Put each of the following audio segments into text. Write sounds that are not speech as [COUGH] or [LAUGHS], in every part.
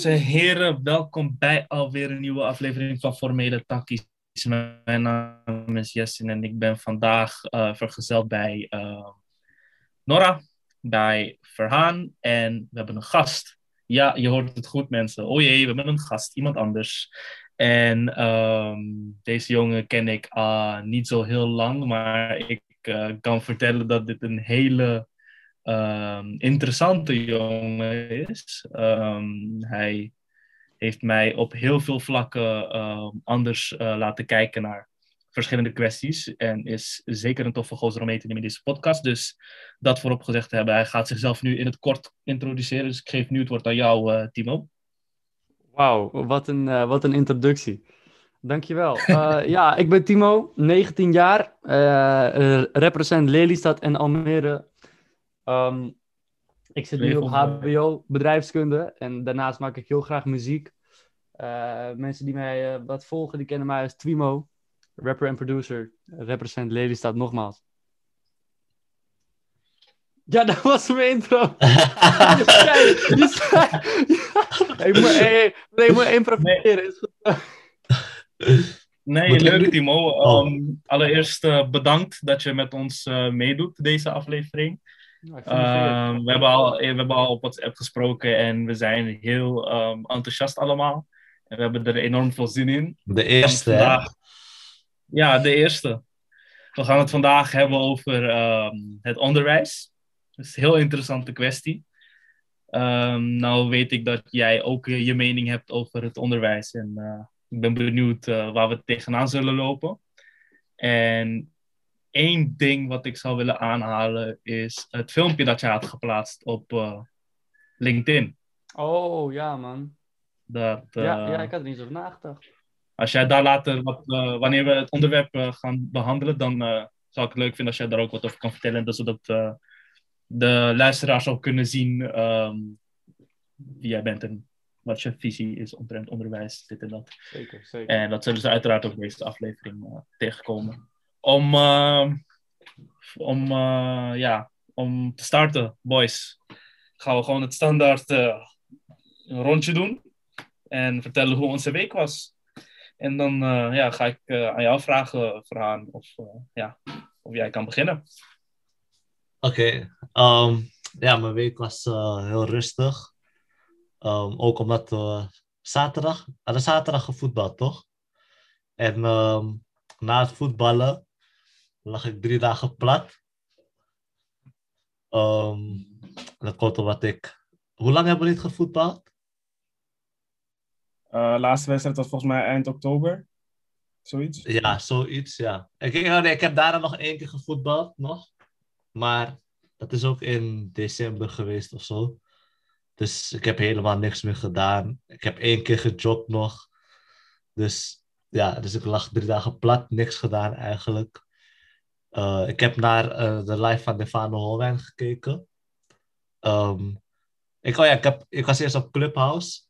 Dames en heren, welkom bij alweer een nieuwe aflevering van Formele Takkies. Mijn naam is Jessin en ik ben vandaag uh, vergezeld bij uh, Nora, bij Verhaan en we hebben een gast. Ja, je hoort het goed mensen. Oh jee, we hebben een gast, iemand anders. En um, deze jongen ken ik uh, niet zo heel lang, maar ik kan vertellen dat dit een hele um, interessante jongen is. Um, hij heeft mij op heel veel vlakken um, anders uh, laten kijken naar verschillende kwesties. En is zeker een toffe gozer om mee te nemen in deze podcast. Dus dat voorop gezegd te hebben. Hij gaat zichzelf nu in het kort introduceren. Dus ik geef nu het woord aan jou, uh, Timo. Wauw, wat, een, uh, wat een introductie. Dankjewel. Uh, [LAUGHS] ja, ik ben Timo, 19 jaar, uh, represent Lelystad en Almere Um, ik zit nu op HBO bedrijfskunde en daarnaast maak ik heel graag muziek. Uh, mensen die mij uh, wat volgen, die kennen mij als Twimo, rapper en producer. Represent Lelystad nogmaals. Ja, [LAUGHS] dat was mijn intro. Kijk, je zei... ja. Ik moet, hey, hey, ik moet improviseren. Nee. Nee, leuk Timo. Um, allereerst uh, bedankt dat je met ons meedoet deze aflevering. Um, we, hebben al, we hebben al op WhatsApp gesproken en we zijn heel um, enthousiast allemaal. En we hebben er enorm veel zin in. De eerste, vandaag... Ja, de eerste. We gaan het vandaag hebben over um, het onderwijs. Dat is een heel interessante kwestie. nou weet ik dat jij ook je mening hebt over het onderwijs. En uh, ik ben benieuwd uh, waar we tegenaan zullen lopen. En één ding wat ik zou willen aanhalen is het filmpje dat je had geplaatst op uh, LinkedIn. Oh ja, man. Dat, uh, ja, ja, ik had er niet over nagedacht. Als jij daar later, wat, uh, wanneer we het onderwerp gaan behandelen, dan zou ik het leuk vinden als jij daar ook wat over kan vertellen. Dus zodat de luisteraars ook kunnen zien um, wie jij bent en wat je visie is omtrent onderwijs, dit en dat. Zeker, zeker. En dat zullen ze uiteraard ook deze aflevering tegenkomen om, uh, om, uh, ja, om te starten, boys, gaan we gewoon het standaard uh, rondje doen en vertellen hoe onze week was. En dan ja, ga ik aan jou vragen, Verhaan, of, ja, of jij kan beginnen. Oké, um, ja, mijn week was heel rustig. Um, ook omdat we zaterdag, hadden zaterdag gevoetbald, toch? En um, na het voetballen lag ik drie dagen plat. Um, dat komt omdat ik... Hoe lang hebben we niet gevoetbald? Uh, laatste wedstrijd was volgens mij eind oktober. Zoiets? Ja, zoiets, ja. Ik, ik heb daarna nog één keer gevoetbald, nog. Maar dat is ook in december geweest of zo. Dus ik heb helemaal niks meer gedaan. Ik heb één keer gejogd nog. Dus ja, dus ik lag drie dagen plat, niks gedaan eigenlijk. Uh, ik heb naar uh, de live van Defano Holwijn gekeken. Um, ik, oh ja, ik, was eerst op Clubhouse.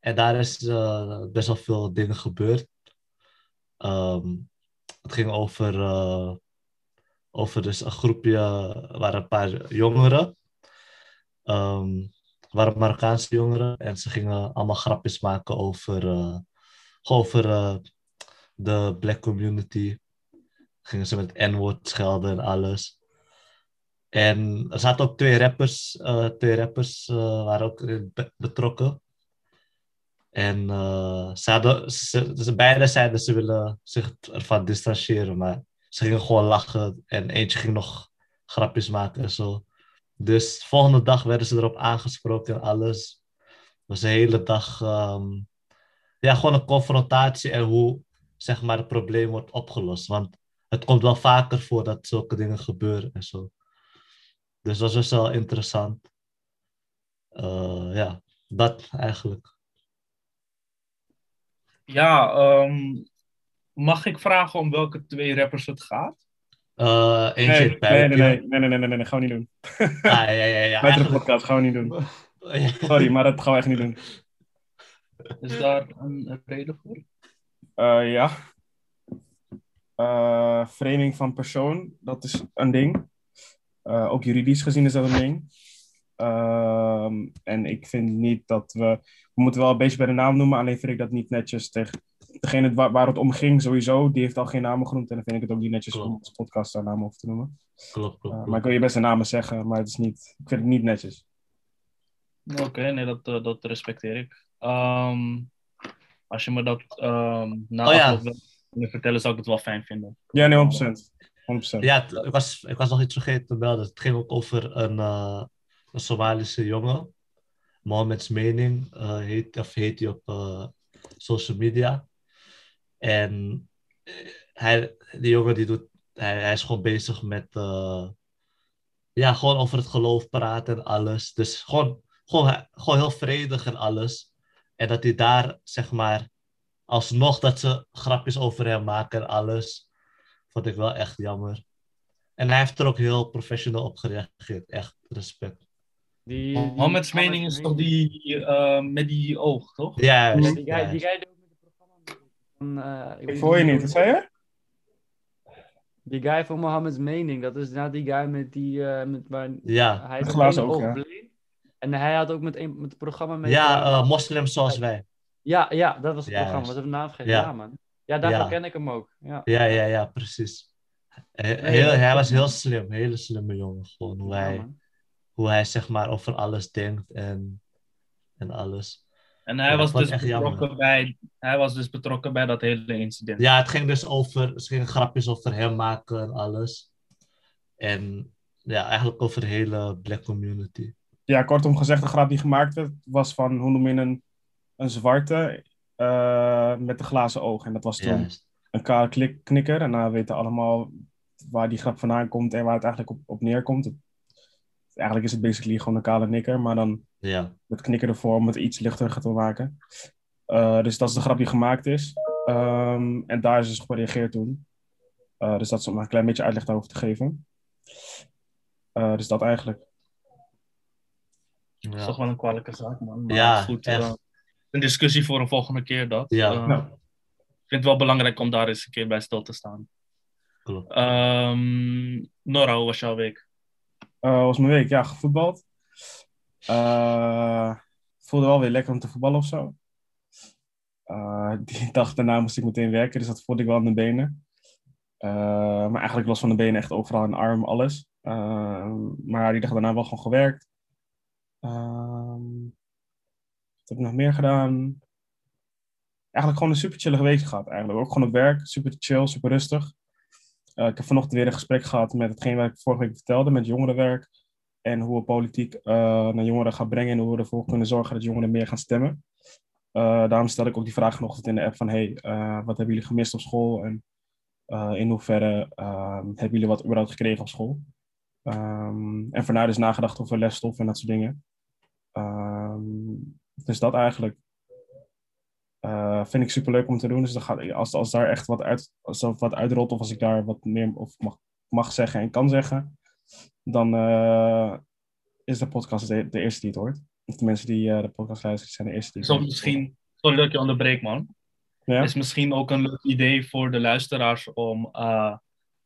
En daar is uh, best wel veel dingen gebeurd. Um, het ging over, over dus een groepje, waar een paar jongeren. Um, waren Marokkaanse jongeren. En ze gingen allemaal grapjes maken over, over de black community gingen ze met N-woord schelden en alles. En er zaten ook twee rappers, uh, twee rappers uh, waren ook betrokken. En uh, ze, ze, beide zeiden ze willen zich ervan distancieren, maar ze gingen gewoon lachen en eentje ging nog grapjes maken en zo. Dus de volgende dag werden ze erop aangesproken en alles. Het was de hele dag um, ja, gewoon een confrontatie en hoe zeg maar, het probleem wordt opgelost. Want het komt wel vaker voor dat zulke dingen gebeuren en zo. Dus dat was wel interessant. Uh, ja, dat eigenlijk. Ja, um, mag ik vragen om welke twee rappers het gaat? Uh, nee, nee, nee, nee, nee, nee, nee, nee, gaan we niet doen. Ah, ja, ja, ja. Met de podcast gaan we niet doen. Sorry, maar dat gaan we echt niet doen. Is daar een reden voor? Uh, ja. Uh, framing van persoon, dat is een ding. Uh, ook juridisch gezien is dat een ding. Ehm, en ik vind niet dat we... We moeten wel een beetje bij de naam noemen, alleen vind ik dat niet netjes tegen... Degene waar, waar het om ging, sowieso, die heeft al geen namen genoemd. En dan vind ik het ook niet netjes Klopt. om als podcast daar namen over te noemen. Klopt, klopt. Eh, klopt. maar ik wil je best de namen zeggen, maar het is niet, ik vind het niet netjes. Oké, nee, dat, eh, dat respecteer ik. Ehm, als je me dat ehm na Oh ja. Kunnen vertellen, zou ik het wel fijn vinden. Ja, nee, 100%. 100%. Ja, het- ik, was, ik was nog iets vergeten te melden. Het ging ook over een, eh, een Somalische jongen. Mohammed's Mening eh, heet, of heet hij op eh, social media. En hij, die jongen die doet, hij, hij is gewoon bezig met, eh, ja, gewoon over het geloof praten en alles. Dus gewoon, gewoon, gewoon heel vredig en alles. En dat hij daar, zeg maar, alsnog dat ze grapjes over hem maken en alles. Vond ik wel echt jammer. En hij heeft er ook heel professioneel op gereageerd. Echt respect. Die, die- Mohammed's mening is toch die eh, met die oog, toch? Ja, juist, die guy, die guy die ook met het programma van, eh, Ik hoor je niet, wat zei je? Die guy van Mohammed's mening, dat is nou die guy met die, eh, met waar, Ja, hij is glazen oog, ja. En hij had ook met, een, met het programma met... ja moslims zoals wij. Ja, ja, dat was het Ja, programma. Wat hebben we naam vergeten? Ja. Ja. man. Ja, daarvoor Ja. ken ik hem ook. Ja. Ja, ja, ja, precies. Heel, hij was heel slim, hele slimme jongen. Gewoon hoe, Ja, hij, man. hoe hij zeg maar over alles denkt en, en alles. En hij Ja, was dus betrokken bij, hij was dus betrokken bij dat hele incident. Ja, het ging dus over, ze gingen grapjes over hem maken en alles. En ja, eigenlijk over de hele black community. Ja, kortom gezegd, de grap die gemaakt werd, was van, hoe noem je een, een zwarte eh, met de glazen ogen. En dat was toen een kale klik, knikker. En dan weten allemaal waar die grap vandaan komt en waar het eigenlijk op, op neerkomt. Het- eigenlijk is het basically gewoon een kale nikker, maar dan Ja, met knikker ervoor om het iets lichteriger te maken. Eh, dus dat is de grap die gemaakt is. Ehm, en daar is dus gereageerd toen. Eh, dus dat is om een klein beetje uitleg daarover te geven. Eh, dus dat eigenlijk. Dat is ja. toch wel een kwalijke zaak, man. Maar Ja, goed, echt. Een discussie voor een volgende keer dat. Ja. Eh, Nou. Ik vind het wel belangrijk om daar eens een keer bij stil te staan. klopt. Ehm Nora, hoe was jouw week? Eh was mijn week, ja, gevoetbald. Eh, voelde wel weer lekker om te voetballen of zo. Eh, die dag daarna moest ik meteen werken, dus dat voelde ik wel aan de benen. Eh, maar eigenlijk los van de benen echt overal een arm, alles. Eh, maar die dag daarna wel gewoon gewerkt. Ehm, heb ik nog meer gedaan? Eigenlijk gewoon een super chillige week gehad eigenlijk. Ook gewoon op werk, super chill, super rustig. Eh, ik heb vanochtend weer een gesprek gehad met hetgeen wat ik vorige week vertelde, met jongerenwerk. En hoe we politiek eh, naar jongeren gaan brengen en hoe we ervoor kunnen zorgen dat jongeren meer gaan stemmen. Eh, daarom stel ik ook die vraag vanochtend in de app van, hey, wat hebben jullie gemist op school? En in hoeverre eh, hebben jullie wat überhaupt gekregen op school? Ehm, en vanuit dus nagedacht over lesstof en dat soort dingen. Ehm, dus dat eigenlijk. Eh, vind ik super leuk om te doen. Dus dan gaat, als, als daar echt wat, uit, als wat uitrolt, of als ik daar wat meer of mag, mag zeggen en kan zeggen, dan eh, is de podcast de, de eerste die het hoort. Of de mensen die eh, de podcast luisteren, zijn de eerste die het hoort. misschien, sorry dat ik je onderbreek, man. Ja? Is misschien ook een leuk idee voor de luisteraars om, eh,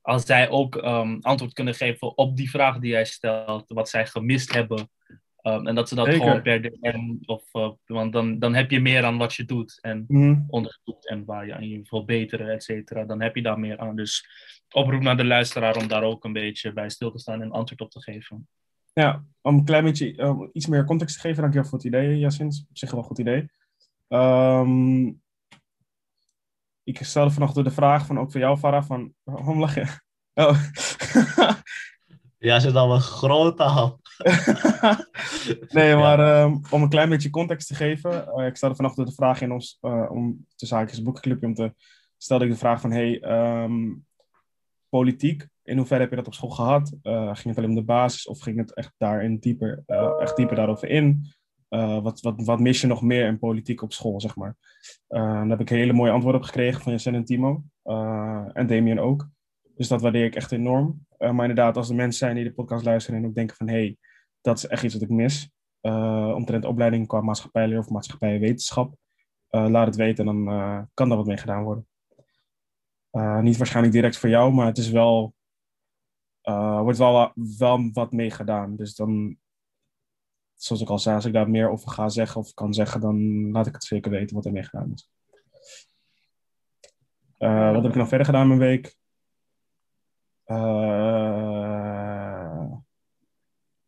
als zij ook ehm, antwoord kunnen geven op die vraag die jij stelt, wat zij gemist hebben. Ehm, en dat ze dat Zeker. gewoon per DM, of, eh, want dan, dan heb je meer aan wat je doet en Mhm. onderzoekt en waar je aan je wil beteren, et cetera. Dan heb je daar meer aan. Dus oproep naar de luisteraar om daar ook een beetje bij stil te staan en antwoord op te geven. Ja, om een klein beetje um, iets meer context te geven, dankjewel voor het idee, Jacin. Dat is op zich wel een goed idee. Ehm, ik stelde vanochtend de vraag van, ook voor jou, Farah, van, waarom lach je? Oh. [LAUGHS] Ja, ze dan een grote hand. [LAUGHS] nee, maar ehm, om een klein beetje context te geven. eh, ik stelde vanochtend de vraag in ons, eh, om te zaakjes een boekenclubje, om te, stelde ik de vraag van, hey, ehm, politiek, in hoeverre heb je dat op school gehad? Eh, ging het alleen om de basis of ging het echt daarin dieper, echt dieper daarover in? Wat, wat, wat mis je nog meer in politiek op school, zeg maar? Daar heb ik hele mooie antwoorden op gekregen van Jacen en Timo. En Damien ook. Dus dat waardeer ik echt enorm. Maar inderdaad, als er mensen zijn die de podcast luisteren en ook denken van... hey, dat is echt iets wat ik mis. Uh, omtrent opleiding qua maatschappijleer of maatschappijwetenschap. Uh, laat het weten en dan uh, kan daar wat mee gedaan worden. Niet waarschijnlijk direct voor jou, maar het is wel... wordt wel, wat mee gedaan. Dus dan zoals ik al zei, als ik daar meer over ga zeggen of kan zeggen, dan laat ik het zeker weten wat er mee gedaan is. Wat heb ik nog verder gedaan mijn week?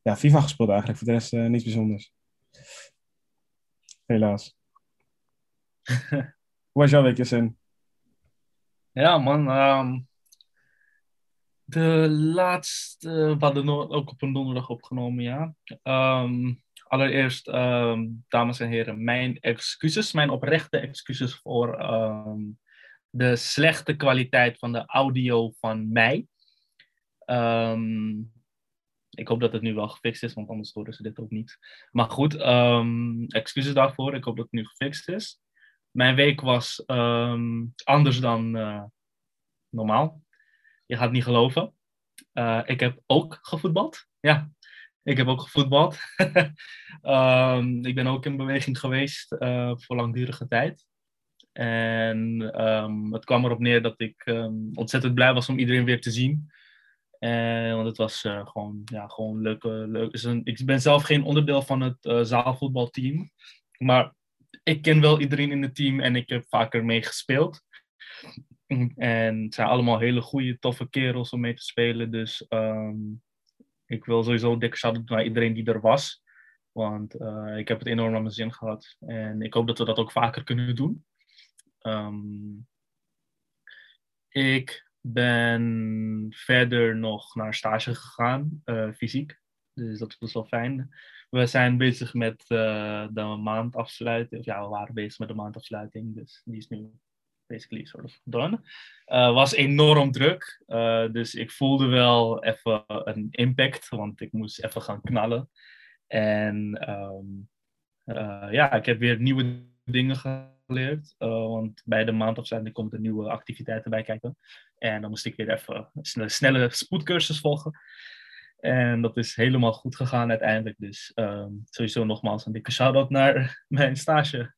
Uh, ja, FIFA gespeeld eigenlijk. Voor de rest uh, niets bijzonders. Helaas. [LAUGHS] Hoe was jouw week, Jassen? Ja, man. Um, de laatste, we hadden ook op een donderdag opgenomen, ja. Um, allereerst, um, dames en heren, mijn excuses, mijn oprechte excuses voor de slechte kwaliteit van de audio van mij. Ik hoop dat het nu wel gefixt is, want anders horen ze dit ook niet. Maar goed, excuses daarvoor. Ik hoop dat het nu gefixt is. Mijn week was anders dan uh, normaal. Je gaat niet geloven. Uh, ik heb ook gevoetbald. Ja, ik heb ook gevoetbald. um, [LAUGHS] ik ben ook in beweging geweest uh, voor langdurige tijd. En um, het kwam erop neer dat ik um, ontzettend blij was om iedereen weer te zien. En, want het was uh, gewoon, ja, gewoon leuk. leuk. Een, ik ben zelf geen onderdeel van het zaalvoetbalteam. Maar ik ken wel iedereen in het team en ik heb vaker mee gespeeld. En het zijn allemaal hele goede, toffe kerels om mee te spelen. Dus um, ik wil sowieso dikke shout naar iedereen die er was. Want ik heb het enorm naar mijn zin gehad. En ik hoop dat we dat ook vaker kunnen doen. Um, ik ben verder nog naar stage gegaan, uh, fysiek. Dus dat was wel fijn. We zijn bezig met uh, de maandafsluiting. Ja, we waren bezig met de maandafsluiting. Dus die is nu basically sort of done. Uh, was enorm druk. Dus ik voelde wel even een impact, want ik moest even gaan knallen. En uh, ja, ik heb weer nieuwe dingen geleerd. want bij de maandafzending komt er nieuwe activiteiten bij kijken. En dan moest ik weer even een snelle spoedcursus volgen. En dat is helemaal goed gegaan uiteindelijk. Dus um, sowieso nogmaals een dikke shout-out naar [LAUGHS] mijn stage.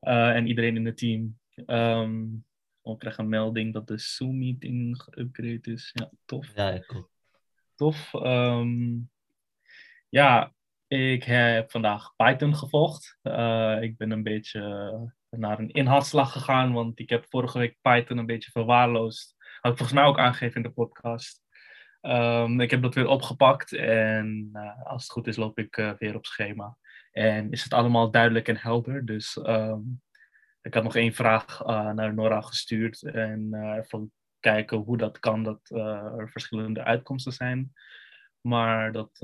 en iedereen in het team. Um, ik krijg een melding dat de Zoom-meeting geüpgrade is. Ja, tof. Ja, cool. Tof. Um, ja, ik heb vandaag Python gevolgd. Uh, ik ben een beetje naar een inhaalslag gegaan, want ik heb vorige week Python een beetje verwaarloosd. Had ik volgens mij ook aangegeven in de podcast. Um, ik heb dat weer opgepakt en uh, als het goed is loop ik uh, weer op schema. En is het allemaal duidelijk en helder. Dus um, ik had nog één vraag uh, naar Nora gestuurd en even kijken hoe dat kan dat er verschillende uitkomsten zijn. Maar dat,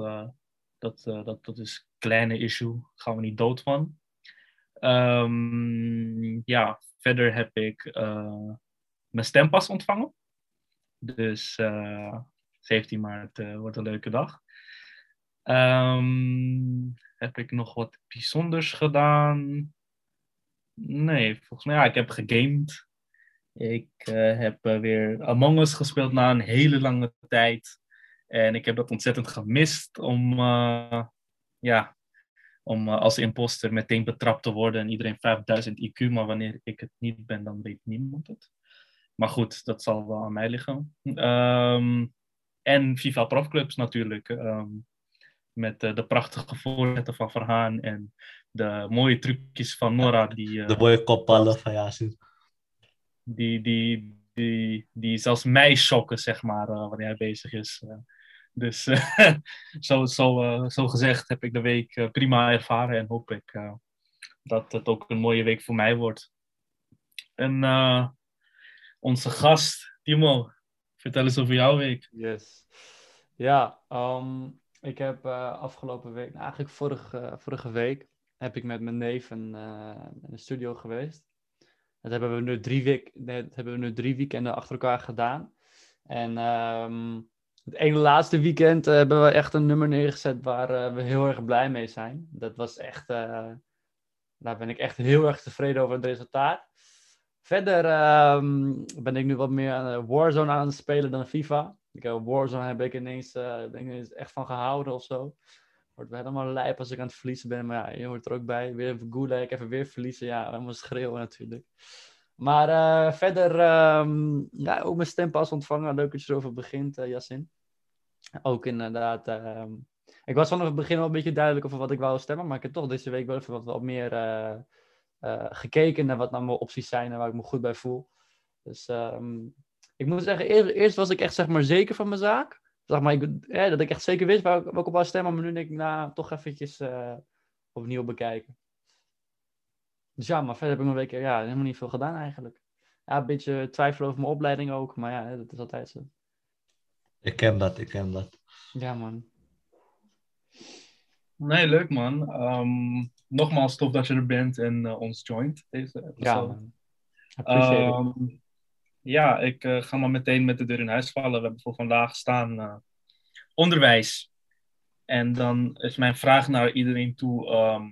dat, dat, dat is een kleine issue, daar gaan we niet dood van. Um, ja, verder heb ik mijn stempas ontvangen. Dus 17 maart wordt een leuke dag. Um, heb ik nog wat bijzonders gedaan? Nee, volgens mij, ja, ik heb gegamed. Ik uh, heb weer Among Us gespeeld na een hele lange tijd. En ik heb dat ontzettend gemist om, ja, om als imposter meteen betrapt te worden en iedereen 5000 IQ. Maar wanneer ik het niet ben, dan weet niemand het. Maar goed, dat zal wel aan mij liggen. Um, en FIFA Profclubs natuurlijk. Um, met de prachtige voorzetten van Verhaan en de mooie trucjes van Nora. Die, de mooie kopballen van Yasin. Die, die, die, die zelfs mij shocken, zeg maar, uh, wanneer hij bezig is. Uh, dus [LAUGHS] zo, zo, zo gezegd heb ik de week prima ervaren en hoop ik dat het ook een mooie week voor mij wordt. En onze gast, Timo, vertel eens over jouw week. Yes. Ja, um, ik heb afgelopen week, nou, eigenlijk vorige, vorige week, heb ik met mijn neef een, uh, in de studio geweest. Dat hebben we nu drie, dat hebben we nu weekenden achter elkaar gedaan. En um, het ene laatste weekend uh, hebben we echt een nummer neergezet waar we heel erg blij mee zijn. Dat was echt, daar ben ik echt heel erg tevreden over het resultaat. Verder um, ben ik nu wat meer aan Warzone aan het spelen dan FIFA. Ik heb Warzone heb ik ineens, ben ik echt van gehouden of zo wordt helemaal lijp als ik aan het verliezen ben. Maar ja, je hoort er ook bij. Weer even gulag, even weer verliezen. Ja, helemaal schreeuwen natuurlijk. Maar uh, verder, um, ja, ook mijn stempas ontvangen. Leuk dat je erover begint, uh. Ook inderdaad, um, ik was vanaf het begin wel een beetje duidelijk over wat ik wou stemmen, maar ik heb toch deze week wel even wat, wat meer eh, gekeken naar wat nou mijn opties zijn en waar ik me goed bij voel. Dus ehm, ik moet zeggen, eerst, eerst was ik echt zeg maar zeker van mijn zaak. Zeg maar, ik, eh, dat ik echt zeker wist waar ik, waar ik op wou stemmen, maar nu denk ik, nou, toch eventjes eh, opnieuw bekijken. Dus ja, maar verder heb ik nog een week ja, helemaal niet veel gedaan eigenlijk. Ja, een beetje twijfelen over mijn opleiding ook, maar ja, dat is altijd zo. Ik ken dat, ik ken dat. Ja, man. Nee, leuk man. Ehm, nogmaals, tof dat je er bent en eh, ons joint. Deze Ja, episode. Ehm, ja, ik eh, ga maar meteen met de deur in huis vallen. We hebben voor vandaag staan eh, onderwijs. En dan is mijn vraag naar iedereen toe: ehm,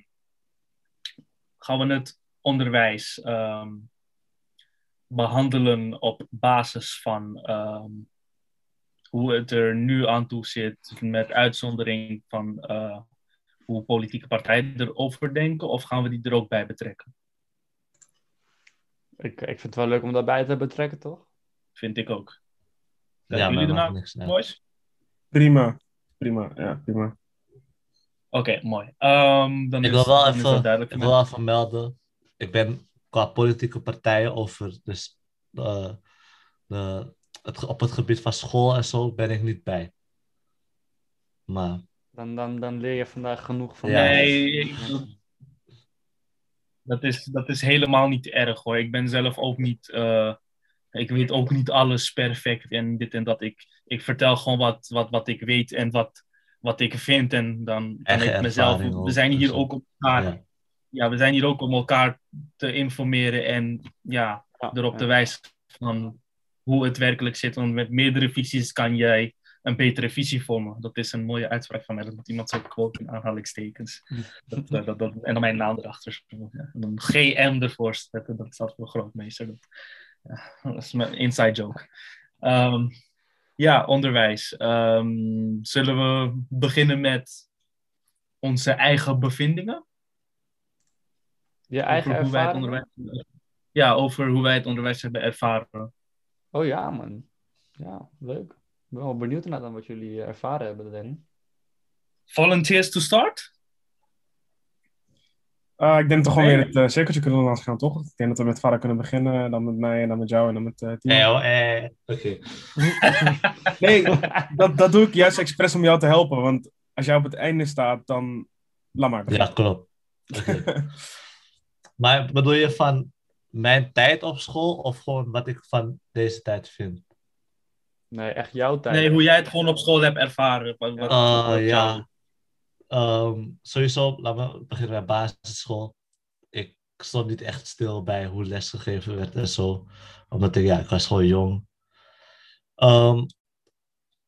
gaan we het onderwijs ehm, behandelen op basis van hoe het er nu aan toe zit, met uitzondering van hoe politieke partijen erover denken, of gaan we die er ook bij betrekken? Ik, ik vind het wel leuk om daarbij te betrekken, toch? Vind ik ook. Ja, Zijn maar jullie ernaar, niks boys? Prima. Prima, ja, prima. Oké, mooi. Ehm, dan Ik is, wil wel even, duidelijk. ik wil even melden. Ik ben qua politieke partijen over dus, eh, de, het, op het gebied van school en zo ben ik niet bij. Maar Dan, dan, dan leer je vandaag genoeg van. Nee, ik- dat is, dat is helemaal niet erg hoor. Ik ben zelf ook niet. eh, ik weet ook niet alles perfect en dit en dat. Ik, ik vertel gewoon wat, wat, wat ik weet en wat, wat ik vind. En dan kan ik mezelf. We zijn hier dus, ook om elkaar. ja. Ja. we zijn hier ook om elkaar te informeren en ja, Ja, erop ja. te wijzen van hoe het werkelijk zit. Want met meerdere visies kan jij een betere visie vormen. Dat is een mooie uitspraak van mij. Dat moet iemand zo quote in aanhalingstekens. Dat, dat, dat, en dan mijn naam erachter. Ja, en dan GM ervoor zetten. Dat staat voor grootmeester. Dat, ja, dat is mijn inside joke. Ehm, ja, onderwijs. Ehm, zullen we beginnen met onze eigen bevindingen? Je eigen Over hoe wij het ervaring? onderwijs, ja, over hoe wij het onderwijs hebben ervaren. Oh ja, man. Ja, leuk. Ik ben wel benieuwd naar dan wat jullie eh, ervaren hebben daarin. Volunteers to start? Ah, ik denk toch gewoon Nee. weer het uh, cirkeltje kunnen laten gaan, toch? Ik denk dat we met vader kunnen beginnen, dan met mij en dan met jou en dan met uh, Timo. Eh, hoor, eh. Oké. [LAUGHS] Nee, dat, dat doe ik juist expres om jou te helpen, want als jij op het einde staat, dan laat maar. Ja, klopt. [LAUGHS] Maar bedoel je van mijn tijd op school of gewoon wat ik van deze tijd vind? Nee, echt jouw tijd. Nee, hoe jij het gewoon op school hebt ervaren. Wat, wat- Uh, wat ja. Ehm, sowieso, laten we beginnen bij basisschool. Ik stond niet echt stil bij hoe les gegeven werd en zo. Omdat ik, ja, ik was gewoon jong. Ehm,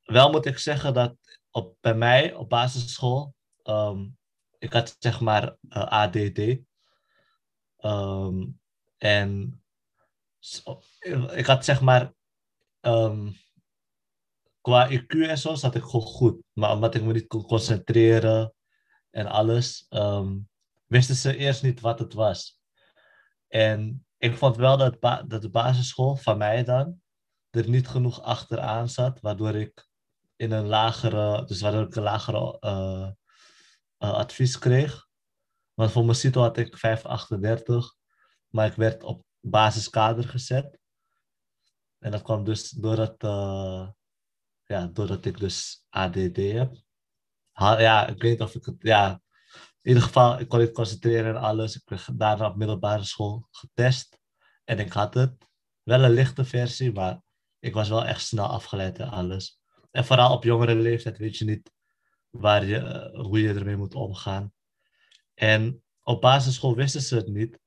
wel moet ik zeggen dat op, bij mij op basisschool, ehm, ik had zeg maar eh, ADD. Ehm, en ik had zeg maar ehm, qua IQ en zo zat ik goed. Maar omdat ik me niet kon concentreren en alles, ehm, wisten ze eerst niet wat het was. En ik vond wel dat, dat de basisschool van mij dan er niet genoeg achteraan zat, waardoor ik in een lagere, dus waardoor ik een lagere eh, eh, advies kreeg. Want voor mijn CITO had ik 538, maar ik werd op basiskader gezet. En dat kwam dus doordat, eh, ja, doordat ik dus ADD heb. Ja, ik weet niet of ik het, ja, in ieder geval, ik kon niet concentreren en alles. Ik werd daarna op middelbare school getest en ik had het. Wel een lichte versie, maar ik was wel echt snel afgeleid en alles. En vooral op jongere leeftijd weet je niet waar je, eh, hoe je ermee moet omgaan. En op basisschool wisten ze het niet.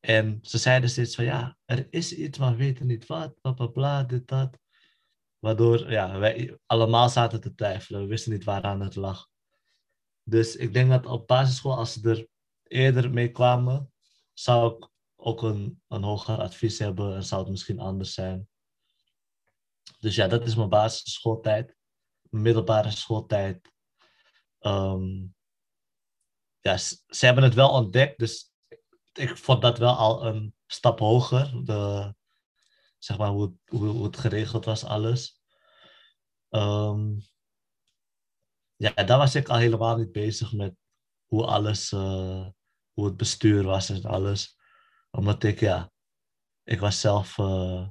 En ze zeiden steeds van ja, er is iets, maar we weten niet wat, bla bla bla, dit, dat. Waardoor ja, wij allemaal zaten te twijfelen. We wisten niet waaraan het lag. Dus ik denk dat op basisschool, als ze er eerder mee kwamen, zou ik ook een, hoger advies hebben en zou het misschien anders zijn. Dus ja, dat is mijn basisschooltijd. Middelbare schooltijd. Ehm, ja, ze hebben het wel ontdekt, dus ik vond dat wel al een stap hoger. De, zeg maar hoe, hoe, hoe het geregeld was, alles. Ehm, ja, daar was ik al helemaal niet bezig met hoe alles, uh, hoe het bestuur was en alles. Omdat ik, ja, ik was zelf uh,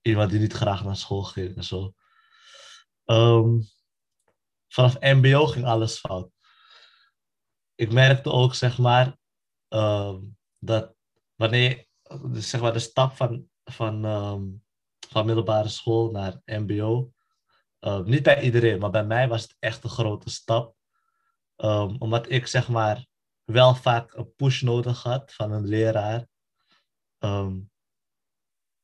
iemand die niet graag naar school ging en zo. Um, vanaf MBO ging alles fout. Ik merkte ook, zeg maar, um, dat wanneer, dus zeg maar, de stap van, van, um, van middelbare school naar MBO, uh, niet bij iedereen, maar bij mij was het echt een grote stap. Um, omdat ik, zeg maar, wel vaak een push nodig had van een leraar.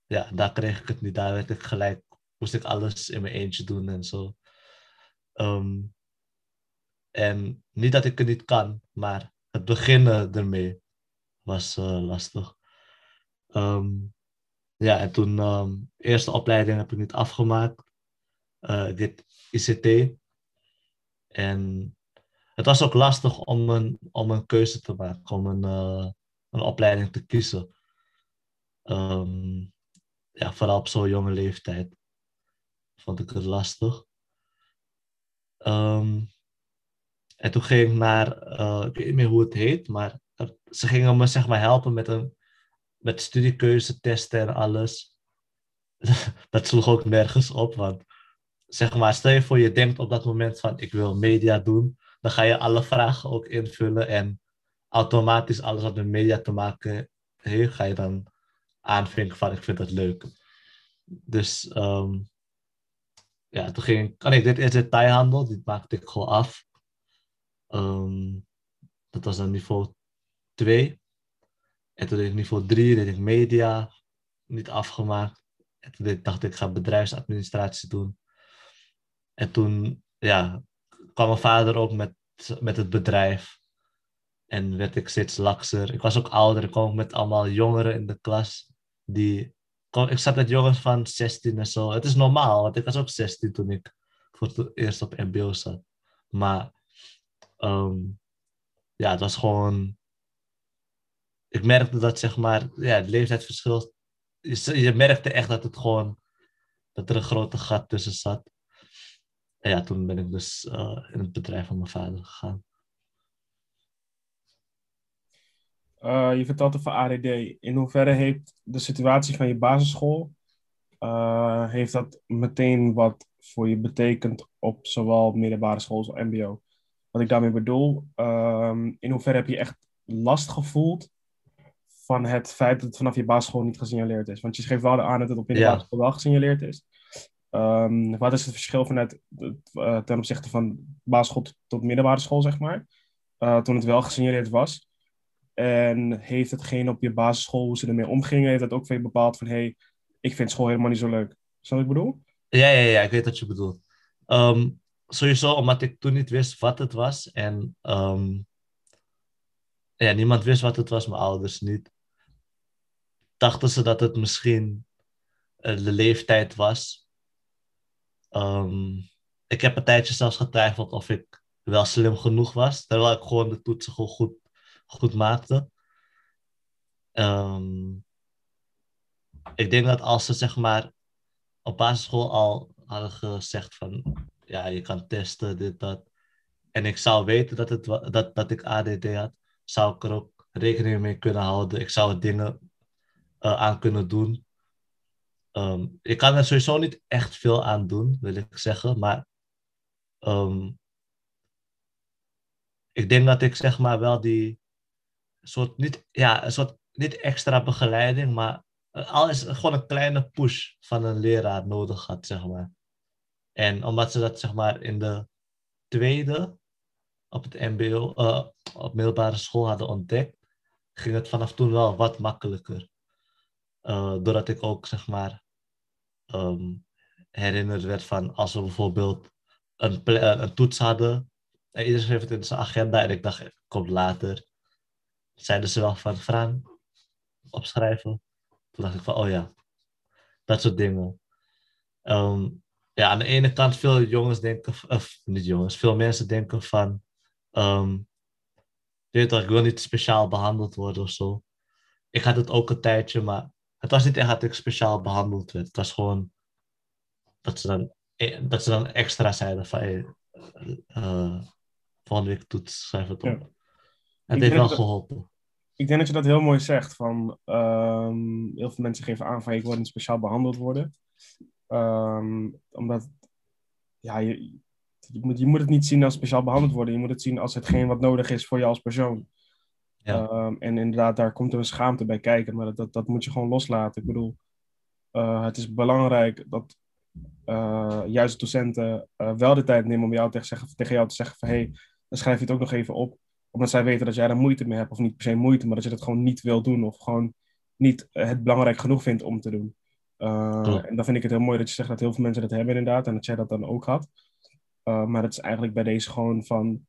Ja, daar kreeg ik het niet. Daar werd ik gelijk, moest ik alles in mijn eentje doen en zo. En niet dat ik het niet kan, maar het beginnen ermee was uh, lastig. Ja, en toen, um, eerste opleiding heb ik niet afgemaakt. Uh, deed ICT. En het was ook lastig om een, om een keuze te maken, om een, uh, een opleiding te kiezen. Um, ja, vooral op zo'n jonge leeftijd vond ik het lastig. Um, en toen ging ik naar, uh, ik weet niet meer hoe het heet, maar ze gingen me zeg maar helpen met, een, met studiekeuze testen en alles. [LAUGHS] dat sloeg ook nergens op, want zeg maar, stel je voor je denkt op dat moment van ik wil media doen, dan ga je alle vragen ook invullen en automatisch alles wat met media te maken heeft, ga je dan aanvinken van ik vind dat leuk. Dus um, ja, toen ging ik dit eerst detailhandel, dit maakte ik gewoon af. Um, dat was dan niveau 2. En toen deed ik niveau 3, deed ik media, niet afgemaakt. En toen dacht ik, ik ga bedrijfsadministratie doen. En toen ja, kwam mijn vader ook met, met het bedrijf. En werd ik steeds lakser. Ik was ook ouder. Ik kwam met allemaal jongeren in de klas. Die, ik zat met jongens van 16 en zo. Het is normaal, want ik was ook 16 toen ik voor het eerst op MBO zat. Maar um, ja, het was gewoon. Ik merkte dat zeg maar, ja, het leeftijdsverschil. Je, merkte echt dat het gewoon. dat er een grote gat tussen zat. En ja, toen ben ik dus uh, in het bedrijf van mijn vader gegaan. Uh, je vertelt over ADD. In hoeverre heeft de situatie van je basisschool, uh, heeft dat meteen wat voor je betekend op zowel middelbare school als mbo? Wat ik daarmee bedoel, um, in hoeverre heb je echt last gevoeld van het feit dat het vanaf je basisschool niet gesignaleerd is? Want je geeft wel aan dat het op middelbare ja. school wel gesignaleerd is. Um, wat is het verschil vanuit, uh, ten opzichte van basisschool tot, tot middelbare school, zeg maar? Uh, toen het wel gesignaleerd was. En heeft hetgeen op je basisschool, hoe ze ermee omgingen, heeft dat ook veel bepaald van, hey, ik vind school helemaal niet zo leuk. Snap wat ik bedoel? Ja, ja, ja, ik weet wat je bedoelt. Um, sowieso omdat ik toen niet wist wat het was. En um, ja, niemand wist wat het was, mijn ouders niet. Dachten ze dat het misschien uh, de leeftijd was. Um, ik heb een tijdje zelfs getwijfeld of ik wel slim genoeg was, terwijl ik gewoon de toetsen goed, goed maakte. Um, ik denk dat als ze zeg maar op basisschool al hadden gezegd van ja, je kan testen, dit, dat. En ik zou weten dat, het, dat, dat ik ADD had, zou ik er ook rekening mee kunnen houden. Ik zou dingen uh, aan kunnen doen. Um, ik kan er sowieso niet echt veel aan doen, wil ik zeggen. Maar um, ik denk dat ik zeg maar wel die soort niet, ja, een soort niet extra begeleiding, maar al is gewoon een kleine push van een leraar nodig had, zeg maar. En omdat ze dat zeg maar in de tweede op het MBO, uh, op middelbare school hadden ontdekt, ging het vanaf toen wel wat makkelijker. Uh, doordat ik ook zeg maar um, herinnerd werd van als we bijvoorbeeld een, een toets hadden en iedereen schreef het in zijn agenda en ik dacht, het komt later. Zeiden ze wel van, Fran, opschrijven. Toen dacht ik van, oh ja, dat soort dingen. Um, ja, aan de ene kant veel jongens denken, of niet jongens, veel mensen denken van, um, weet toch, ik wil niet speciaal behandeld worden of zo. Ik had het ook een tijdje, maar het was niet echt dat ik speciaal behandeld werd. Het was gewoon dat ze dan, e, dat ze dan extra zeiden van, hey, eh, volgende week toets, schrijf het op. Ja. Het heeft wel dat- geholpen. Ik denk dat je dat heel mooi zegt. Van, ehm, heel veel mensen geven aan van ik wil niet speciaal behandeld worden. Ehm, omdat ja, je, je, moet, je moet het niet zien als speciaal behandeld worden. Je moet het zien als hetgeen wat nodig is voor je als persoon. Ja. Ehm, en inderdaad, daar komt er een schaamte bij kijken. Maar dat, dat, dat moet je gewoon loslaten. Ik bedoel, eh, het is belangrijk dat eh, juist docenten eh, wel de tijd nemen om jou te zeggen, tegen jou te zeggen van hé, hey, dan schrijf je het ook nog even op omdat zij weten dat jij er moeite mee hebt, of niet per se moeite, maar dat je dat gewoon niet wil doen, of gewoon niet het belangrijk genoeg vindt om te doen. Uh, en dan vind ik het heel mooi dat je zegt dat heel veel mensen dat hebben inderdaad, en dat jij dat dan ook had. Uh, maar het is eigenlijk bij deze gewoon van,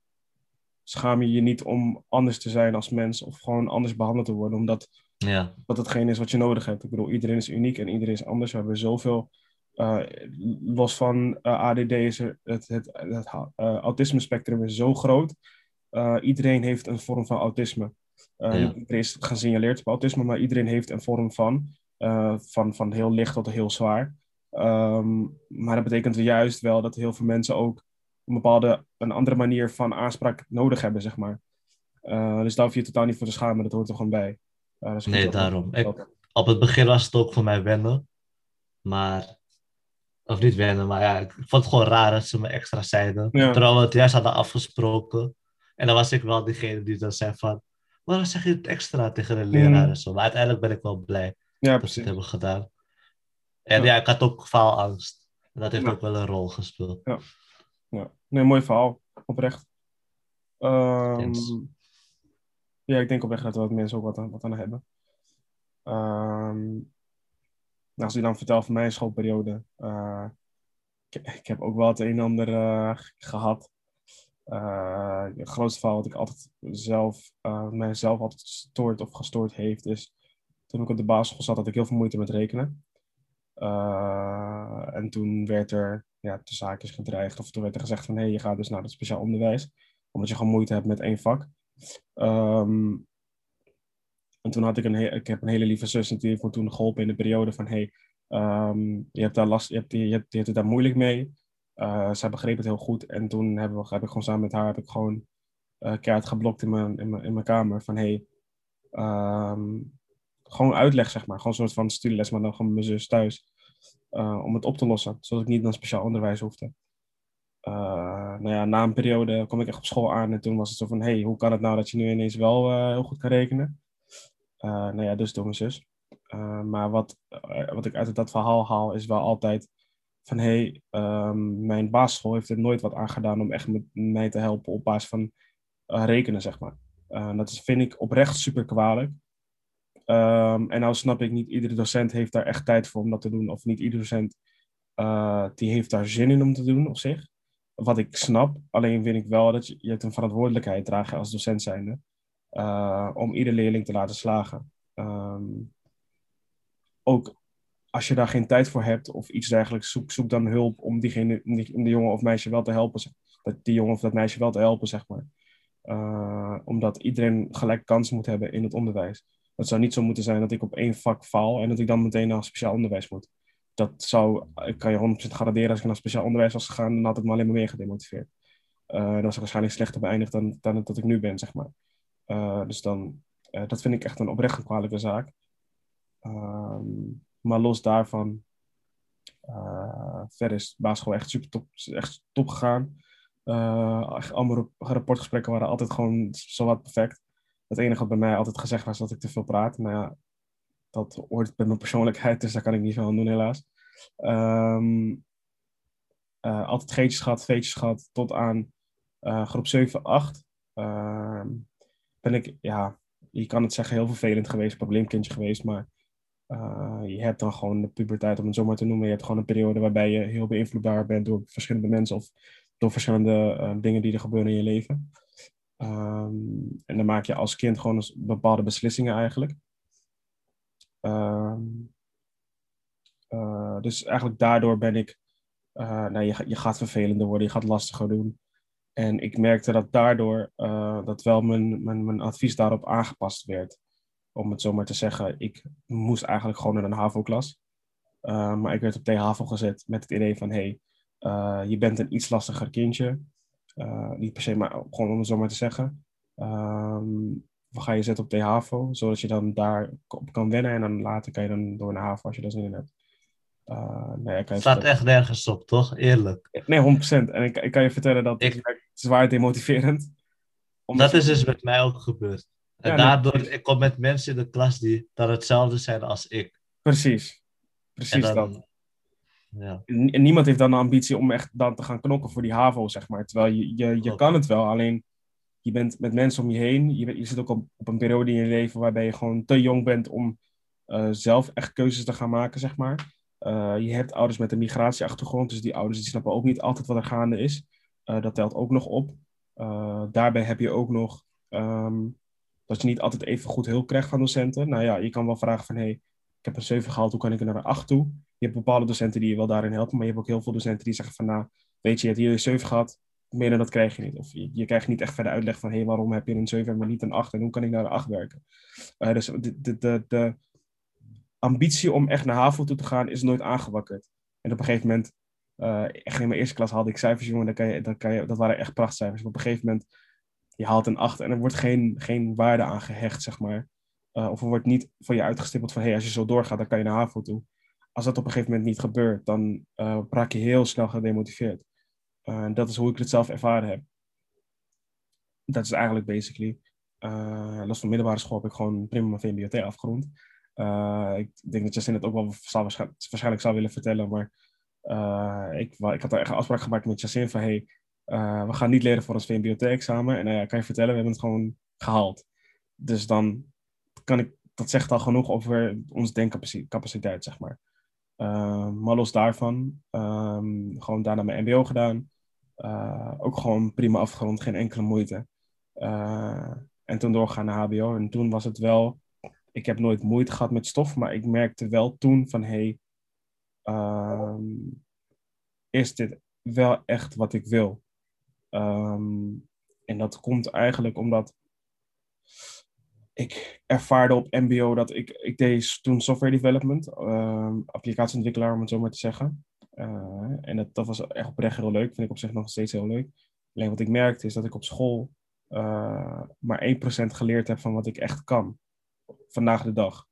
schaam je je niet om anders te zijn als mens, of gewoon anders behandeld te worden, omdat Ja, dat hetgeen is wat je nodig hebt. Ik bedoel, iedereen is uniek en iedereen is anders. We hebben zoveel, uh, los van uh, ADD is er, het, het, het uh, autisme spectrum is zo groot. Iedereen heeft een vorm van autisme. Ja. Iedereen is gesignaleerd op autisme, maar iedereen heeft een vorm van. Van, van heel licht tot heel zwaar. Um, maar dat betekent juist wel dat heel veel mensen ook een bepaalde, een andere manier van aanspraak nodig hebben, zeg maar. Uh, dus daar hoef je totaal niet voor te schamen, dat hoort er gewoon bij. Uh, nee, daarom. Ik, op het begin was het ook voor mij wennen. Maar, of niet wennen, maar ja, ik vond het gewoon raar dat ze me extra zeiden. Ja. Terwijl we het juist hadden afgesproken. En dan was ik wel diegene die dan zei van, waarom zeg je het extra tegen de leraar Mm. en zo. Maar uiteindelijk ben ik wel blij Ja, dat ze het hebben gedaan. En Ja. ja, ik had ook faalangst. En dat heeft Ja. ook wel een rol gespeeld. Ja. Nee, mooi verhaal. Oprecht. Ehm, Thanks. ja, ik denk oprecht dat wat mensen ook wat aan, wat aan hebben. Ehm, nou, als ik dan vertel van mijn schoolperiode. eh, ik, ik heb ook wel het een en ander eh, gehad. Eh, het grootste verhaal wat ik altijd zelf, mijzelf altijd gestoord of gestoord heeft, is toen ik op de basisschool zat, had ik heel veel moeite met rekenen. En toen werd er ja, de zaakjes gedreigd, of toen werd er gezegd van hé, hey, je gaat dus naar het speciaal onderwijs, omdat je gewoon moeite hebt met één vak. Ehm, en toen had ik een, he- ik heb een hele lieve zus en die heeft me toen geholpen in de periode van hey, ehm, je hebt daar last, je hebt, je het daar moeilijk mee. Eh, zij begreep het heel goed en toen hebben we, heb ik gewoon samen met haar heb ik gewoon eh keihard geblokt in mijn, in mijn, in mijn kamer van hey, ehm, gewoon uitleg zeg maar, gewoon een soort van studieles, maar dan gewoon mijn zus thuis. Eh, om het op te lossen, zodat ik niet naar speciaal onderwijs hoefde. Eh, nou ja, na een periode kwam ik echt op school aan en toen was het zo van, hey, hoe kan het nou dat je nu ineens wel eh, heel goed kan rekenen? Nou ja, dus door mijn zus. Maar wat, wat ik uit dat verhaal haal is wel altijd van, hey, ehm, mijn basisschool heeft er nooit wat aan gedaan om echt met mij te helpen op basis van rekenen, zeg maar. Dat vind ik oprecht super kwalijk. Ehm, en nou snap ik, niet iedere docent heeft daar echt tijd voor om dat te doen. Of niet iedere docent eh, die heeft daar zin in om te doen op zich. Wat ik snap, alleen vind ik wel dat je, je hebt een verantwoordelijkheid dragen als docent zijnde. eh, om ieder leerling te laten slagen. Ehm, ook als je daar geen tijd voor hebt of iets dergelijks, zoek, dan hulp om diegene, om die, jongen of meisje wel te helpen. Dat die jongen of dat meisje wel te helpen, zeg maar. Eh, omdat iedereen gelijk kans moet hebben in het onderwijs. Het zou niet zo moeten zijn dat ik op één vak faal en dat ik dan meteen naar speciaal onderwijs moet. Dat zou, ik kan je 100% garanderen, als ik naar speciaal onderwijs was gegaan, dan had het me alleen maar meer gedemotiveerd. Eh, dan was ik waarschijnlijk slechter beëindigd dan, dan dat ik nu ben, zeg maar. Eh, dus dan, eh, dat vind ik echt een oprecht kwalijke zaak. Ehm, maar los daarvan, verder is basisschool echt super top, echt top gegaan. Allemaal rap- rapportgesprekken waren altijd gewoon zowat perfect. Het enige wat bij mij altijd gezegd was dat ik te veel praat. Maar ja, dat hoort bij mijn persoonlijkheid, dus daar kan ik niet veel aan doen helaas. Ehm, eh, altijd geetjes gehad, veetjes gehad, tot aan eh, groep 7, 8. Ehm, ben ik, ja, je kan het zeggen, heel vervelend geweest, probleemkindje geweest, maar eh, je hebt dan gewoon de puberteit, om het zo maar te noemen. Je hebt gewoon een periode waarbij je heel beïnvloedbaar bent door verschillende mensen of door verschillende dingen die er gebeuren in je leven. Ehm, en dan maak je als kind gewoon bepaalde beslissingen eigenlijk. Ehm, eh, dus eigenlijk daardoor ben ik, eh, nou, je, ga- je gaat vervelender worden, je gaat lastiger doen. En ik merkte dat daardoor uh, dat wel mijn, mijn, mijn advies daarop aangepast werd. Om het zo maar te zeggen, ik moest eigenlijk gewoon in een HAVO-klas. Uh, maar ik werd op THAVO gezet met het idee van, hey, uh, je bent een iets lastiger kindje. Uh, niet per se, maar gewoon om het zo maar te zeggen. Um, ga je zetten op de HAVO, zodat je dan daar op kan wennen. En dan later kan je dan door naar HAVO als je daar zin in hebt. Uh, nee, kan staat echt nergens op, toch? Eerlijk. Nee, 100%. En ik, ik kan je vertellen dat ik... het is zwaar demotiverend. Dat is dus met mij ook gebeurd. En daardoor, ik kom met mensen in de klas die dan hetzelfde zijn als ik. Precies. Precies dan, dat. Ja. En niemand heeft dan de ambitie om echt dan te gaan knokken voor die HAVO, zeg maar. Terwijl je, je, je kan het wel, alleen je bent met mensen om je heen. Je, je zit ook op, op een periode in je leven waarbij je gewoon te jong bent om uh, zelf echt keuzes te gaan maken, zeg maar. Uh, je hebt ouders met een migratieachtergrond, dus die ouders die snappen ook niet altijd wat er gaande is. Uh, dat telt ook nog op. daarbij heb je ook nog um, dat je niet altijd even goed hulp krijgt van docenten. Nou ja, je kan wel vragen van, hey, ik heb een 7 gehaald, hoe kan ik er naar een 8 toe? Je hebt bepaalde docenten die je wel daarin helpen, maar je hebt ook heel veel docenten die zeggen van, nou, weet je, je hebt hier een 7 gehad, meer dan dat krijg je niet. Of je, je krijgt niet echt verder uitleg van, hé, hey, waarom heb je een 7 maar niet een 8 en hoe kan ik naar een 8 werken? Uh, dus de, de, de, de, ambitie om echt naar HAVO toe te gaan is nooit aangewakkerd. En op een gegeven moment, uh, echt in mijn eerste klas haalde ik cijfers, jongen, dan kan je, dan kan je, dat waren echt prachtcijfers. op een gegeven moment, je haalt een 8 en er wordt geen, geen waarde aan gehecht, zeg maar. Uh, of er wordt niet van je uitgestippeld van, hé, hey, als je zo doorgaat, dan kan je naar HAVO toe. Als dat op een gegeven moment niet gebeurt, dan uh, raak je heel snel gedemotiveerd. Uh, dat is hoe ik het zelf ervaren heb. Dat is eigenlijk basically. Uh, los van middelbare school heb ik gewoon prima mijn VMBOT afgerond. Ik denk dat Justin het ook wel zou, waarschijnlijk zou willen vertellen, maar ik, ik had er echt een afspraak gemaakt met Justin van hey, we gaan niet leren voor ons VMBOT-examen. En uh, kan je vertellen, we hebben het gewoon gehaald. Dus dan kan ik, dat zegt al genoeg over onze denkcapaciteit, zeg maar. Uh, maar los daarvan, um, gewoon daarna mijn MBO gedaan. Uh, ook gewoon prima afgerond, geen enkele moeite. Uh, en toen doorgaan naar HBO. En toen was het wel, ik heb nooit moeite gehad met stof, maar ik merkte wel toen van hé, hey, um, is dit wel echt wat ik wil? En dat komt eigenlijk omdat ik ervaarde op MBO dat ik, ik deed toen software development, uh, applicatieontwikkelaar om het zo maar te zeggen. Uh, en dat, dat was echt oprecht heel leuk, vind ik op zich nog steeds heel leuk. Alleen wat ik merkte is dat ik op school uh, maar 1% geleerd heb van wat ik echt kan, vandaag de dag.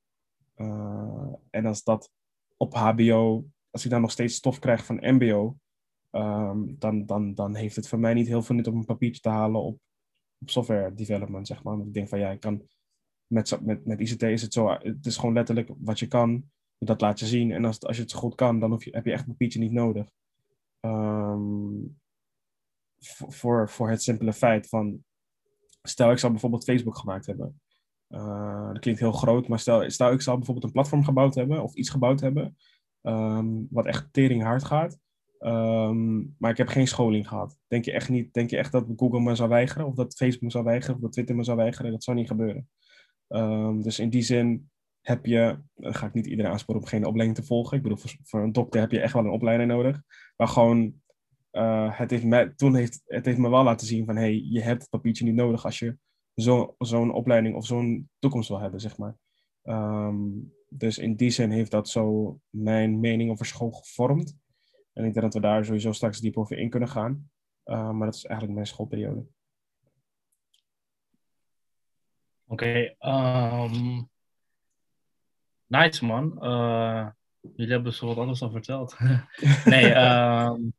Uh, en als dat op HBO, als ik dan nog steeds stof krijg van MBO, um, dan, dan, dan heeft het voor mij niet heel veel nut om een papiertje te halen op, op software development, zeg maar. Want ik denk van ja, ik kan met, met, met ICT is het zo, het is gewoon letterlijk wat je kan, dat laat je zien. En als, als je het goed kan, dan hoef je, heb je echt een papiertje niet nodig. Um, voor, voor het simpele feit van, stel ik zou bijvoorbeeld Facebook gemaakt hebben. Uh, dat klinkt heel groot, maar stel, stel ik zou bijvoorbeeld een platform gebouwd hebben of iets gebouwd hebben, um, wat echt tering hard gaat. Um, maar ik heb geen scholing gehad. Denk je echt niet, denk je echt dat Google me zou weigeren, of dat Facebook me zou weigeren, of dat Twitter me zou weigeren? Dat zou niet gebeuren. Um, dus in die zin heb je, dan ga ik niet iedereen aansporen om geen opleiding te volgen. Ik bedoel, voor, voor, een dokter heb je echt wel een opleiding nodig. Maar gewoon, uh, het heeft mij, toen heeft het heeft me wel laten zien van, hey, je hebt het papiertje niet nodig als je zo'n zo opleiding of zo'n toekomst wil hebben, zeg maar. Um, dus in die zin heeft dat zo mijn mening over school gevormd. En ik denk dat we daar sowieso straks diep over in kunnen gaan. Uh, maar dat is eigenlijk mijn schoolperiode. Oké, okay, um, nice man. Uh, jullie hebben zo wat anders al verteld. [LAUGHS] nee, um,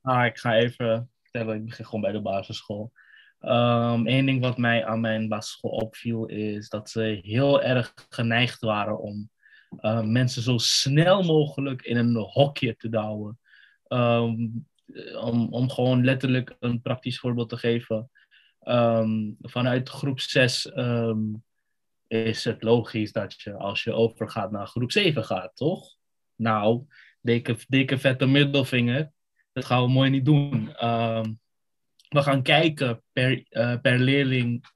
ah, ik ga even vertellen. Ik begin gewoon bij de basisschool. Eén ding wat mij aan mijn basisschool opviel is dat ze heel erg geneigd waren om mensen zo snel mogelijk in een hokje te douwen. Om, om gewoon letterlijk een praktisch voorbeeld te geven. Um, vanuit groep 6 um, ehm, is het logisch dat je als je overgaat naar groep 7 gaat, toch? Nou, dikke, dikke vette middelvinger. Dat gaan we mooi niet doen. Um, we gaan kijken per, uh, per leerling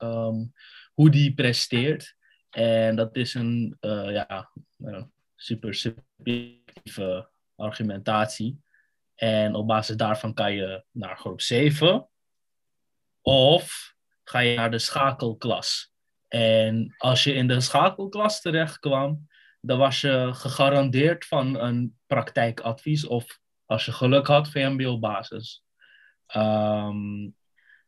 hoe die presteert. En dat is een uh, ja, uh, super subjectieve argumentatie. En op basis daarvan kan je naar groep 7 of ga je naar de schakelklas. En als je in de schakelklas terecht kwam, dan was je gegarandeerd van een praktijkadvies of als je geluk had, VMBO-basis. Um,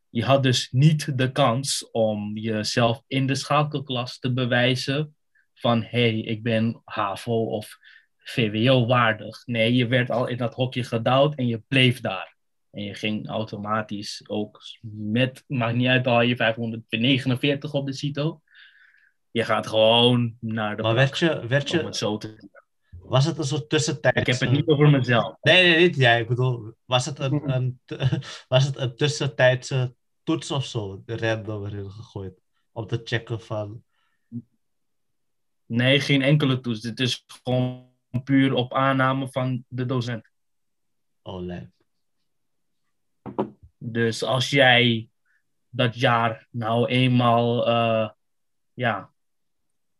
je had dus niet de kans om jezelf in de schakelklas te bewijzen van hé, hey, ik ben HAVO of VWO waardig. Nee, je werd al in dat hokje gedouwd en je bleef daar. En je ging automatisch ook met, maakt niet uit al je 549 op de CITO. Je gaat gewoon naar de Maar werd je, werd om je, het zo te was het een soort tussentijd? Ik heb het niet over mezelf. Nee, nee, niet jij. Ik bedoel, was het een, [LAUGHS] een, was het een tussentijdse toets of zo? Random erin gegooid. Om te checken van... Nee, geen enkele toets. Dit is gewoon puur op aanname van de docent. Oh, lijp. Dus als jij dat jaar nou eenmaal eh, ja,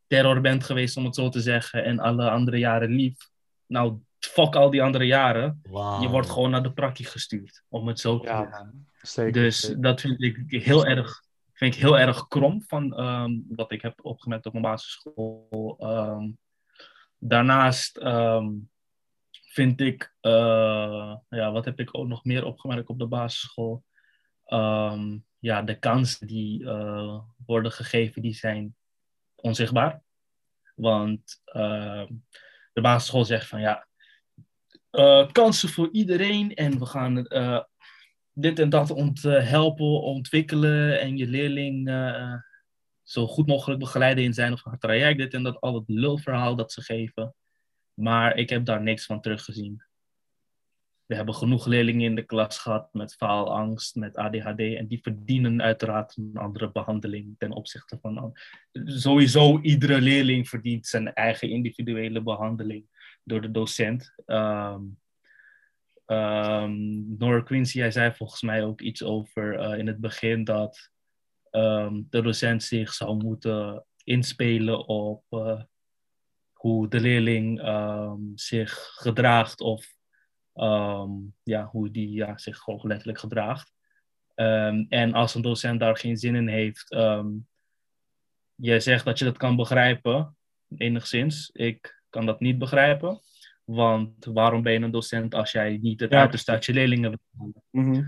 terror bent geweest, om het zo te zeggen, en alle andere jaren lief, nou, fuck al die andere jaren. Je wordt gewoon naar de prakkie gestuurd, om het zo te Ja, zeggen. Dus zeker. dat vind ik heel erg, vind ik heel erg krom van ehm, wat ik heb opgemerkt op mijn basisschool. Ehm, daarnaast ehm, vind ik, eh, ja, wat heb ik ook nog meer opgemerkt op de basisschool? Ehm, ja, de kansen die eh, worden gegeven, die zijn onzichtbaar. Want ehm, de basisschool zegt van ja, eh, kansen voor iedereen en we gaan dit en dat ont, helpen, ontwikkelen en je leerling zo goed mogelijk begeleiden in zijn of haar traject, dit en dat, al het lulverhaal dat ze geven. Maar ik heb daar niks van teruggezien. We hebben genoeg leerlingen in de klas gehad met faalangst, met ADHD. En die verdienen uiteraard een andere behandeling ten opzichte van. an- Sowieso, iedere leerling verdient zijn eigen individuele behandeling door de docent. Ehm, Nora Quincy, hij zei volgens mij ook iets over eh, in het begin dat ehm, de docent zich zou moeten inspelen op eh, hoe de leerling ehm, zich gedraagt of ehm, ja, hoe die ja, zich gewoon letterlijk gedraagt. Ehm, en als een docent daar geen zin in heeft, je zegt dat je dat kan begrijpen, enigszins. Ik kan dat niet begrijpen. Want waarom ben je een docent als jij niet het Ja, uiterste uit je leerlingen wil? Mhm.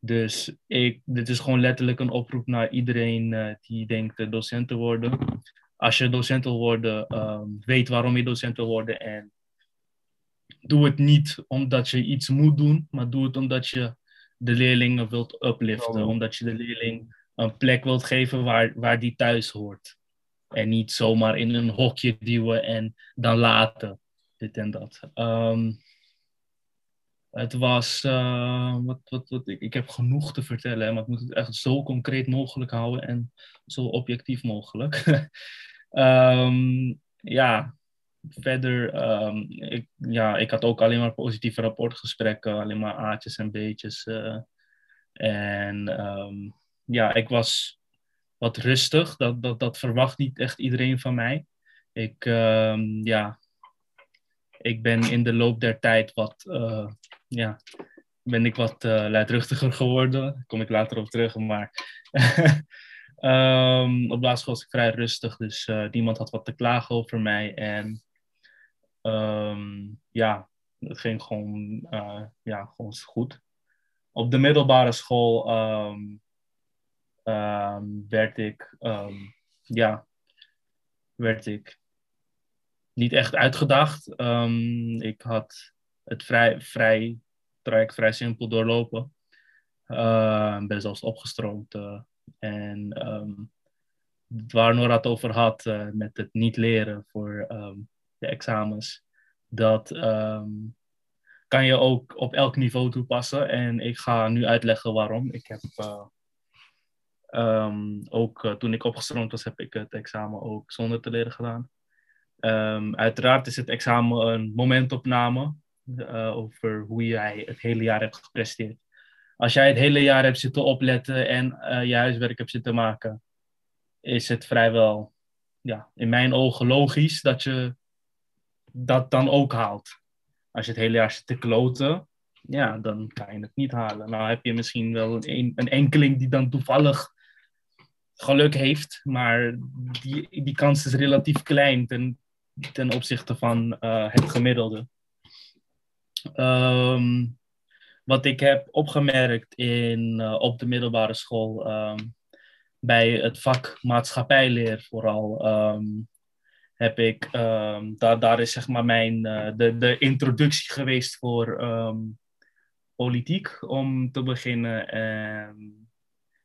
Dus ik, dit is gewoon letterlijk een oproep naar iedereen eh, die denkt docent te worden. Als je docent wil worden, ehm, weet waarom je docent wil worden. En doe het niet omdat je iets moet doen, maar doe het omdat je de leerlingen wilt upliften. Oh. Omdat je de leerling een plek wilt geven waar, waar die thuis hoort. En niet zomaar in een hokje duwen en dan laten. Dit en dat. Ehm, het was, uh, wat, wat, wat, ik, ik heb genoeg te vertellen, maar ik moet het echt zo concreet mogelijk houden en zo objectief mogelijk. [LAUGHS] um, ja, verder, um, ik, ja, ik had ook alleen maar positieve rapportgesprekken, alleen maar A'tjes en B'tjes. Uh, en um, ja, ik was wat rustig, dat, dat, dat verwacht niet echt iedereen van mij. Ik, ja, ik ben in de loop der tijd wat, uh, ja, ben ik wat uh, luidruchtiger geworden. Daar kom ik later op terug, maar [LAUGHS] um, op basisschool was ik vrij rustig, dus uh, niemand had wat te klagen over mij. En um, ja, het ging gewoon, uh, ja, gewoon goed. Op de middelbare school um, werd ik, ja, werd ik niet echt uitgedacht. Ik had het vrij, vrij, traject vrij simpel doorlopen. Uh, ben zelfs opgestroomd. En um, waar Nora het over had uh, met het niet leren voor um, de examens, dat kan je ook op elk niveau toepassen. En ik ga nu uitleggen waarom. Ik heb ook toen ik opgestroomd was, heb ik het examen ook zonder te leren gedaan. Uiteraard is het examen een momentopname over hoe jij het hele jaar hebt gepresteerd. Als jij het hele jaar hebt zitten opletten en uh, je huiswerk hebt zitten maken, is het vrijwel, ja, in mijn ogen logisch dat je dat dan ook haalt. Als je het hele jaar zit te kloten, ja, dan kan je het niet halen. Nou heb je misschien wel een, een enkeling die dan toevallig geluk heeft, maar die, die kans is relatief klein ten, ten opzichte van uh, het gemiddelde. Um, wat ik heb opgemerkt in, uh, op de middelbare school, um, bij het vak maatschappijleer vooral, um, heb ik, um, daar, daar is zeg maar mijn, uh, de, de introductie geweest voor politiek om te beginnen. En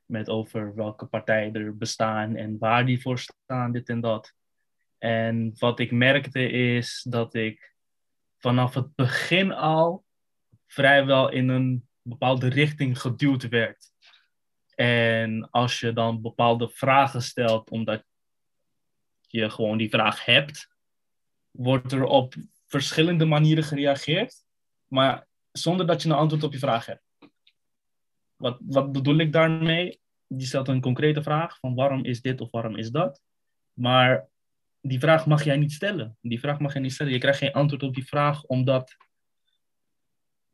met over welke partijen er bestaan en waar die voor staan, dit en dat. En wat ik merkte is dat ik vanaf het begin al vrijwel in een bepaalde richting geduwd werd. En als je dan bepaalde vragen stelt, omdat je gewoon die vraag hebt, wordt er op verschillende manieren gereageerd, maar zonder dat je een antwoord op je vraag hebt. Wat, wat bedoel ik daarmee? Je stelt een concrete vraag van waarom is dit of waarom is dat. Maar die vraag mag jij niet stellen. Die vraag mag je niet stellen. Je krijgt geen antwoord op die vraag omdat,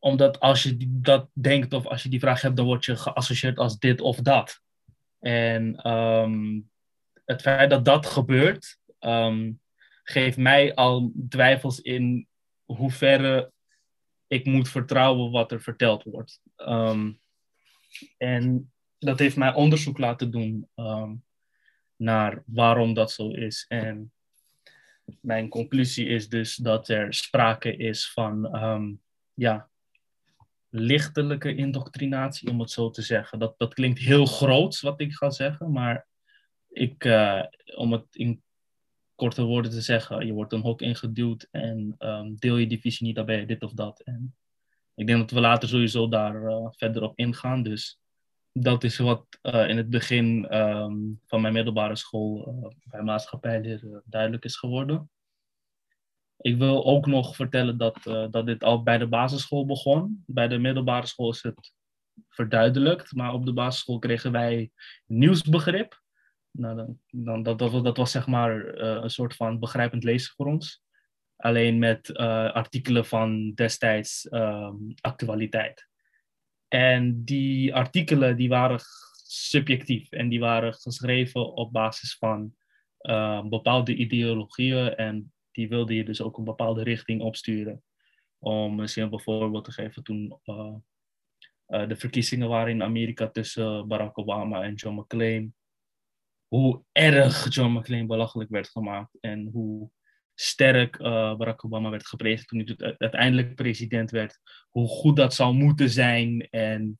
omdat als je dat denkt of als je die vraag hebt, dan word je geassocieerd als dit of dat. En um, het feit dat dat gebeurt, um, geeft mij al twijfels in hoeverre ik moet vertrouwen wat er verteld wordt. Um, en dat heeft mij onderzoek laten doen naar waarom dat zo is. En mijn conclusie is dus dat er sprake is van ja, lichtelijke indoctrinatie, om het zo te zeggen. Dat, dat klinkt heel groot wat ik ga zeggen, maar ik, uh, om het in korte woorden te zeggen, je wordt een hok ingeduwd en um, deel je die visie niet, je dit of dat. En ik denk dat we later sowieso daar uh, verder op ingaan. Dus dat is wat uh, in het begin um, van mijn middelbare school bij maatschappijleer duidelijk is geworden. Ik wil ook nog vertellen dat, dat dit al bij de basisschool begon. Bij de middelbare school is het verduidelijkt, maar op de basisschool kregen wij nieuwsbegrip. Nou, dan, dan, dat, dat, was zeg maar een soort van begrijpend lezen voor ons alleen met uh, artikelen van destijds um, actualiteit. En die artikelen die waren subjectief en die waren geschreven op basis van bepaalde ideologieën en die wilde je dus ook een bepaalde richting opsturen. Om een simpel voorbeeld te geven, toen uh, de verkiezingen waren in Amerika tussen Barack Obama en John McClane, hoe erg John McClane belachelijk werd gemaakt en hoe sterk Barack Obama werd geprezen toen hij uiteindelijk president werd. Hoe goed dat zou moeten zijn. En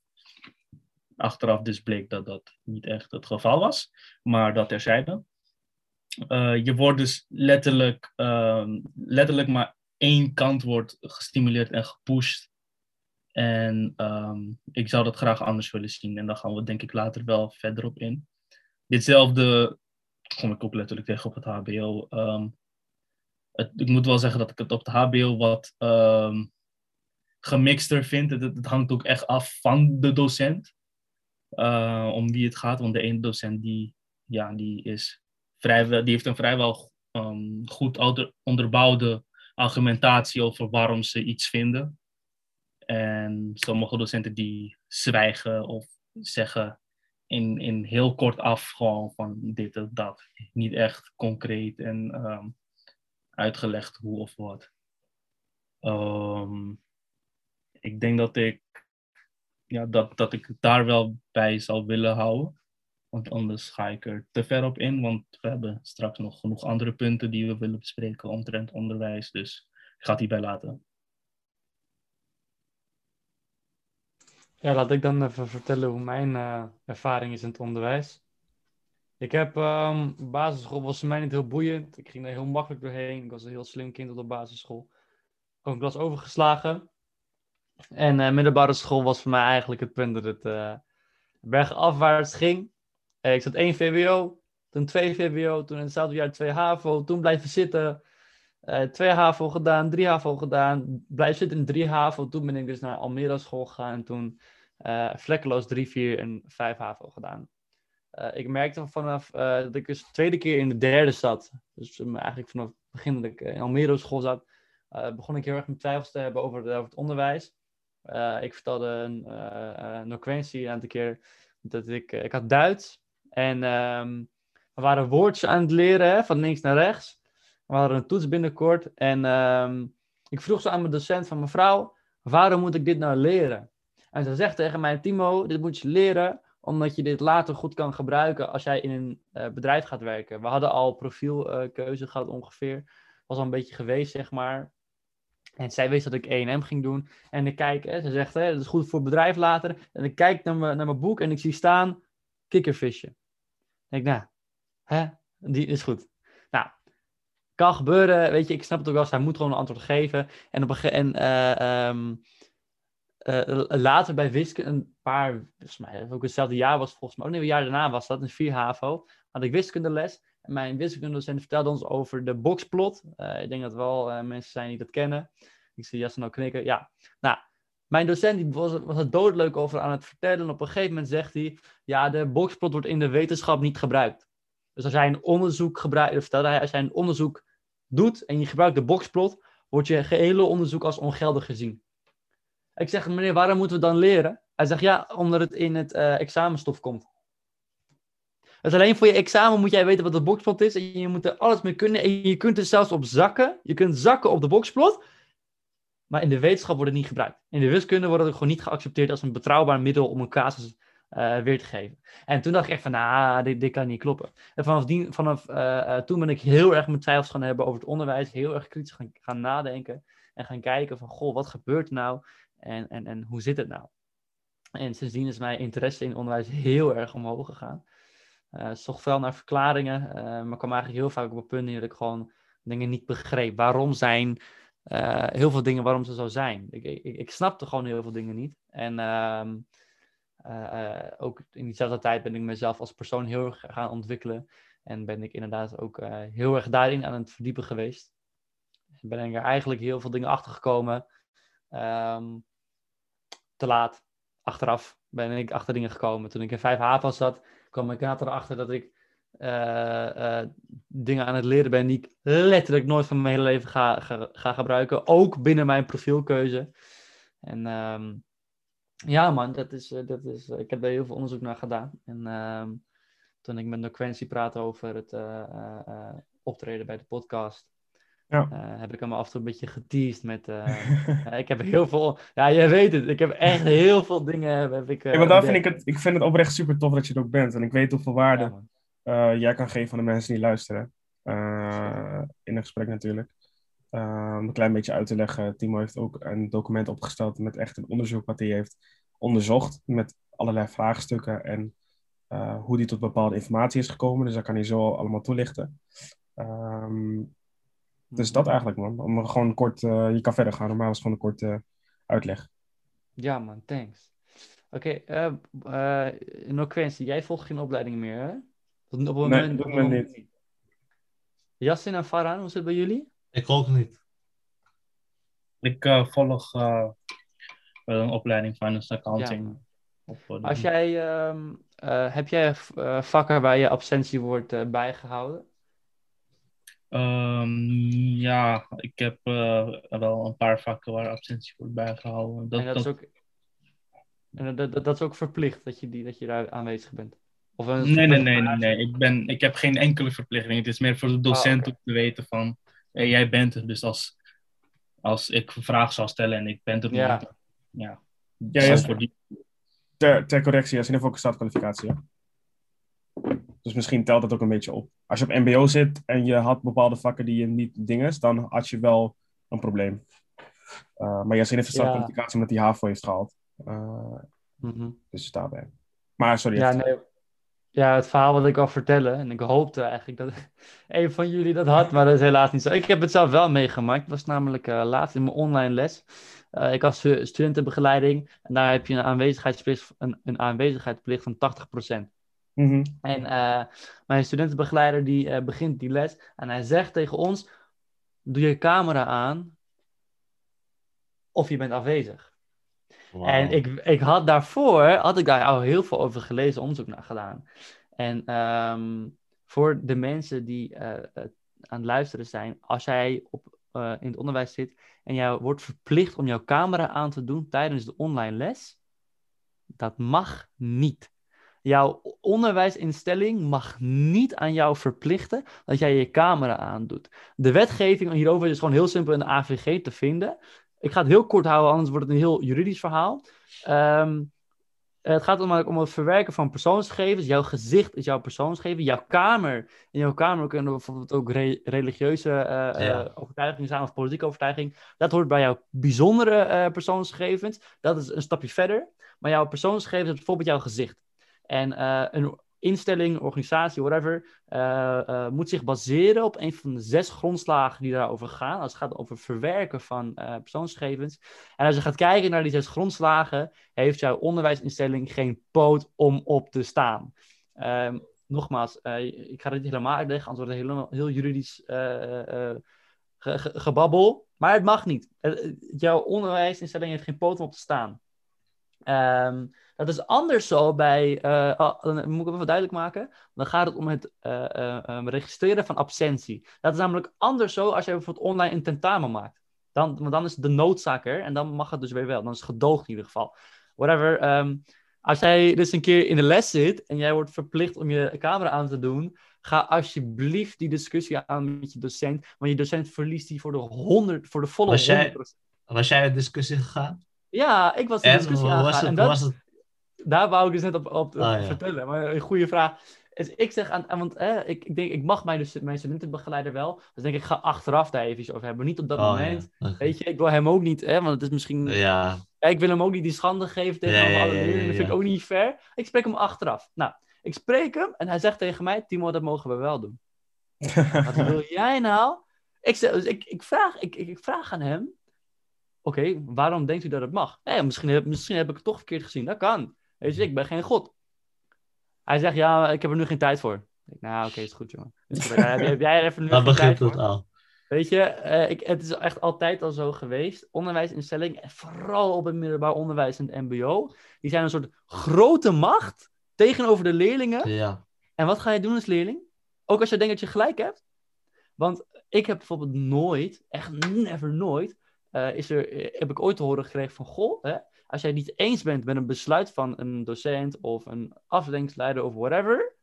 achteraf dus bleek dat dat niet echt het geval was. Maar dat terzijde. Uh, je wordt dus letterlijk, uh, letterlijk maar één kant wordt gestimuleerd en gepusht. En um, ik zou dat graag anders willen zien. En daar gaan we denk ik later wel verder op in. Ditzelfde kom ik ook letterlijk tegen op het HBO. Um, het, ik moet wel zeggen dat ik het op de HBO wat gemixter vind. Het, het, hangt ook echt af van de docent. Uh, om wie het gaat. Want de ene docent die, ja, die, is die heeft een vrijwel um, goed onderbouwde argumentatie over waarom ze iets vinden. En sommige docenten die zwijgen of zeggen in, in heel kort af gewoon van dit of dat. Niet echt concreet en um, uitgelegd hoe of wat. Um, ik denk dat ik, ja, dat, dat ik daar wel bij zou willen houden. Want anders ga ik er te ver op in. Want we hebben straks nog genoeg andere punten die we willen bespreken omtrent onderwijs. Dus ik ga het hierbij laten. Ja, laat ik dan even vertellen hoe mijn uh, ervaring is in het onderwijs. Ik heb um, basisschool was voor mij niet heel boeiend. Ik ging er heel makkelijk doorheen. Ik was een heel slim kind op de basisschool. Ik was overgeslagen. En uh, middelbare school was voor mij eigenlijk het punt dat het uh, bergafwaarts ging. Uh, ik zat 1 VWO, toen 2 VWO, toen in hetzelfde jaar 2 HAVO, toen blijven zitten. 2 HAVO gedaan, 3 HAVO gedaan, blijf zitten in 3 HAVO. Toen ben ik dus naar Almere school gegaan en toen vlekkeloos 3, 4 en 5 HAVO gedaan. Uh, ik merkte vanaf uh, dat ik dus de tweede keer in de derde zat. Dus eigenlijk vanaf het begin dat ik in Almere school zat, uh, begon ik heel erg mijn twijfels te hebben over, het onderwijs. ik vertelde een uh, een aantal keer dat ik, ik had Duits. En um, we waren woordjes aan het leren, hè, van links naar rechts. We hadden een toets binnenkort. En um, ik vroeg zo aan mijn docent van mevrouw, waarom moet ik dit nou leren? En ze zegt tegen mij, Timo, dit moet je leren, omdat je dit later goed kan gebruiken als jij in een eh, bedrijf gaat werken. We hadden al profielkeuze gehad ongeveer. Was al een beetje geweest, zeg maar. En zij wist dat ik E&M ging doen. En ik kijk, hè, ze zegt, hè, dat is goed voor bedrijf later. En ik kijk naar mijn boek en ik zie staan, kikkervisje. Ik denk, nou, hè, die is goed. Nou, kan gebeuren, weet je, ik snap het ook wel. Zij moet gewoon een antwoord geven. En op een eh, ehm, eh, later bij wiskunde, een paar, volgens mij ook hetzelfde jaar was volgens mij, ook nee, een jaar daarna was dat, een 4 HAVO, had ik wiskundeles. En mijn wiskundedocent vertelde ons over de boxplot. Uh, ik denk dat wel uh, mensen zijn die dat kennen. Ik zie Jassen nou knikken. Ja, nou, mijn docent die was, was het doodleuk over aan het vertellen. En op een gegeven moment zegt hij, ja, de boxplot wordt in de wetenschap niet gebruikt. Dus als jij een onderzoek gebruikt, vertelde hij, als jij een onderzoek doet en je gebruikt de boxplot, wordt je gehele onderzoek als ongeldig gezien. Ik zeg, meneer, waarom moeten we dan leren? Hij zegt, ja, omdat het in het uh, examenstof komt. Dus alleen voor je examen moet jij weten wat de boxplot is. En je moet er alles mee kunnen. En je kunt er zelfs op zakken. Je kunt zakken op de boxplot. Maar in de wetenschap wordt het niet gebruikt. In de wiskunde wordt het gewoon niet geaccepteerd als een betrouwbaar middel om een casus uh, weer te geven. En toen dacht ik echt van, nou, dit, kan niet kloppen. En vanaf, die, vanaf uh, toen ben ik heel erg mijn twijfels gaan hebben over het onderwijs. Heel erg kritisch gaan, gaan nadenken. En gaan kijken van, goh, wat gebeurt er nou? En, en, en hoe zit het nou? En sindsdien is mijn interesse in onderwijs heel erg omhoog gegaan. Uh, zocht veel naar verklaringen, uh, maar kwam eigenlijk heel vaak op het punt dat ik gewoon dingen niet begreep. Waarom zijn uh, heel veel dingen, waarom ze zo zijn? Ik, ik, ik snapte gewoon heel veel dingen niet. En ehm, ook in diezelfde tijd ben ik mezelf als persoon heel erg gaan ontwikkelen. En ben ik inderdaad ook heel erg daarin aan het verdiepen geweest. Ben ik er eigenlijk heel veel dingen achter gekomen. Um, te laat, achteraf ben ik achter dingen gekomen. Toen ik in 5 HAVO zat, kwam ik later erachter dat ik dingen aan het leren ben die ik letterlijk nooit van mijn hele leven ga, ga, ga gebruiken. Ook binnen mijn profielkeuze. En um, ja man, dat is, uh, dat is, ik heb daar heel veel onderzoek naar gedaan. En um, toen ik met Noquency praatte over het optreden bij de podcast, ja. Uh, heb ik hem af en toe een beetje geteased met. [LAUGHS] Ik heb heel veel. Ja, jij weet het. Ik heb echt heel veel dingen. Heb ik, ja, maar daar vind ik het. Ik vind het oprecht super tof dat je er ook bent. En ik weet hoeveel waarde ja, jij kan geven aan de mensen die luisteren. in een gesprek natuurlijk. om een klein beetje uit te leggen. Timo heeft ook een document opgesteld met echt een onderzoek wat hij heeft onderzocht. Met allerlei vraagstukken en hoe die tot bepaalde informatie is gekomen. Dus dat kan hij zo allemaal toelichten. Um, dus dat eigenlijk, man. Om gewoon kort, uh, je kan verder gaan. Normaal was gewoon een korte uh, uitleg. Ja, man, thanks. Oké, okay, uh, Quincy, jij volgt geen opleiding meer, hè? Op het moment, nee, doe ik niet. Yassin en Farhan, hoe zit het bij jullie? Ik ook niet. Ik uh, volg uh, een opleiding finance accounting. Ja, Als jij, um, uh, heb jij vakken waar je absentie wordt bijgehouden? Um, ja, ik heb uh, wel een paar vakken waar absentie wordt bijgehouden. Dat, en dat, dat... Is ook, en dat, dat, dat, is ook verplicht dat je, die, dat je daar aanwezig bent? Of een nee, nee, nee, nee, nee. Ik, ben, ik heb geen enkele verplichting. Het is meer voor de docent ah, okay. om te weten van, hey, jij bent er. Dus als, als ik een vraag zou stellen en ik ben er ja. niet, ja. ja, ja voor die... ter, ter correctie, als je in ook een staatkwalificatie hebt. Dus misschien telt dat ook een beetje op. Als je op MBO zit en je had bepaalde vakken die je niet dinges, dan had je wel een probleem. Uh, maar Yasin heeft een ja. kwalificatie omdat hij HAVO heeft gehaald. Uh, mm-hmm. Dus daarbij. Maar sorry. Ja, nee. Ja, het verhaal wat ik al vertellen. En ik hoopte eigenlijk dat [LAUGHS] een van jullie dat had, maar dat is helaas niet zo. Ik heb het zelf wel meegemaakt. Het was namelijk uh, laatst in mijn online les. Uh, ik had studentenbegeleiding en daar heb je een aanwezigheidsplicht, een, een aanwezigheidsplicht van 80%. Mm-hmm. En uh, mijn studentenbegeleider die begint die les en hij zegt tegen ons: Doe je camera aan of je bent afwezig. Wow. En ik, ik had daarvoor, had ik daar al heel veel over gelezen, onderzoek naar gedaan. En um, voor de mensen die uh, aan het luisteren zijn, als jij op, in het onderwijs zit en jij wordt verplicht om jouw camera aan te doen tijdens de online les, dat mag niet. Jouw onderwijsinstelling mag niet aan jou verplichten dat jij je camera aandoet. De wetgeving hierover is gewoon heel simpel in de AVG te vinden. Ik ga het heel kort houden, anders wordt het een heel juridisch verhaal. Ehm, het gaat om, om het verwerken van persoonsgegevens. Jouw gezicht is jouw persoonsgegevens. Jouw kamer. In jouw kamer kunnen bijvoorbeeld ook religieuze uh, ja. overtuigingen zijn of politieke overtuiging. Dat hoort bij jouw bijzondere uh, persoonsgegevens. Dat is een stapje verder. Maar jouw persoonsgegevens is bijvoorbeeld jouw gezicht. En een instelling, organisatie, whatever, uh, uh, moet zich baseren op een van de zes grondslagen die daarover gaan. Als het gaat over verwerken van uh, persoonsgegevens. En als je gaat kijken naar die zes grondslagen, heeft jouw onderwijsinstelling geen poot om op te staan. Um, nogmaals, ik ga dit niet helemaal uitleggen, anders wordt het heel, heel juridisch ge gebabbel. Maar het mag niet. jouw onderwijsinstelling heeft geen poot om op te staan. Um, dat is anders zo bij, uh, oh, dan moet ik even duidelijk maken, dan gaat het om het uh, uh, registreren van absentie. Dat is namelijk anders zo als je bijvoorbeeld online een tentamen maakt. Dan, want dan is het de noodzaak er en dan mag het dus weer wel. Dan is het gedoogd in ieder geval. Whatever. Um, als jij dus een keer in de les zit en jij wordt verplicht om je camera aan te doen, ga alsjeblieft die discussie aan met je docent, want je docent verliest die voor de, 100, voor de volle was jij, 100%. Was jij een discussie gegaan? Ja, ik was de discussie aangegaan. En dat, was het? Daar wou ik dus net op, op ah, vertellen. Maar een goede vraag. Dus ik zeg aan, want ik, ik denk, ik mag mijn, dus, mijn studentenbegeleider wel. Dus denk ik, ga achteraf daar even over hebben. Niet op dat oh, moment. Ja. Weet je, ik wil hem ook niet, hè, want het is misschien. Ja. Ik wil hem ook niet die schande geven tegen alle leerlingen. Dat vind ik ook niet fair. Ik spreek hem achteraf. Nou, ik spreek hem en hij zegt tegen mij: Timo, dat mogen we wel doen. [LAUGHS] Wat wil jij nou? Ik, zeg, dus ik, ik, vraag, ik, ik, ik vraag aan hem: Oké, waarom denkt u dat het mag? Eh, misschien, heb, misschien heb ik het toch verkeerd gezien. Dat kan. Weet je, ik ben geen god. Hij zegt, ja, ik heb er nu geen tijd voor. Ik, nou, oké, is goed, jongen. Is goed. heb, heb, jij er even nu [LAUGHS] Dan begint het al. Weet je, uh, ik, het is echt altijd al zo geweest. Onderwijsinstellingen, vooral op het middelbaar onderwijs en het mbo, die zijn een soort grote macht tegenover de leerlingen. Ja. En wat ga je doen als leerling? Ook als je denkt dat je gelijk hebt. Want ik heb bijvoorbeeld nooit, echt never nooit, uh, is er, heb ik ooit te horen gekregen van, goh, hè, als jij niet eens bent met een besluit van een docent of een afdelingsleider of whatever,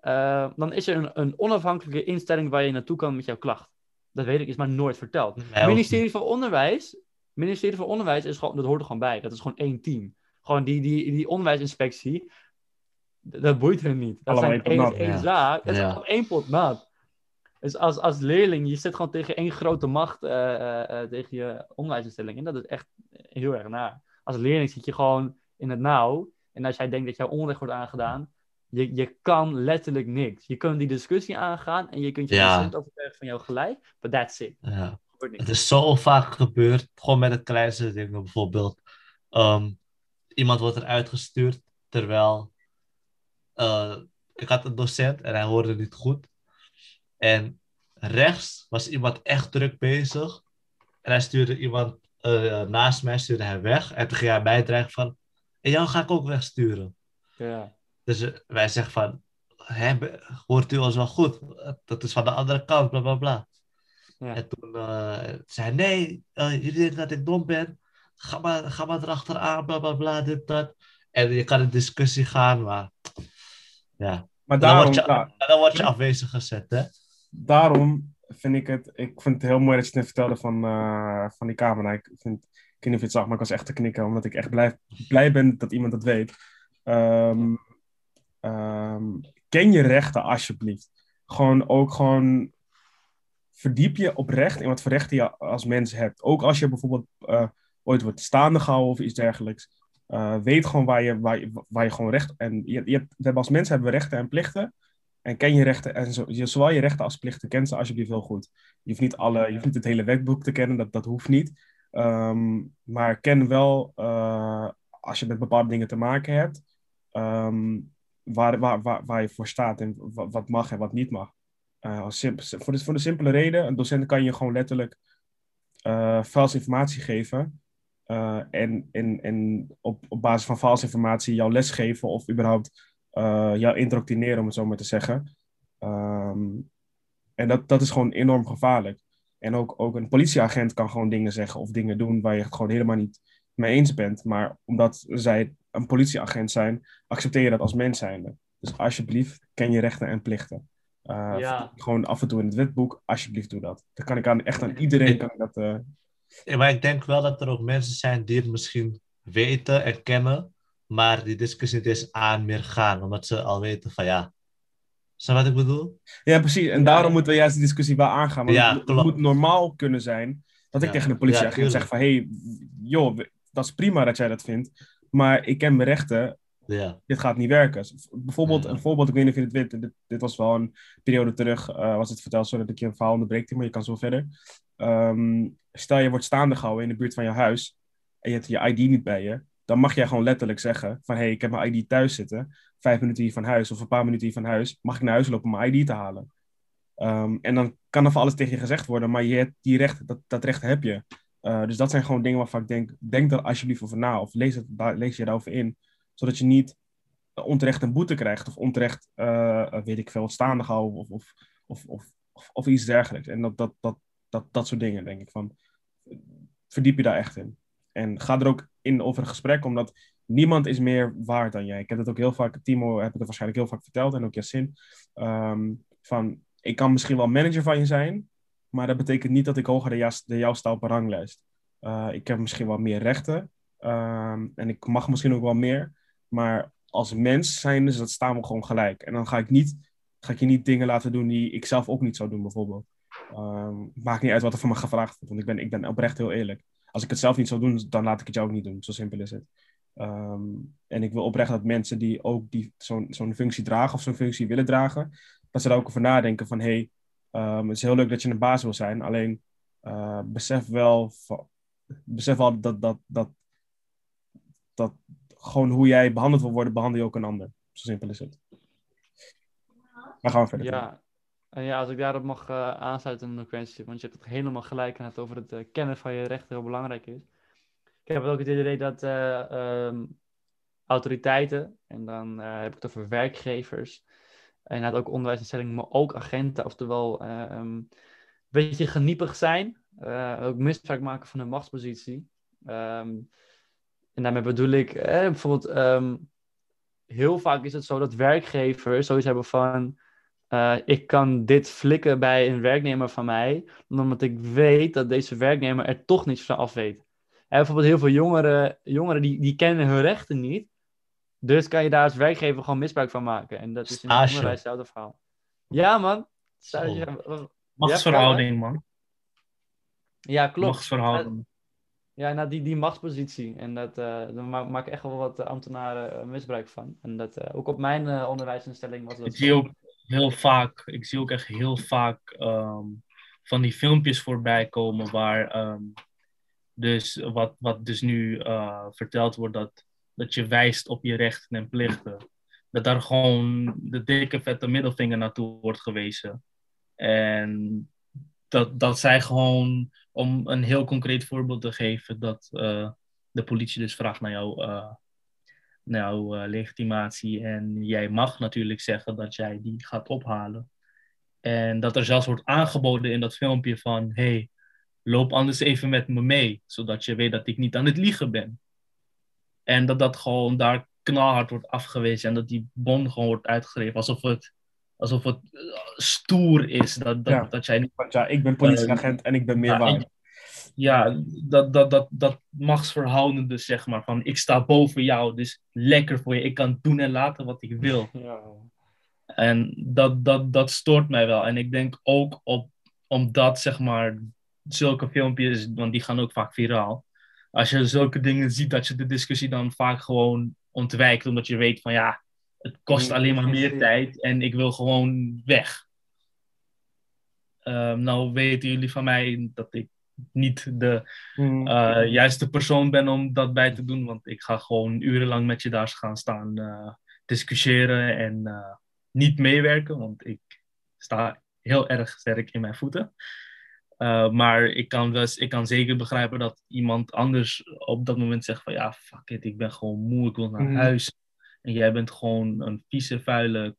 uh, dan is er een, een, onafhankelijke instelling waar je naartoe kan met jouw klacht. Dat weet ik, is maar nooit verteld. Het ministerie van Onderwijs, ministerie van Onderwijs is gewoon, dat hoort er gewoon bij. Dat is gewoon één team. Gewoon die, die, die onderwijsinspectie, dat boeit hen niet. Dat Allemaal zijn één, één ja. zaak. Het ja. is gewoon één pot nat. Dus als, als leerling, je zit gewoon tegen één grote macht uh, uh, tegen je onderwijsinstelling. En dat is echt heel erg naar als leerling zit je gewoon in het nauw. En als jij denkt dat jouw onrecht wordt aangedaan, je, je kan letterlijk niks. Je kunt die discussie aangaan en je kunt je ja. overtuigen van jouw gelijk, but that's it. Ja. Het is zo vaak gebeurd, gewoon met het kleinste dingen bijvoorbeeld. Um, iemand wordt eruit gestuurd terwijl uh, ik had een docent en hij hoorde niet goed. En rechts was iemand echt druk bezig en hij stuurde iemand uh, naast mij stuurde hij weg. En toen ging hij mij dreigen van, en jou ga ik ook wegsturen. Ja. Dus uh, wij zeggen van, hoort u ons wel goed? Dat is van de andere kant, bla bla bla. Ja. En toen uh, zei nee, jullie denken dat ik dom ben. Ga maar, ga maar erachteraan, bla bla bla, dit, dat. En je kan in discussie gaan, maar ja. Maar daarom, dan word je, dan word je afwezig gezet, hè? Daarom vind ik het, ik vind het heel mooi dat je het vertelde van, uh, van die camera. Ik, vind, ik weet niet of je het zag, maar ik was echt te knikken, omdat ik echt blij, blij ben dat iemand dat weet. Um, um, ken je rechten alsjeblieft. Gewoon ook gewoon verdiep je oprecht in wat voor rechten je als mens hebt. Ook als je bijvoorbeeld uh, ooit wordt staande gehouden of iets dergelijks. Uh, weet gewoon waar je, waar, je, waar je gewoon recht... En je, je, als mensen hebben we rechten en plichten. En ken je rechten, en zo, je, zowel je rechten als plichten, ken ze alsjeblieft heel goed. Je hoeft niet, alle, je hoeft niet het hele wetboek te kennen, dat, dat hoeft niet. Um, maar ken wel, uh, als je met bepaalde dingen te maken hebt, um, waar, waar, waar, waar je voor staat en wat, mag en wat niet mag. Uh, als voor, de, voor de simpele reden, een docent kan je gewoon letterlijk uh, valse informatie geven. En en, en op, op basis van valse informatie jouw les geven of überhaupt jou indoctrineren, om het zo maar te zeggen. Um, en dat, dat is gewoon enorm gevaarlijk. En ook, ook een politieagent kan gewoon dingen zeggen of dingen doen waar je het gewoon helemaal niet mee eens bent. Maar omdat zij een politieagent zijn, accepteer je dat als mens zijnde. Dus alsjeblieft, ken je rechten en plichten. Uh, ja. Gewoon af en toe in het wetboek, alsjeblieft doe dat. Dan kan ik aan, echt aan iedereen kan ik dat, uh, Ja, maar ik denk wel dat er ook mensen zijn die het misschien weten en kennen, maar die discussie niet eens aan meer gaan, omdat ze al weten van ja. Snap je wat ik bedoel? Ja, precies. En daarom moeten we juist die discussie wel aangaan. Want Ja, het, moet normaal kunnen zijn dat ik Ja. tegen de politieagent Ja, zeg van... hey, joh, dat is prima dat jij dat vindt. Maar ik ken mijn rechten. Ja. Dit gaat niet werken. Bijvoorbeeld, Ja. een voorbeeld, ik weet niet of je het weet. Dit, dit was wel een periode terug. eh, was het verteld, zodat ik je een verhaal onderbreek, maar je kan zo verder. Ehm, stel je wordt staande gehouden in de buurt van je huis. En je hebt je ID niet bij je. Dan mag jij gewoon letterlijk zeggen van... hey, ik heb mijn ID thuis zitten. Vijf minuten hier van huis of een paar minuten hier van huis. Mag ik naar huis lopen om mijn ID te halen? Ehm, en dan kan er van alles tegen je gezegd worden, maar je hebt die recht, dat, dat recht heb je. Eh, dus dat zijn gewoon dingen waarvan ik denk, denk er alsjeblieft over na of lees, het, lees je daarover in. Zodat je niet onterecht een boete krijgt of onterecht, eh, weet ik veel, staande gehouden of, of, of, of, of, of iets dergelijks. En dat, dat, dat, dat, dat soort dingen, denk ik van, verdiep je daar echt in. En ga er ook in over een gesprek, omdat niemand is meer waard dan jij. Ik heb het ook heel vaak, Timo heb het waarschijnlijk heel vaak verteld en ook Yassin. Ehm, van, ik kan misschien wel manager van je zijn, maar dat betekent niet dat ik hoger dan jou, sta op ranglijst. Eh, ik heb misschien wel meer rechten ehm, en ik mag misschien ook wel meer, maar als mens zijn dus dat staan we gewoon gelijk. En dan ga ik, niet, ga ik je niet dingen laten doen die ik zelf ook niet zou doen, bijvoorbeeld. Ehm, maakt niet uit wat er van me gevraagd wordt, want ik ben, ik ben oprecht heel eerlijk. Als ik het zelf niet zou doen, dan laat ik het jou ook niet doen. Zo simpel is het. Ehm, en ik wil oprecht dat mensen die ook die, zo'n zo'n functie dragen of zo'n functie willen dragen, dat ze daar ook over nadenken van, hey, ehm, het is heel leuk dat je een baas wil zijn, alleen eh, besef wel, besef wel dat, dat, dat, dat gewoon hoe jij behandeld wil worden, behandel je ook een ander. Zo simpel is het. Maar gaan we verder. Ja. En ja, als ik daarop mag eh, aansluiten, nog wensje, want je hebt het helemaal gelijk aan het over het eh, kennen van je rechten heel belangrijk is. Ik heb ook het idee dat eh, ehm, autoriteiten, en dan heb ik het over werkgevers, en inderdaad ook onderwijsinstellingen, maar ook agenten, oftewel eh, ehm, een beetje geniepig zijn, ook misbruik maken van hun machtspositie. Ehm, en daarmee bedoel ik, bijvoorbeeld, heel vaak is het zo dat werkgevers zoiets hebben van, eh, ik kan dit flikken bij een werknemer van mij, omdat ik weet dat deze werknemer er toch niets van af weet. En bijvoorbeeld heel veel jongeren, jongeren die, die kennen hun rechten niet. Dus kan je daar als werkgever gewoon misbruik van maken. En dat is in onderwijs hetzelfde verhaal. Ja, man. Stage- Machtsverhouding, man. Ja, klopt. Machtsverhouding. Ja, nou, die, die machtspositie. En dat, eh daar ma- maken echt wel wat eh, ambtenaren eh, misbruik van. En dat eh, ook op mijn eh, onderwijsinstelling was dat Ik zo. zie ook heel vaak, ik zie ook echt heel vaak ehm, van die filmpjes voorbij komen waar ehm, dus wat, wat dus nu eh, verteld wordt dat, dat je wijst op je rechten en plichten. Dat daar gewoon de dikke vette middelvinger naartoe wordt gewezen. En dat, dat zij gewoon, om een heel concreet voorbeeld te geven, dat eh, de politie dus vraagt naar jou, eh, jouw eh, legitimatie. En jij mag natuurlijk zeggen dat jij die gaat ophalen. En dat er zelfs wordt aangeboden in dat filmpje van, hey, loop anders even met me mee, zodat je weet dat ik niet aan het liegen ben. En dat dat gewoon daar knalhard wordt afgewezen en dat die bon gewoon wordt uitgeschreven alsof het, alsof het eh, stoer is dat, dat, Ja. dat jij niet ja, ik ben politieagent en ik ben meer ja, waard. Ja, dat, dat, dat, dat machtsverhoudende, dus, zeg maar. Van ik sta boven jou, dus lekker voor je. Ik kan doen en laten wat ik wil. [LAUGHS] Ja. En dat, dat, dat stoort mij wel. En ik denk ook op, omdat, zeg maar, zulke filmpjes, want die gaan ook vaak viraal. Als je zulke dingen ziet, dat je de discussie dan vaak gewoon ontwijkt. Omdat je weet van ja, het kost alleen maar meer tijd en ik wil gewoon weg. Ehm, nou weten jullie van mij dat ik niet de Hmm. eh, juiste persoon ben om dat bij te doen. Want ik ga gewoon urenlang met je daar gaan staan eh, discussiëren en eh, niet meewerken. Want ik sta heel erg sterk in mijn voeten. Maar ik kan, dus, ik kan zeker begrijpen dat iemand anders op dat moment zegt van ja, fuck it, ik ben gewoon moe, ik wil naar Mhm. huis. En jij bent gewoon een vieze, vuile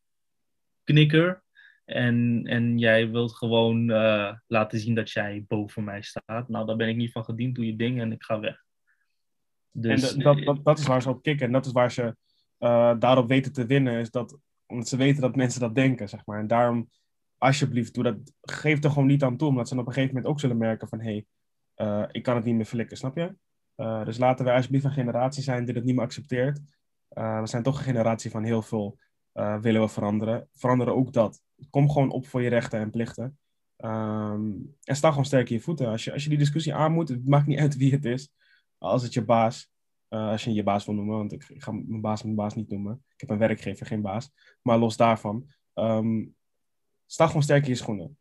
knikker. En, en jij wilt gewoon eh, laten zien dat jij boven mij staat. Nou, daar ben ik niet van gediend, doe je ding en ik ga weg. Dus, en dat, dat, dat is waar ze op kicken. En dat is waar ze eh, daarop weten te winnen. Is dat, omdat ze weten dat mensen dat denken, zeg maar. En daarom, alsjeblieft, doe dat. Geef er gewoon niet aan toe. Omdat ze dan op een gegeven moment ook zullen merken van... Hé, hey, eh, ik kan het niet meer flikken, snap je? Dus laten we alsjeblieft een generatie zijn die het niet meer accepteert. We zijn toch een generatie van heel veel willen we veranderen. Veranderen ook dat. Kom gewoon op voor je rechten en plichten. Um, en sta gewoon sterk in je voeten. Als je, als je die discussie aan moet, het maakt niet uit wie het is. Als het je baas, als je je baas wil noemen, want ik, ga mijn baas mijn baas niet noemen. Ik heb een werkgever, geen baas. Maar los daarvan, um, sta gewoon sterk in je schoenen.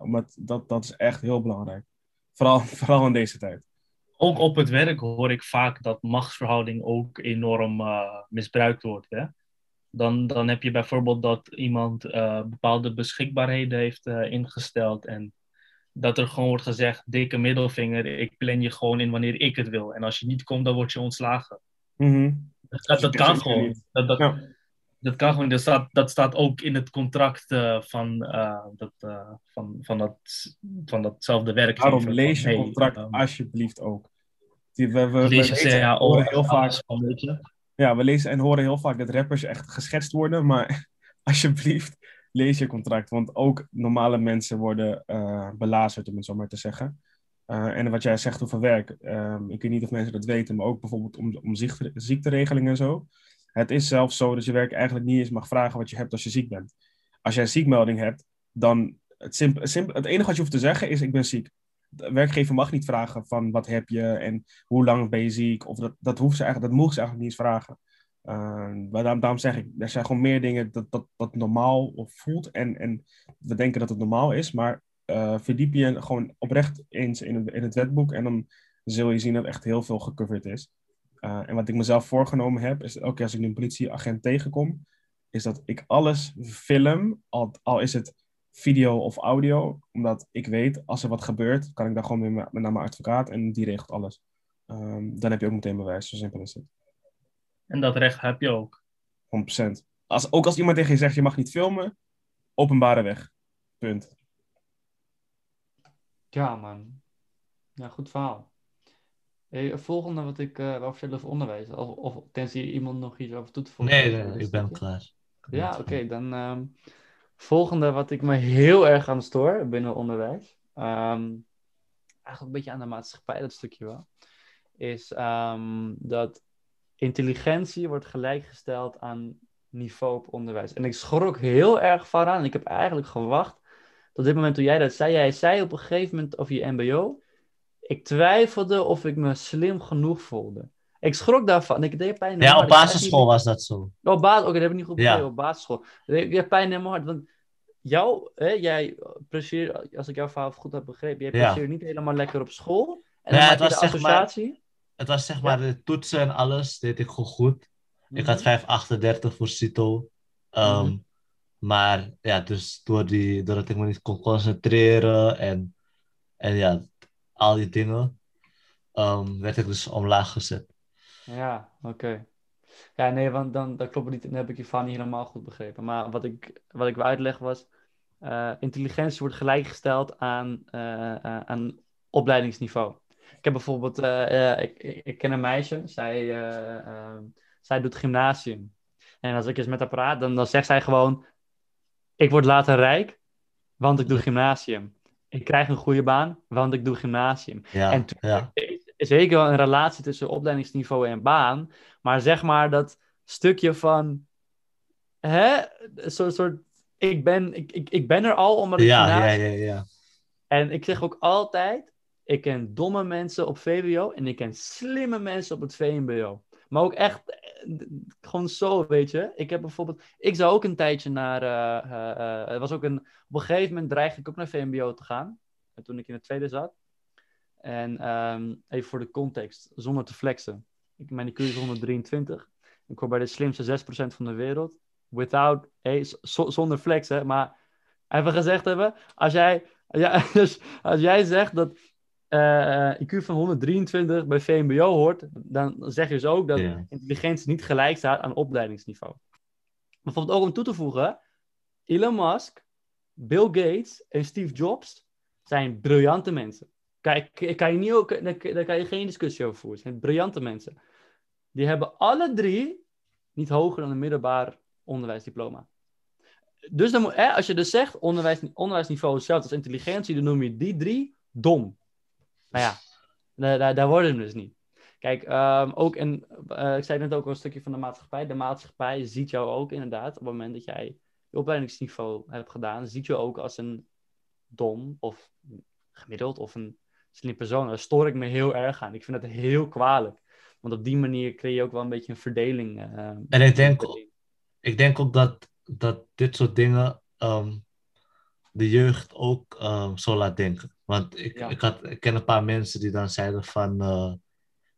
omdat dat, dat is echt heel belangrijk. Vooral, [LAUGHS] vooral in deze tijd. Ook op het werk hoor ik vaak dat machtsverhouding ook enorm uh, misbruikt wordt. Hè? Dan, dan heb je bijvoorbeeld dat iemand uh, bepaalde beschikbaarheden heeft uh, ingesteld. En dat er gewoon wordt gezegd, dikke middelvinger, ik plan je gewoon in wanneer ik het wil. En als je niet komt, dan word je ontslagen. Mm -hmm. Dat, dat kan gewoon. Dat, dat, ja dat kan gewoon. Dat staat, dat staat ook in het contract uh, van, uh, dat, uh, van, van, dat, van datzelfde werk. Daarom lees je contract hey, alsjeblieft ook. Die, we, we, lees je CAO heel vaak. Van, weet je? Ja, we lezen en horen heel vaak dat rappers echt geschetst worden, maar [LAUGHS] alsjeblieft lees je contract. Want ook normale mensen worden belazerd, om het zo maar te zeggen. en wat jij zegt over werk, um, ik weet niet of mensen dat weten, maar ook bijvoorbeeld om, om ziekte, ziekteregelingen en zo. Het is zelfs zo dat je werk eigenlijk niet eens mag vragen wat je hebt als je ziek bent. Als jij een ziekmelding hebt, dan het, simp simp het enige wat je hoeft te zeggen is ik ben ziek. De werkgever mag niet vragen van wat heb je en hoe lang ben je ziek. Of dat, dat, hoeft ze eigenlijk, dat mogen ze eigenlijk niet eens vragen. Maar daarom, daarom, zeg ik, er zijn gewoon meer dingen dat, dat, dat normaal voelt. En, en we denken dat het normaal is. Maar uh, verdiep je gewoon oprecht eens in het, in het wetboek. En dan zul je zien dat echt heel veel gecoverd is. Uh, en wat ik mezelf voorgenomen heb, is keer als ik een politieagent tegenkom, is dat ik alles film, al, al is het video of audio, omdat ik weet, als er wat gebeurt, kan ik daar gewoon mee naar mijn advocaat en die regelt alles. Um, dan heb je ook meteen bewijs, zo simpel is het. En dat recht heb je ook? 100%. Als, ook als iemand tegen je zegt, je mag niet filmen, openbare weg. Punt. Ja, man. Ja, goed verhaal. Hey, volgende wat ik uh, wou vertellen over onderwijs. Of, of tenzij iemand nog iets over toe te voegen. Nee, nee, ik ben klaar. Ja, oké. Okay, dan um, volgende wat ik me heel erg aan stoor binnen onderwijs. Um, eigenlijk een beetje aan de maatschappij, dat stukje wel. Is um, dat intelligentie wordt gelijkgesteld aan niveau op onderwijs. En ik schrok heel erg van aan. Ik heb eigenlijk gewacht tot dit moment toen jij dat zei. Jij zei op een gegeven moment over je mbo ik twijfelde of ik me slim genoeg voelde. Ik schrok daarvan. Ik deed pijn in Ja, op basisschool was dat zo. Op basis, oké, dat heb ik niet goed begrepen. Ja. Op basisschool. Ik heb pijn in mijn hart. Want jou, hè, jij presteert, als ik jouw verhaal goed heb begrepen, jij presteert ja. niet helemaal lekker op school. En dan ja, het was de associatie. Maar, het was zeg maar de toetsen en alles, deed ik gewoon goed. Ik had 5,38 mhm. voor CITO. Um, mm-hmm. Maar ja, dus door die, doordat ik me niet kon concentreren en, en ja, al die dingen, um, werd ik dus omlaag gezet. Ja, oké. Ja, nee, want dan, dat klopt niet. Dan heb ik je van niet helemaal goed begrepen. Maar wat ik, wat ik wil uitleggen was... Uh, intelligentie wordt gelijkgesteld aan, uh, uh, aan opleidingsniveau. Ik heb bijvoorbeeld... Ik, ik, ken een meisje. Zij, ehm, zij doet gymnasium. En als ik eens met haar praat, dan, dan zegt zij gewoon... Ik word later rijk, want ik doe gymnasium ik krijg een goede baan, want ik doe gymnasium. Ja, en ja. is zeker wel een relatie tussen opleidingsniveau en baan, maar zeg maar dat stukje van, hè, zo'n soort, ik ben, ik, ik, ik ben er al omdat ik ja, ja, ja, ja. En ik zeg ook altijd, ik ken domme mensen op VWO en ik ken slimme mensen op het VMBO. Maar ook echt, eh, gewoon zo, weet je. Ik heb bijvoorbeeld, ik zou ook een tijdje naar, uh, uh, was ook een, op een gegeven moment dreigde ik ook naar VMBO te gaan. Toen ik in het tweede zat. En um, even voor de context, zonder te flexen. Ik, mijn IQ is 123. Ik hoor bij de slimste 6% van de wereld. Without, hey, zonder flex, hè. Maar even gezegd hebben, als jij, ja, [LAUGHS] dus als jij zegt dat uh, eh, IQ van 123 bij VMBO hoort, dan zeg je dus ook dat yeah. intelligentie niet gelijk staat aan opleidingsniveau. Bijvoorbeeld ook om toe te voegen, Elon Musk, Bill Gates en Steve Jobs zijn briljante mensen. Kijk, kan je niet ook, daar, kan je geen discussie over voeren. Het zijn briljante mensen. Die hebben alle drie niet hoger dan een middelbaar onderwijsdiploma. Dus dan, hè, als je dus zegt onderwijs, onderwijsniveau hetzelfde als intelligentie, dan noem je die drie dom. Maar ja, daar, daar, daar worden we dus niet. Kijk, ehm, ook in, eh, ik zei net ook al een stukje van de maatschappij. De maatschappij ziet jou ook inderdaad, op het moment dat jij je opleidingsniveau hebt gedaan, ziet je ook als een dom of gemiddeld of een slim persoon. Daar stoor ik me heel erg aan. Ik vind dat heel kwalijk. Want op die manier creëer je ook wel een beetje een verdeling. eh, En ik denk, ik denk ook dat, dat dit soort dingen ehm, de jeugd ook ehm, zo laat denken. Want ik, Ja. ik, had, ik ken een paar mensen die dan zeiden van... eh,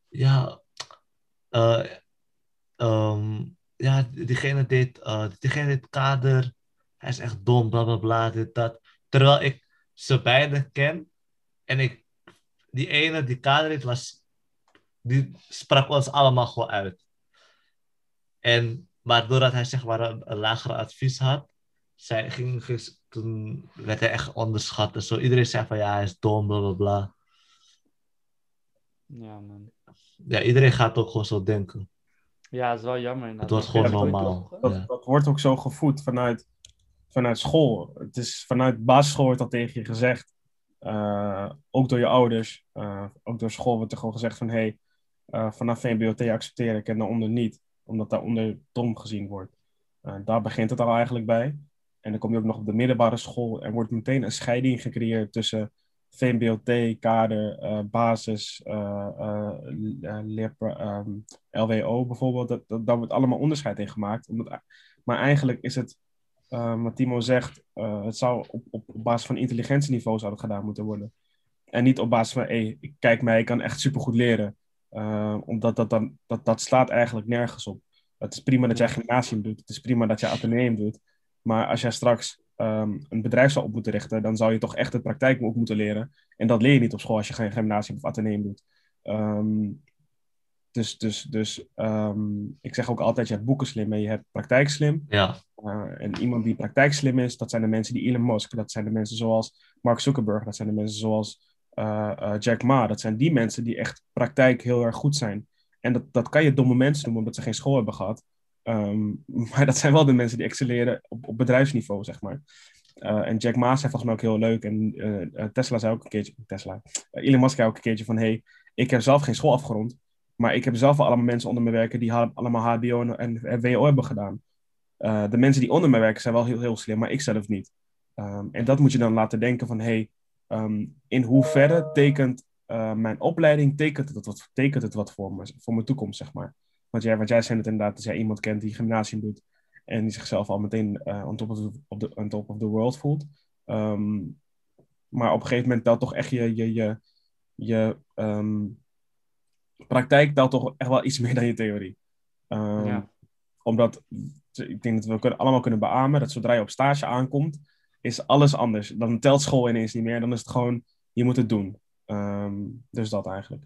ja, eh, ehm, ja, diegene deed, diegene deed kader. Hij is echt dom, bla bla bla, dit, dat. Terwijl ik ze beiden ken. En ik, die ene die kader deed, was, die sprak ons allemaal gewoon uit. En, maar doordat hij zeg maar een, een lagere advies had, zij, ging, ging- toen werd hij echt onderschat. en zo. Iedereen zei van ja, hij is dom, bla bla bla. Ja, man. Ja, iedereen gaat ook gewoon zo denken. Ja, dat is wel jammer. Het wordt gewoon normaal. Dat, Ja. dat wordt ook zo gevoed vanuit, vanuit school. Het is vanuit basisschool wordt dat tegen je gezegd. Eh, ook door je ouders. eh, ook door school wordt er gewoon gezegd van... Hey, eh, vanaf VMBOT accepteer ik en daaronder niet. Omdat daaronder dom gezien wordt. Daar begint het al eigenlijk bij. En dan kom je ook nog op de middelbare school. Er wordt meteen een scheiding gecreëerd tussen VMBOT, kader, basis, l- eh, leer- ehm, LWO bijvoorbeeld. Dat, dat, daar wordt allemaal onderscheid in gemaakt. Omdat, maar eigenlijk is het, wat Timo zegt, het zou op basis van intelligentieniveau zou het gedaan moeten worden. En niet op basis van, hey, ik kijk mij, ik kan echt supergoed leren. Eh, omdat dat, dan, dat, dat slaat eigenlijk nergens op. Het is prima dat jij gymnasium doet. Het is prima dat jij ateneum doet. Maar als jij straks ehm, een bedrijf zou op moeten richten, dan zou je toch echt de praktijk ook moeten leren. En dat leer je niet op school als je geen gymnasium of ateneum doet. Ehm, dus dus, dus ehm, ik zeg ook altijd, je hebt boeken slim en je hebt praktijk slim. Ja, Uh, en iemand die praktijkslim is, dat zijn de mensen die Elon Musk, dat zijn de mensen zoals Mark Zuckerberg, dat zijn de mensen zoals uh, uh, Jack Ma. Dat zijn die mensen die echt praktijk heel erg goed zijn. En dat, dat kan je domme mensen noemen omdat ze geen school hebben gehad. Um, [LAUGHS] maar dat zijn wel de mensen die excelleren op, op bedrijfsniveau, zeg maar. Uh, en Jack Ma zei volgens mij ook heel leuk. En Tesla zei ook een keertje, Tesla, Elon Musk zei ook een keertje van, hey, ik heb zelf geen school afgerond, maar ik heb zelf wel allemaal mensen onder me werken die allemaal HBO en, en, WO hebben gedaan. Uh, de mensen die onder mij werken zijn wel heel, heel slim, maar ik zelf niet. Um, en dat moet je dan laten denken van, hey, um, in hoeverre tekent uh, mijn opleiding, tekent het wat, tekent het wat voor, me, voor mijn toekomst, zeg maar. Want jij, wat jij zei net inderdaad, dat jij iemand kent die gymnasium doet en die zichzelf al meteen uh, on, top of the, op de, top of the world voelt. Um, maar op een gegeven moment telt toch echt je, je, je, je praktijk telt toch echt wel iets meer dan je theorie. ja. Omdat ik denk dat we kunnen, allemaal kunnen beamen dat zodra je op stage aankomt, is alles anders. Dan telt school ineens niet meer. Dan is het gewoon, je moet het doen. Um, dus dat eigenlijk.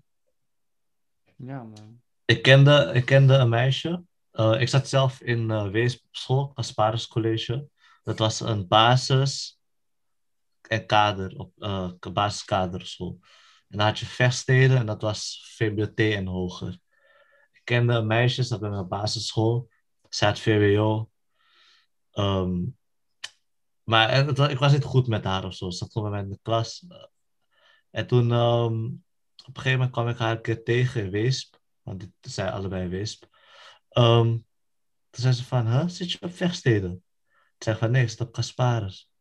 Ja, man. Ik kende, ik kende een meisje. Uh, ik zat zelf in uh, weesschool, Asparis College. Dat was een basis en kader, op uh, basiskaderschool. En dan had je vechtsteden en dat was VBT en hoger. Ik kende een meisje, dat bij mijn basisschool. Zij had VWO. Um, maar het, ik was niet goed met haar of zo. Ze zat gewoon bij mij in de klas. En toen, um, op een gegeven moment kwam ik haar een keer tegen in. Want dit zijn allebei Weesp. Um, toen zei ze van, huh, zit je op vechtsteden? Toen zei ik van, nee, ik zit op.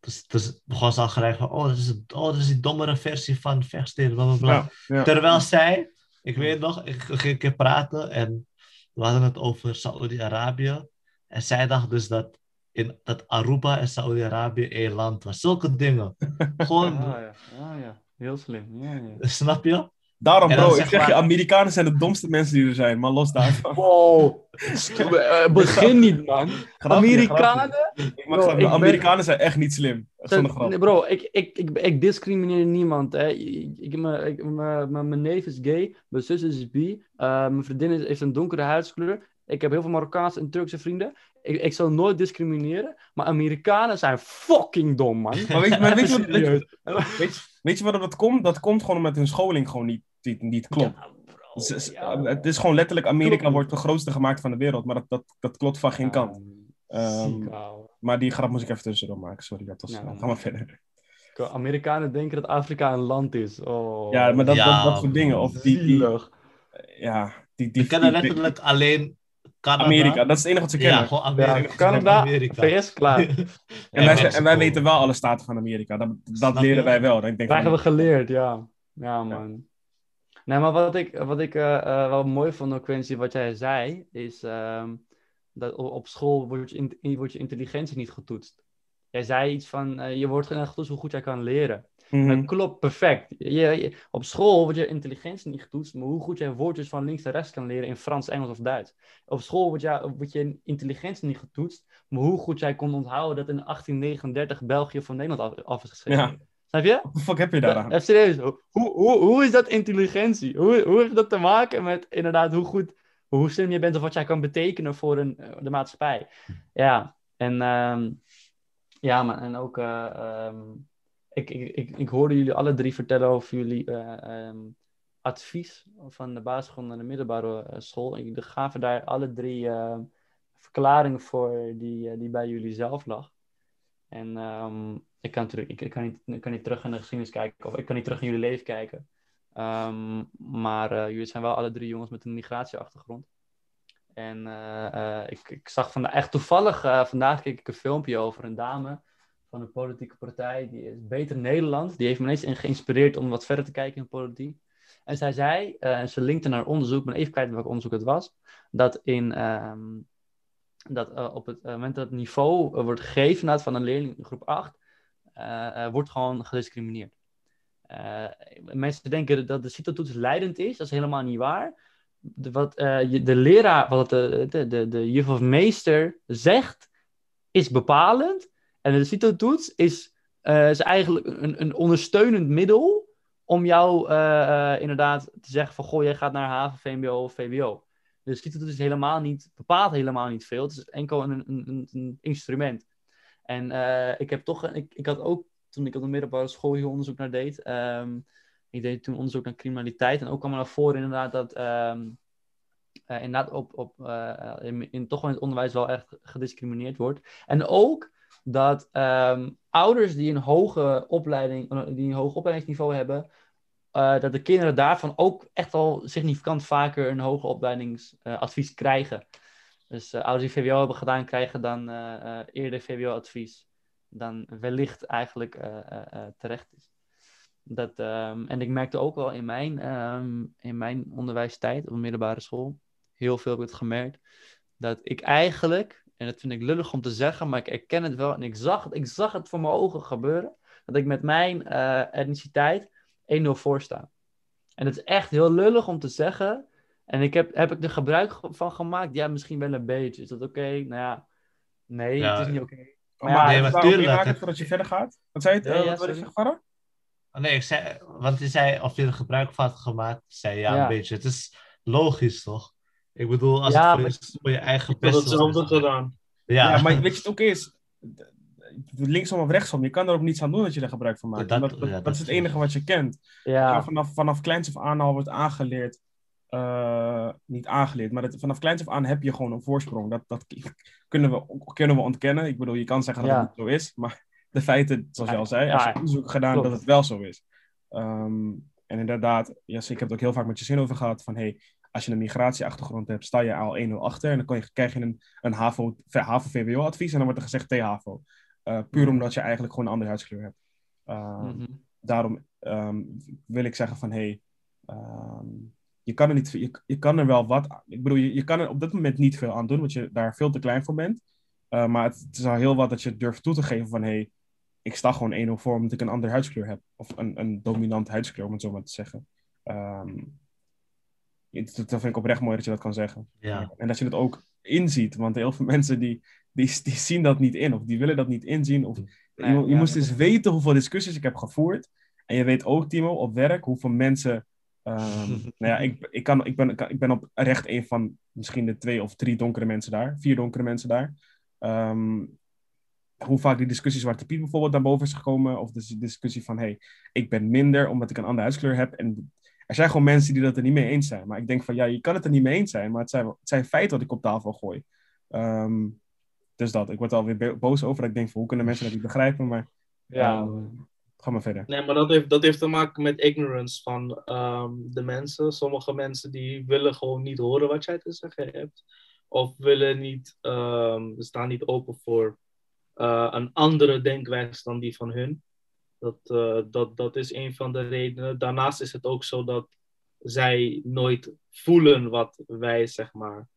Dus, dus begon ze al gelijk van, oh dat, is, oh, dat is die dommere versie van vechtsteden, bla bla bla. Ja, ja. Terwijl zij, ik weet nog, ik ging een keer praten en we hadden het over Saoedi-Arabië. En zij dacht dus dat, in, dat Aruba en Saoedi-Arabië één land was. Zulke dingen. [LAUGHS] Gewoon, Ah, ja. Ah, ja. Heel slim. Ja, ja. snap je? Daarom, bro, ik zeg je, Amerikanen zijn de domste mensen die er zijn, maar los daarvan. Wow. Eh, Begin niet, man. Amerikanen? Ik mag Bro, ben- Amerikanen zijn echt niet slim. Nee, bro, ik, ik, ik, ik discrimineer niemand. Hè. Ik, ik, mijn- neef is gay, mijn zus is bi, eh, mijn vriendin is, heeft een donkere huidskleur. Ik heb heel veel Marokkaanse en Turkse vrienden. Ik, ik zal nooit discrimineren, maar Amerikanen zijn fucking dom, man. [LAUGHS] Maar weet, je- maar weet, je, weet, je- weet, je- wat dat komt? Dat komt gewoon omdat hun scholing gewoon niet, niet, niet klopt. Ja, ja. Het is gewoon letterlijk, Amerika wordt de grootste gemaakt van de wereld, maar dat, dat, dat klopt van geen kant. Ja, Ehm. Maar die grap moest ik even tussendoor maken, sorry. Dat was, Ja, ga maar verder. Amerikanen denken dat Afrika een land is. Oh. Ja, maar dat, Ja, dat, dat soort dingen. Of die, die, ja, die, die, Ik ken er die- letterlijk alleen Canada. Amerika, dat is het enige wat ze kennen. Ja, gewoon Ja, Amerika. Canada, Amerika. VS, klaar. [LAUGHS] en, wij, en wij weten wel alle staten van Amerika. Dat, dat leren wij wel. Ik denk Krijgen we geleerd, ja. Ja, man. Nee, maar wat ik, wat ik eh, eh, wel mooi vond, ook Quincy, wat jij zei, is ehm, dat op school wordt je, in, wordt je intelligentie niet getoetst. Jij zei iets van, eh, je wordt getoetst hoe goed jij kan leren. mhm. Dat klopt, perfect. Je, je- op school wordt je intelligentie niet getoetst, maar hoe goed jij woordjes van links naar rechts kan leren in Frans, Engels of Duits. Op school wordt, jou, wordt je intelligentie niet getoetst, maar hoe goed jij kon onthouden dat in 1839 België van Nederland af, af is geschreven. Ja. Snap je? Wat fuck heb je daar aan? Even serieus, hoe, hoe, hoe is dat intelligentie? Hoe, hoe heeft dat te maken met inderdaad hoe goed, hoe slim je bent of wat jij kan betekenen voor een, eh, de maatschappij? Ja, en, ehm, ja, maar, en ook, eh, ehm, ik, ik, ik, ik hoorde jullie alle drie vertellen over jullie ehm, advies van de basisschool naar de middelbare school. Ik de gaven daar alle drie verklaringen voor die, die bij jullie zelf lag. En ik, kan terug, ik, kan niet, kan niet terug in de geschiedenis kijken, of ik kan niet terug in jullie leven kijken. Ehm, maar eh, jullie zijn wel alle drie jongens met een migratieachtergrond. En eh, eh, ik, ik zag vandaag, echt toevallig, vandaag keek ik een filmpje over een dame van een politieke partij, die is Beter Nederland. Die heeft me ineens geïnspireerd om wat verder te kijken in politiek. En zij zei, en ze linkte naar onderzoek, ben even kwijt welk onderzoek het was, dat, in, ehm, dat op het moment dat het niveau wordt gegeven van een leerling in groep 8, eh, eh, wordt gewoon gediscrimineerd. Eh, mensen denken dat de CITO-toets leidend is, dat is helemaal niet waar. De, wat eh, de leraar, wat de, de, de, de juf of meester zegt, is bepalend. En de CITO-toets is, eh, is eigenlijk een, een ondersteunend middel om jou eh, eh, inderdaad te zeggen van, goh, jij gaat naar HAVO, VMBO of VWO. Dus CITO-toets is helemaal niet, bepaalt helemaal niet veel. Het is enkel een, een, een instrument. En eh, ik heb toch, ik, ik had ook, toen ik op de middelbare school hier onderzoek naar deed, ehm, ik deed toen onderzoek naar criminaliteit. En ook kwam er naar voren inderdaad dat ehm, eh, inderdaad op, op, eh, in, in, toch wel in het onderwijs wel echt gediscrimineerd wordt. En ook dat ehm, ouders die een hoge opleiding, die een hoog opleidingsniveau hebben, dat de kinderen daarvan ook echt al significant vaker een hoger opleidingsadvies krijgen. Dus eh, ouders die VWO hebben gedaan, krijgen dan eh, eh, eerder VWO-advies dan wellicht eigenlijk terecht is. Dat, ehm, en ik merkte ook wel in mijn, ehm, in mijn onderwijstijd op de middelbare school, heel veel heb ik het gemerkt, dat ik eigenlijk, en dat vind ik lullig om te zeggen, maar ik erken het wel en ik zag het, ik zag het voor mijn ogen gebeuren, dat ik met mijn etniciteit 1-0 voor sta. En het is echt heel lullig om te zeggen. En ik heb, heb ik er gebruik van gemaakt? Ja, misschien wel een beetje. Is dat oké? Nou ja, nee, Ja. het is niet oké. Maar, ja, nee, nee, maar maar tuurlijk, inhaken het- voordat je verder gaat? Wat zei je? Ja, Eh, ja, wat wil je zeggen, Farah? Oh, Nee, ik zei, want je zei of je er gebruik van had gemaakt. Ik zei ja, Ja. een beetje. Het is logisch, toch? Ik bedoel, als Ja, het voor, maar- je- voor je eigen best hetzelfde is- gedaan. Ja, Ja, maar weet je het ook is? Linksom of rechtsom, je kan er ook niets aan doen dat je er gebruik van maakt. Dat- Dat, dat, ja, dat dat is het is- enige wat je kent. Maar Ja, vanaf, vanaf kleins af aan al wordt aangeleerd. Eh, niet aangeleerd, maar het, vanaf kleins af aan heb je gewoon een voorsprong. Dat, dat [LAUGHS] kunnen, we, kunnen we ontkennen. Ik bedoel, je kan zeggen dat Ja. het niet zo is, maar [LAUGHS] de feiten, zoals je al zei, als je onderzoek gedaan Klopt. dat het wel zo is. Ehm, en inderdaad, yes, ik heb het ook heel vaak met je zin over gehad van hey, als je een migratieachtergrond hebt, sta je al 1-0 achter en dan kan je, krijg je een, een HAVO, HAVO-VWO advies en dan wordt er gezegd T-HAVO. Eh, puur Mhm. omdat je eigenlijk gewoon een andere huidskleur hebt. Ehm, mhm. daarom ehm, wil ik zeggen van hey, je kan er niet, je, je kan er wel wat, ik bedoel, je, je kan er op dit moment niet veel aan doen, want je daar veel te klein voor bent. Eh, maar het, het is al heel wat dat je durft toe te geven van hey, ik sta gewoon 1-0 voor omdat ik een andere huidskleur heb. Of een, een dominante huidskleur, om het zo maar te zeggen. Ehm, dat, dat vind ik oprecht mooi dat je dat kan zeggen. ja. En dat je het ook inziet, want heel veel mensen die, die, die zien dat niet in, of die willen dat niet inzien. Of, je, je moest dat- eens weten hoeveel discussies ik heb gevoerd. En je weet ook, Timo, op werk, hoeveel mensen. Ehm, [LAUGHS] nou ja, ik, ik, kan, ik, ben, ik ben op recht een van misschien de twee of drie donkere mensen daar, vier donkere mensen daar. Ehm, hoe vaak die discussie Zwarte Piet bijvoorbeeld naar boven is gekomen, of de discussie van: hey, ik ben minder omdat ik een andere huidskleur heb. En er zijn gewoon mensen die dat er niet mee eens zijn. Maar ik denk van ja, je kan het er niet mee eens zijn, maar het zijn, het zijn feiten wat ik op tafel gooi. Ehm, dus dat, ik word er alweer bo- boos over. dat Ik denk van hoe kunnen mensen dat niet begrijpen? Maar ja. Ga maar verder. Nee, maar dat heeft, dat heeft te maken met ignorance van ehm, de mensen. Sommige mensen die willen gewoon niet horen wat jij te zeggen hebt. Of willen niet, ehm, staan niet open voor eh, een andere denkwijze dan die van hun. Dat, eh, dat, dat is een van de redenen. Daarnaast is het ook zo dat zij nooit voelen wat wij, zeg maar,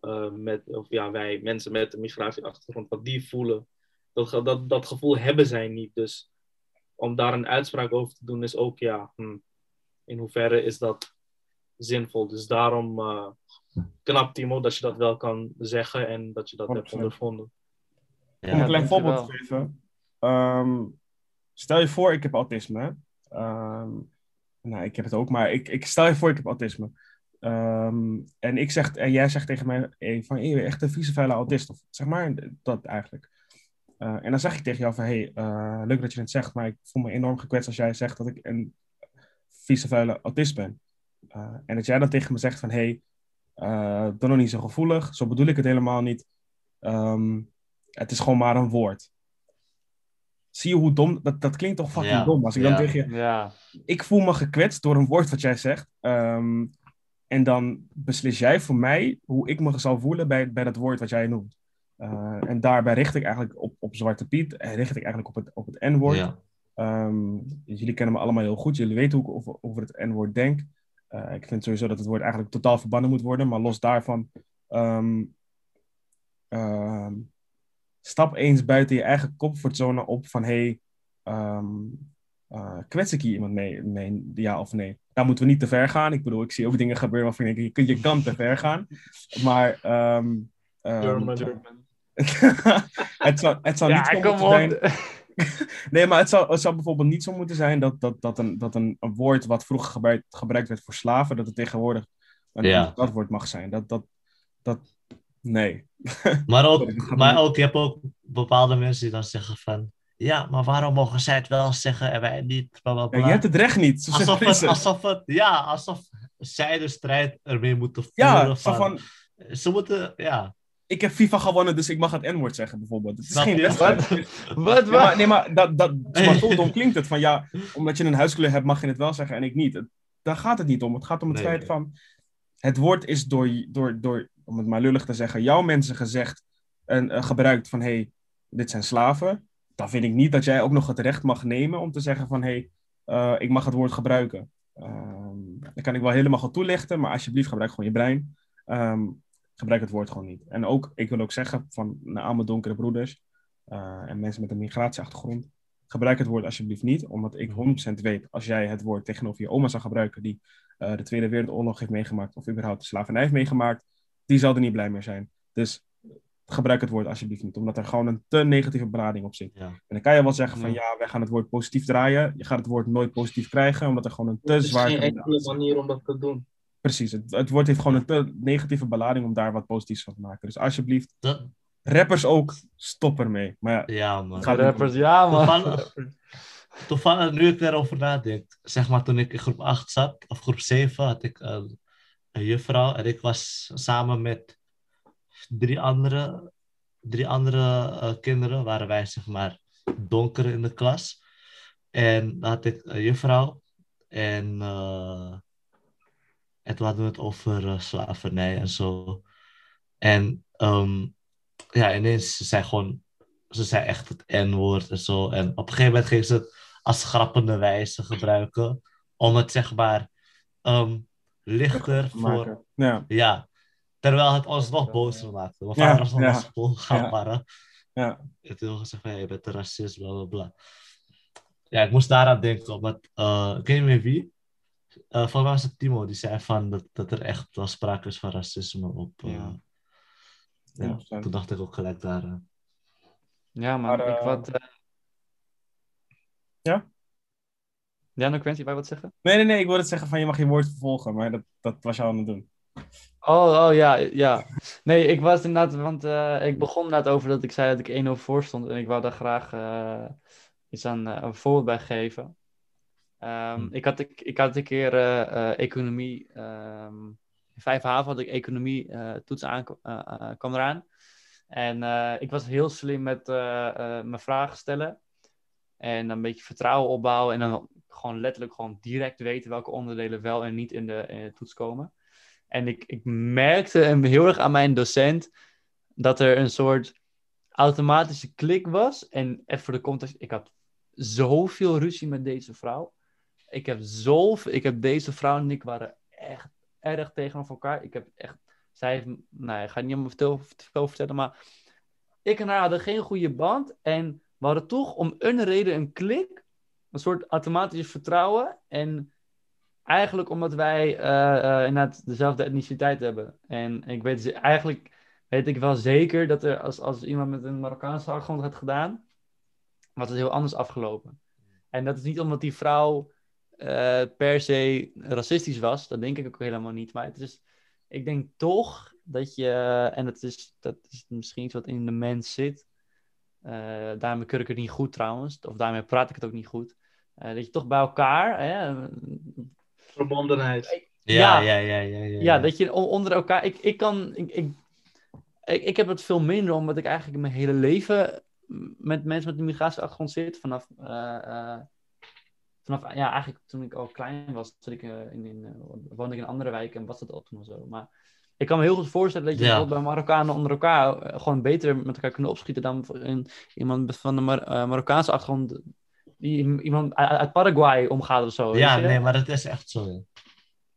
eh, met, of ja, wij mensen met een migratieachtergrond, wat die voelen. Dat, dat, dat gevoel hebben zij niet. Dus om daar een uitspraak over te doen is ook, ja, hm, in hoeverre is dat zinvol? Dus daarom eh, knap, Timo, dat je dat wel kan zeggen en dat je dat hebt 100%. ondervonden. Om een Ja, klein voorbeeld te geven. Ehm, stel je voor, ik heb autisme. Ehm, nou, ik heb het ook, maar ik, ik stel je voor, ik heb autisme. Ehm, en, ik zeg, en jij zegt tegen mij hey, van, hey, je bent echt een vieze vuile autist. Of zeg maar, dat eigenlijk. Eh, en dan zeg ik tegen jou van, hey, eh, leuk dat je het zegt, maar ik voel me enorm gekwetst als jij zegt dat ik een vieze vuile autist ben. Eh, en dat jij dan tegen me zegt van, hey, doe nog niet zo gevoelig, zo bedoel ik het helemaal niet. Ehm, het is gewoon maar een woord. Zie je hoe dom, dat, dat klinkt toch fucking Ja, dom. Als ik dan tegen je, Ja, ik voel me gekwetst door een woord wat jij zegt. ehm, en dan beslis jij voor mij hoe ik me zal voelen bij, bij dat woord wat jij noemt. Eh, en daarbij richt ik eigenlijk op, op Zwarte Piet. En richt ik eigenlijk op het, op het N-woord. ja. Ehm, jullie kennen me allemaal heel goed. Jullie weten hoe ik over, over het N-woord denk. Eh, ik vind sowieso dat het woord eigenlijk totaal verbannen moet worden. Maar los daarvan... ehm, ehm, stap eens buiten je eigen comfortzone op van... Hey, ehm, eh, kwets ik hier iemand mee, mee? Ja of nee? Daar moeten we niet te ver gaan. Ik bedoel, ik zie ook [LAUGHS] dingen gebeuren waarvan ik denk... Je, je kan te ver gaan. Maar... ehm, ehm, German. [LAUGHS] het zou, het zou niet zo moeten zijn... [LAUGHS] Nee, maar het zou, het zou bijvoorbeeld niet zo moeten zijn dat, dat, dat, een, dat een, een woord wat vroeger gebruikt, gebruikt werd voor slaven, dat het tegenwoordig een Ja. dat woord mag zijn. Dat, dat, dat, nee. [LAUGHS] Maar, ook, maar ook, je hebt ook bepaalde mensen die dan zeggen van... Ja, maar waarom mogen zij het wel zeggen en wij niet? Bla, bla, Ja, bla. je hebt het recht niet. Zo alsof, het, alsof het... Ja, alsof zij de strijd ermee moeten voeren. Ja, van, Ze moeten... Ja. Ik heb FIFA gewonnen, dus ik mag het N-woord zeggen, bijvoorbeeld. Het is geen wedstrijd. Wat, maar, nee, maar, dat, dat, maar zo dom klinkt het. Van ja, omdat je een huiskleur hebt, mag je het wel zeggen en ik niet. Het- daar gaat het niet om. Het gaat om het Nee, feit nee. van... Het woord is door, door, door, om het maar lullig te zeggen, jouw mensen gezegd en eh, gebruikt van... hey, dit zijn slaven. Dan vind ik niet dat jij ook nog het recht mag nemen om te zeggen van... hey, eh, ik mag het woord gebruiken. Ehm dat kan ik wel helemaal goed toelichten, maar alsjeblieft gebruik gewoon je brein. Ehm, gebruik het woord gewoon niet. En ook, ik wil ook zeggen, van al mijn donkere broeders eh, en mensen met een migratieachtergrond, gebruik het woord alsjeblieft niet, omdat ik 100% weet, als jij het woord tegenover je oma zou gebruiken, die eh, de Tweede Wereldoorlog heeft meegemaakt, of überhaupt de slavernij heeft meegemaakt, die zal er niet blij mee zijn. Dus gebruik het woord alsjeblieft niet, omdat er gewoon een te negatieve belading op zit. Ja. En dan kan je wel zeggen van, Ja. ja, wij gaan het woord positief draaien. Je gaat het woord nooit positief krijgen, omdat er gewoon een te Er is zwaar... geen enkele manier om dat te doen. Precies, het, het woord heeft gewoon een te negatieve belading om daar wat positiefs van te maken. Dus alsjeblieft, Dat, rappers ook, stop ermee. Maar ja, ja, man. Gaat- Rappers, ja man. Toevallig, toevallig, nu ik erover nadenk, zeg maar toen ik in groep 8 zat, of groep 7, had ik een, een juffrouw en ik was samen met drie andere, drie andere eh, kinderen, waren wij zeg maar donker in de klas. En dan had ik een juffrouw en, eh, en toen hadden we het over eh, slavernij en zo. En ehm, ja, ineens, ze zei gewoon, ze zei echt het N-woord en zo. En op een gegeven moment ging ze het als grappende wijze gebruiken. Om het zeg maar ehm, lichter voor... maken. Ja, Ja, terwijl het ons nog bozer maakte. Ja, was nog ja. naar school gaan Ja. barren. ja. En toen gezegd van, ja, je bent een racist, bla bla bla. Ja, ik moest daaraan denken, omdat, eh ik weet niet meer wie. Eh volgens mij was het Timo, die zei van dat, dat er echt wel sprake is van racisme op... eh, Ja. ja, 100%. toen dacht ik ook gelijk daar. aan. Ja. Maar, ik eh, wat... eh, Ja? Ja, no Quincy, je wat zeggen? Nee, nee, nee, ik wilde het zeggen van je mag je woord vervolgen, maar dat, dat was je al aan het doen. Oh, oh ja, ja. Nee, ik was inderdaad, want eh, ik begon inderdaad over dat ik zei dat ik 1-0 voor stond en ik wou daar graag eh, iets aan eh, een voorbeeld bij geven. Ehm, Hm. ik, had, ik, ik had een keer eh, eh, economie, ehm in vijf haven had ik economie eh, toets aan, kwam eraan. En ik was heel slim met mijn vragen stellen. En een beetje vertrouwen opbouwen. En dan gewoon letterlijk gewoon direct weten welke onderdelen wel en niet in de, in de toets komen. En ik, ik merkte heel erg aan mijn docent dat er een soort automatische klik was. En even voor de context, ik had zoveel ruzie met deze vrouw. Ik heb zoveel, ik heb deze vrouw en ik waren echt erg tegenover elkaar. Ik heb echt, zij heeft, nou, ik ga niet om te veel vertellen, maar ik en haar hadden geen goede band. En we hadden toch om een reden een klik, een soort automatisch vertrouwen. En eigenlijk omdat wij uh, uh, inderdaad dezelfde etniciteit hebben. En ik weet eigenlijk weet ik wel zeker dat er als, als iemand met een Marokkaanse achtergrond had gedaan, was het heel anders afgelopen. En dat is niet omdat die vrouw uh, per se racistisch was, dat denk ik ook helemaal niet. Maar het is, ik denk toch dat je, en dat is, dat is misschien iets wat in de mens zit, uh, daarmee keur ik het niet goed trouwens, of daarmee praat ik het ook niet goed. Uh, dat je toch bij elkaar. Hè, Verbondenheid. Ja, ja, ja, ja. Ja, ja, ja dat je onder elkaar. Ik, ik kan. Ik, ik, ik, ik heb het veel minder, omdat ik eigenlijk mijn hele leven met mensen met een migratieachtergrond zit. Vanaf, vanaf ja, eigenlijk toen ik al klein was, zat ik, uh, in, in, woonde ik in een andere wijk en was dat al toen of zo. Maar ik kan me heel goed voorstellen dat je ja. bij Marokkanen onder elkaar gewoon beter met elkaar kunnen opschieten dan in, iemand van de Mar Marokkaanse achtergrond die iemand uit, uit Paraguay omgaat of zo. Ja, nee, maar dat is echt zo.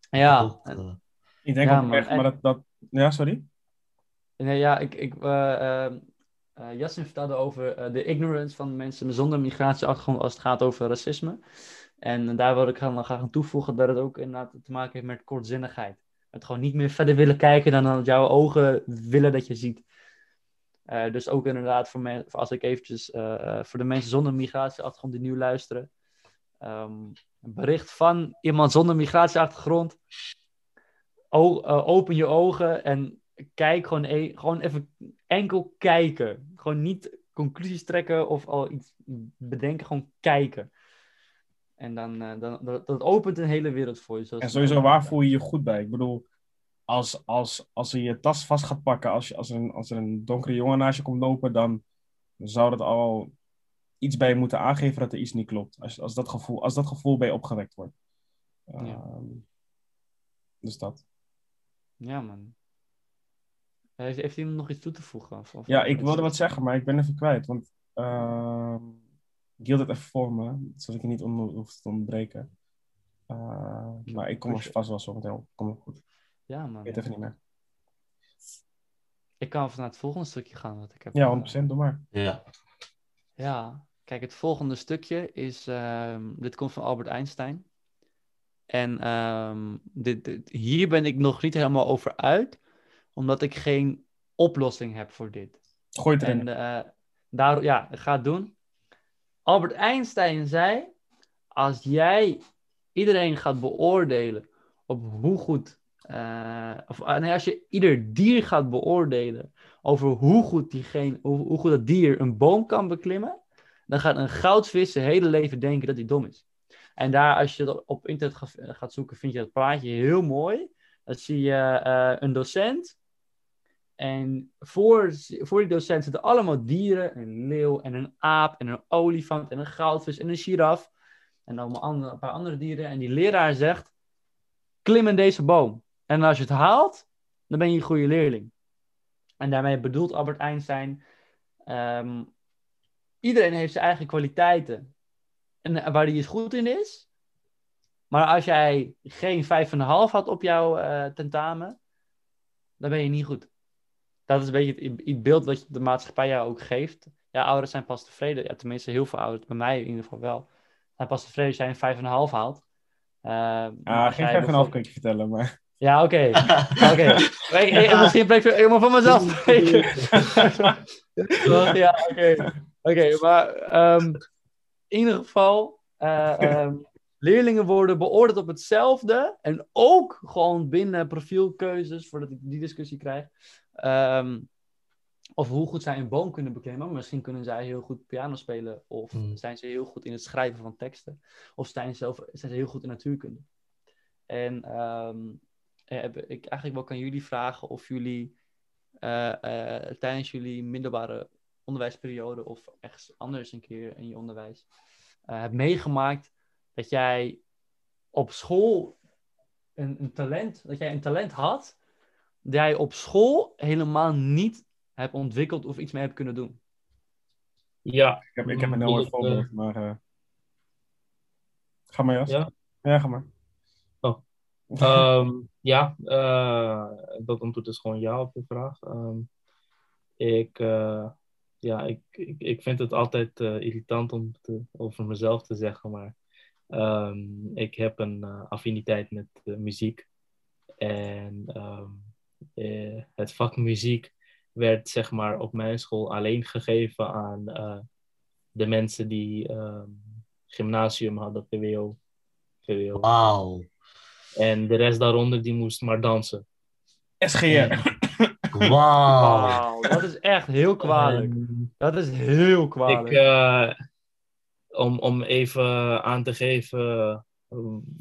Ja. Ik denk Ja, ook echt, maar dat, dat... Ja, sorry? Nee, ja, ik, ik, Jasmin vertelde over eh, de ignorance van mensen zonder migratieachtergrond als het gaat over racisme. En daar wil ik gaan, graag aan toevoegen dat het ook inderdaad te maken heeft met kortzinnigheid. Het gewoon niet meer verder willen kijken dan dat jouw ogen willen dat je ziet. Eh, dus ook inderdaad voor, voor als ik eventjes voor de mensen zonder migratieachtergrond die nu luisteren. ehm, een bericht van iemand zonder migratieachtergrond. Open je ogen en kijk gewoon, e- gewoon even enkel kijken. Gewoon niet conclusies trekken of al iets bedenken, gewoon kijken. En dan, eh, dan dat, dat opent een hele wereld voor je. En sowieso, waar voel je je goed bij? Ik bedoel, als, als, als je je tas vast gaat pakken, als, je, als, er een, als er een donkere jongen naast je komt lopen, dan zou dat al iets bij je moeten aangeven dat er iets niet klopt. Als, als, dat, gevoel, als dat gevoel bij je opgewekt wordt. Ehm, Dus dat. Ja, man. Heeft, heeft iemand nog iets toe te voegen? Of, of- Ja, ik wilde wat zeggen, maar ik ben even kwijt. Want ehm ik hield het even voor me, zodat ik je niet on hoef te onderbreken. Eh, maar ik kom er vast wel zo meteen op. Kom er goed. Ja, man. Ik weet even niet meer. Ik kan even naar het volgende stukje gaan. Wat ik heb, Ja, eh, 100% doe maar. Ja. Ja, kijk, het volgende stukje is. ehm, dit komt van Albert Einstein. En ehm, dit, dit- hier ben ik nog niet helemaal over uit, omdat ik geen oplossing heb voor dit. Gooi het erin. En eh daar, ja, ga het doen. Albert Einstein zei: Als jij iedereen gaat beoordelen op hoe goed. eh, of ah, nee, als je ieder dier gaat beoordelen over hoe goed, diegene, hoe, hoe goed dat dier een boom kan beklimmen, dan gaat een goudvis zijn hele leven denken dat hij dom is. En daar, als je op internet ga- gaat zoeken, vind je dat plaatje heel mooi. Dan zie je eh, een docent. En voor, voor die docent zitten allemaal dieren. Een leeuw en een aap en een olifant en een goudvis en een giraf. En allemaal andere, een paar andere dieren. En die leraar zegt, klim in deze boom. En als je het haalt, dan ben je een goede leerling. En daarmee bedoelt Albert Einstein... ehm, iedereen heeft zijn eigen kwaliteiten. En waar iets goed in is. Maar als jij geen 5,5 had op jouw eh, tentamen, dan ben je niet goed. Dat is een beetje het, het beeld wat de maatschappij jou ook geeft. Ja, ouders zijn pas tevreden. Ja, tenminste, heel veel ouders, bij mij in ieder geval wel. Zijn pas tevreden als jij een 5,5 haalt. Eh, maar Ah, geen jij 5,5 bijvoorbeeld- kan ik je vertellen, maar... Ja, oké. [LAUGHS] Ik- Misschien spreek ik helemaal van mezelf spreken. [LAUGHS] ja, oké. Oké, maar ehm, in ieder geval, eh, [LAUGHS] ehm, leerlingen worden beoordeeld op hetzelfde. En ook gewoon binnen profielkeuzes, voordat ik die discussie krijg. Ehm, of hoe goed zij een boom kunnen beklimmen. Misschien kunnen zij heel goed piano spelen. Of Hmm. zijn ze heel goed in het schrijven van teksten. Of zijn ze, zelf, zijn ze heel goed in natuurkunde. En eh, heb ik eigenlijk wel aan jullie vragen of jullie eh, eh, tijdens jullie middelbare onderwijsperiode of ergens anders een keer in je onderwijs eh, hebt meegemaakt dat jij op school een, een talent, dat jij een talent had, dat jij op school helemaal niet hebt ontwikkeld of iets mee hebt kunnen doen? Ja, Ik heb, ik heb een heel mooi voorbeeld, maar... eh, Ga maar, Jas. Ja? Ja, ga maar. Oh. [LAUGHS] Ehm, ja, eh, dat antwoord is gewoon ja op de vraag. Ehm, ik, eh, ja, ik, ik, ik vind het altijd eh, irritant om te, over mezelf te zeggen, maar ehm, ik heb een eh, affiniteit met eh, muziek. En ehm, eh, het vak muziek werd zeg maar op mijn school alleen gegeven aan eh, de mensen die ehm, gymnasium hadden, VWO. VWO. Wauw. En de rest daaronder die moest maar dansen. SGR. [LAUGHS] Wauw. Wauw, dat is echt heel kwalijk. Dat is heel ik, kwalijk. eh, om, om even aan te geven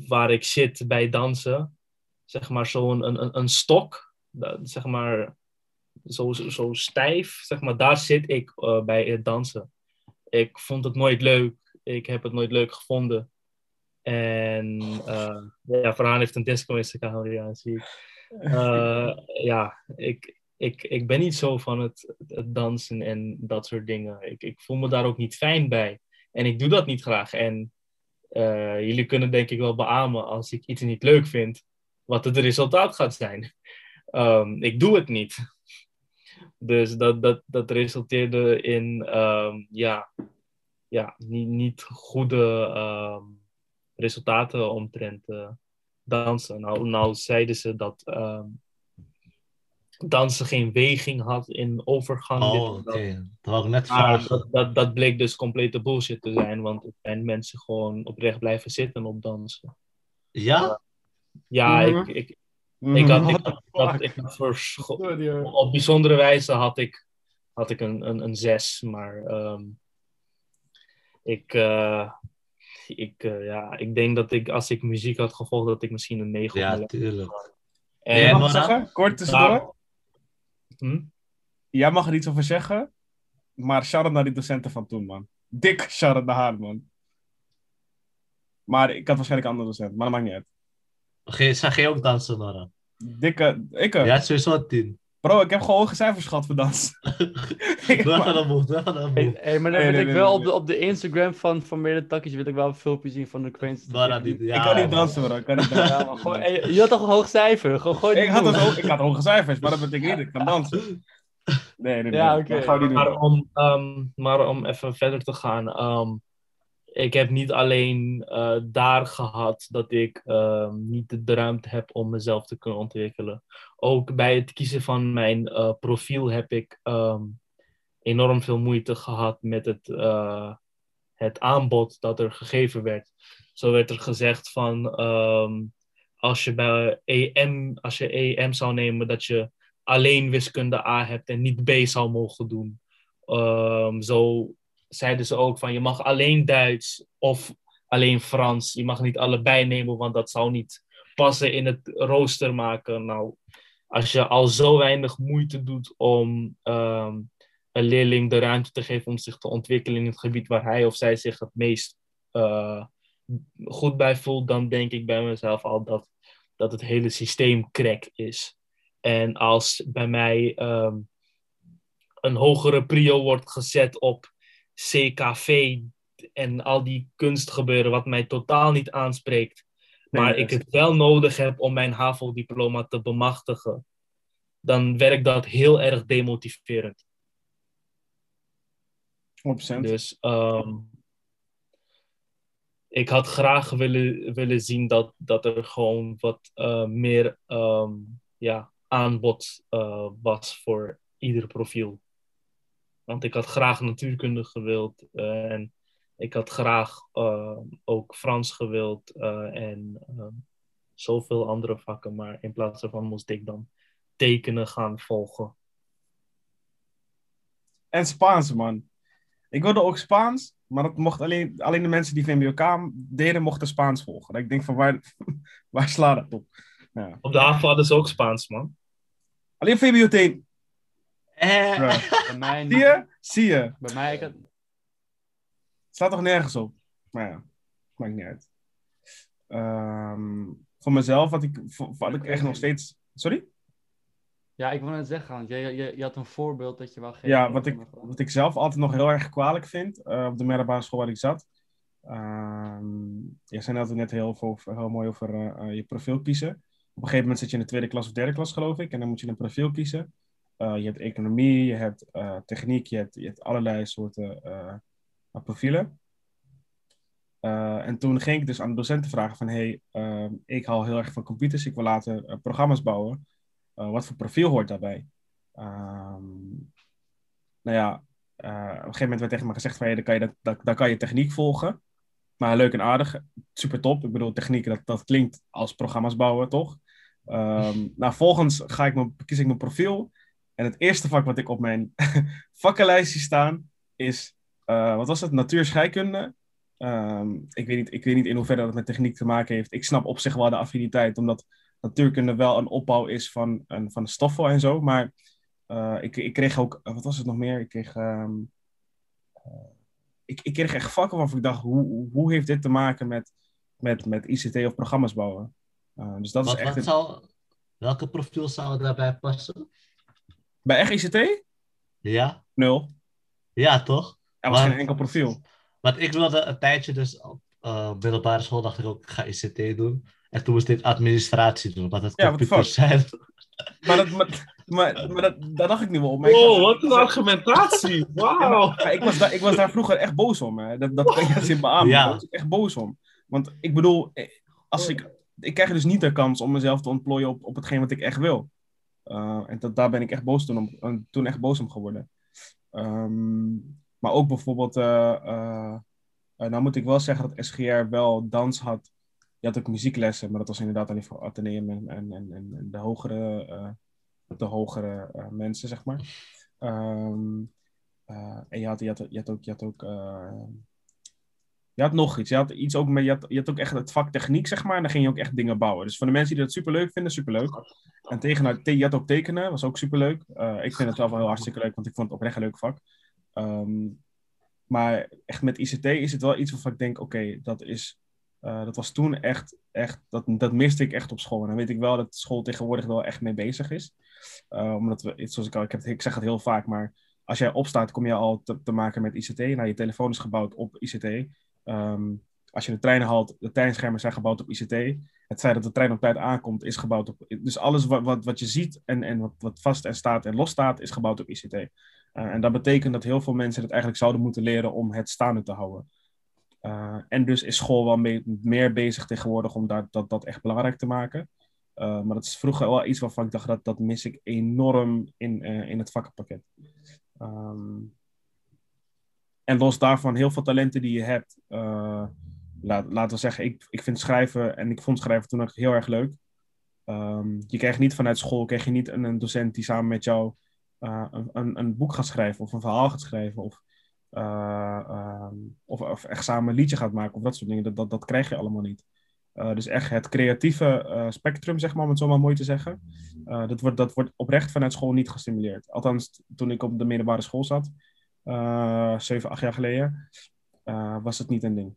waar ik zit bij dansen, zeg maar zo'n een, een, een stok, dat- zeg maar zo, zo, stijf, zeg maar, daar zit ik eh, bij het dansen. Ik vond het nooit leuk, ik heb het nooit leuk gevonden. En eh ja, Verhaan heeft een disco in zijn ja, zie ik. Eh, ja, ik, ik, ik ben niet zo van het, het dansen en dat soort dingen. Ik, ik voel me daar ook niet fijn bij. En ik doe dat niet graag. En jullie kunnen denk ik wel beamen als ik iets niet leuk vind, wat het resultaat gaat zijn. Ehm, ik doe het niet. Dus dat, dat, dat resulteerde in ehm, ja, ja, niet, niet goede ehm, resultaten omtrent eh, dansen. Nou, nou zeiden ze dat ehm, dansen geen weging had in overgang. Oh, oké. dat. Dat net Maar dat, dat, dat bleek dus complete bullshit te zijn, want er zijn mensen gewoon oprecht blijven zitten op dansen. Ja? Ja, ik, ik, ik What had, ik had- ik had voor op bijzondere wijze had ik, had ik een, een, een zes, maar ehm, ik, eh, ik, eh, ja, ik denk dat ik, als ik muziek had gevolgd, dat ik misschien een negen Ja, op mijn tuurlijk. En, Ja, Mag ik zeggen? Kort tussendoor. Ja. Hm? Jij mag er iets over zeggen. Maar shout-out naar die docenten van toen, man. Dik shout-out naar haar, man. Maar ik had waarschijnlijk een andere docent, maar dat maakt niet uit. Ga je ook dansen, Nora? Dikke, ik Ja, sowieso een tien. Bro, ik heb gewoon hoge cijfers gehad voor dans. [LAUGHS] Hey, maar dan wil nee, ik nee, wel nee, op, de, op de Instagram van, van Meerdere Takjes wil ik wel een filmpje zien van de die, ja, ik kan niet dansen, bro. Ik kan niet [LAUGHS] dansen. Ja, maar gewoon, hey, je had toch een hoog cijfer? Gewoon, gooi ik, had ook, ik had hoge cijfers, maar dat betekent niet dat ik kan dansen. Nee, nee, nee. Ja, oké. Doen. Maar om, ehm, maar om even verder te gaan. ehm, ik heb niet alleen eh, daar gehad dat ik ehm, niet de, ruimte heb om mezelf te kunnen ontwikkelen. Ook bij het kiezen van mijn eh, profiel heb ik ehm, enorm veel moeite gehad met het, eh, het aanbod dat er gegeven werd. Zo werd er gezegd van ehm, als je bij EM, als je EM zou nemen, dat je alleen wiskunde A hebt en niet B zou mogen doen. Zo zeiden ze ook van je mag alleen Duits of alleen Frans. Je mag niet allebei nemen, want dat zou niet passen in het rooster maken. Nou, als je al zo weinig moeite doet om ehm, een leerling de ruimte te geven om zich te ontwikkelen in het gebied waar hij of zij zich het meest eh, goed bij voelt, dan denk ik bij mezelf al dat, dat het hele systeem crack is. En als bij mij ehm, een hogere prio wordt gezet op CKV en al die kunstgebeuren, wat mij totaal niet aanspreekt, maar ik het wel nodig heb om mijn HAVO-diploma te bemachtigen, dan werkt dat heel erg demotiverend. 100%. Dus ehm, ik had graag willen, willen zien dat, dat er gewoon wat eh, meer ehm, ja, aanbod eh, was voor ieder profiel. Want ik had graag natuurkunde gewild eh, en ik had graag eh, ook Frans gewild eh, en ehm, zoveel andere vakken. Maar in plaats daarvan moest ik dan tekenen gaan volgen. En Spaans, man. Ik wilde ook Spaans, maar dat mocht alleen, alleen de mensen die VMBOK deden, mochten Spaans volgen. Ik denk van, waar, [LAUGHS] waar slaat dat op? Ja. Op de haven hadden ze ook Spaans, man. Alleen VBOT. Eh, Bruh. Bij mij Zie je? Zie je. Bij mij, ik had, Staat toch nergens op? Maar ja, maakt niet uit. Ehm, voor mezelf had ik, had ik echt nog steeds... Sorry? Ja, ik wil net zeggen, want je, je, je had een voorbeeld dat je wel geven. Ja, wat ik, wat ik zelf altijd nog heel erg kwalijk vind eh, op de middelbare school waar ik zat. Ehm je zei net net heel, veel, heel mooi over eh, eh, je profiel kiezen. Op een gegeven moment zit je in de tweede klas of derde klas, geloof ik. En dan moet je een profiel kiezen. Eh, je hebt economie, je hebt eh, techniek, je hebt, je hebt allerlei soorten eh, profielen. En toen ging ik dus aan de docenten vragen van... hey, ik hou heel erg van computers, ik wil later programma's bouwen. Wat voor profiel hoort daarbij? Ehm, nou ja, op een gegeven moment werd tegen me gezegd van... Hey, dan, kan je dat, dat, dan kan je techniek volgen. Maar leuk en aardig, super top. Ik bedoel, techniek, dat, dat klinkt als programma's bouwen, toch? Ehm, [LAUGHS] nou, volgens ga ik mijn, kies ik mijn profiel. En het eerste vak wat ik op mijn [LAUGHS] vakkenlijst zie staan is... eh, wat was het? Natuurscheikunde. Ehm, ik, weet niet, ik weet niet in hoeverre dat met techniek te maken heeft. Ik snap op zich wel de affiniteit, omdat natuurkunde wel een opbouw is van, een, van de stoffen en zo. Maar eh, ik, ik kreeg ook, eh, wat was het nog meer? Ik kreeg, ehm, eh, ik, ik kreeg echt vakken waarvan ik dacht, hoe, hoe heeft dit te maken met, met, met ICT of programma's bouwen? Dus dat Wat, is echt... wat een- zou, welke profiel zou daarbij passen? Bij echt ICT? Ja? Nul. Ja, toch? Er was Maar- geen enkel profiel. Want ik wilde een tijdje dus op eh, middelbare school, dacht ik ook, ik ga ICT doen. En toen moest ik administratie doen, wat het Ja, computers zijn. Maar, dat, maar, maar, maar dat, daar dacht ik nu wel op. Wow, wat een argumentatie. Wauw. Ik, was daar, ik was daar vroeger echt boos om. Hè. Dat, dat kan je als in beamen. Ja. Daar was ik echt boos om. Want ik bedoel, eh, als ik, ik krijg dus niet de kans om mezelf te ontplooien op, op hetgeen wat ik echt wil. Uh, en dat, daar ben ik echt boos toen, om, toen echt boos om geworden. Um, maar ook bijvoorbeeld, uh, nou moet ik wel zeggen dat SGR wel dans had. Je had ook muzieklessen, maar dat was inderdaad alleen voor Atheneum en, en, en, en de hogere, de hogere mensen, zeg maar. Uh, en je had, je had, had ook, je had ook je had nog iets. Je had iets ook met, je had, je had ook echt het vak techniek, zeg maar. En dan ging je ook echt dingen bouwen. Dus voor de mensen die dat superleuk vinden, superleuk. En tegen, je had ook tekenen, was ook superleuk. Uh, ik vind het wel heel hartstikke leuk, want ik vond het oprecht een leuk vak. Um, maar echt met ICT is het wel iets waarvan ik denk, oké, dat is... Uh, dat was toen echt, echt dat, dat miste ik echt op school. En dan weet ik wel dat school tegenwoordig wel echt mee bezig is. Uh, omdat we, zoals ik al, ik, heb, ik zeg het heel vaak, maar als jij opstaat, kom je al te, te maken met ICT. Nou, je telefoon is gebouwd op ICT. Um, als je de trein haalt, de treinschermen zijn gebouwd op ICT. Het feit dat de trein op tijd aankomt, is gebouwd op... Dus alles wat, wat, wat je ziet en, en wat, wat vast en staat en los staat, is gebouwd op ICT. Uh, en dat betekent dat heel veel mensen het eigenlijk zouden moeten leren om het staande te houden. Uh, en dus is school wel mee, meer bezig tegenwoordig om daar, dat, dat echt belangrijk te maken. Uh, maar dat is vroeger wel iets waarvan ik dacht, dat, dat mis ik enorm in, in het vakkenpakket. Um, en los daarvan, heel veel talenten die je hebt. Uh, laat, laten we zeggen, ik, ik vind schrijven en ik vond schrijven toen ook heel erg leuk. Um, je krijgt niet vanuit school, krijg je niet een, een docent die samen met jou uh, een, een boek gaat schrijven of een verhaal gaat schrijven. Of, uh, um, of, of, echt samen een liedje gaat maken of dat soort dingen. Dat, dat, dat krijg je allemaal niet. Dus echt het creatieve spectrum, zeg maar, om het zo maar mooi te zeggen. Dat, wordt, dat wordt oprecht vanuit school niet gestimuleerd. Althans, toen ik op de middelbare school zat, zeven, acht jaar geleden, uh, was het niet een ding.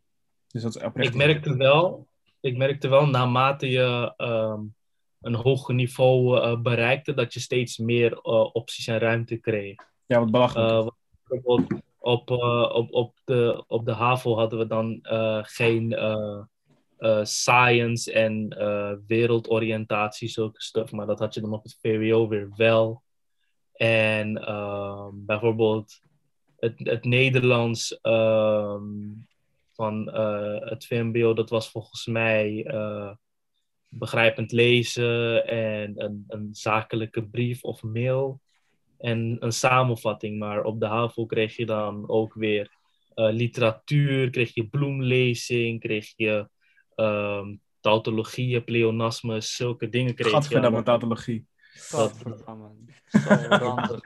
Dus dat is oprecht. Ik merkte wel, ik merkte wel naarmate je um, een hoger niveau uh, bereikte, dat je steeds meer opties en ruimte kreeg. Ja, wat belachelijk. bijvoorbeeld op, op, op, de, op de HAVO hadden we dan geen uh, science en uh, wereldoriëntatie, zulke stuff. Maar dat had je dan op het VWO weer wel. En uh, bijvoorbeeld het, het Nederlands uh, van uh, het VMBO, dat was volgens mij uh, begrijpend lezen en een, een zakelijke brief of mail en een samenvatting. Maar op de HAVO kreeg je dan ook weer uh, literatuur, kreeg je bloemlezing, kreeg je um, tautologieën, pleonasmes, zulke dingen kreeg Gadverdamme, tautologie. Gadverdamme. Zo randig,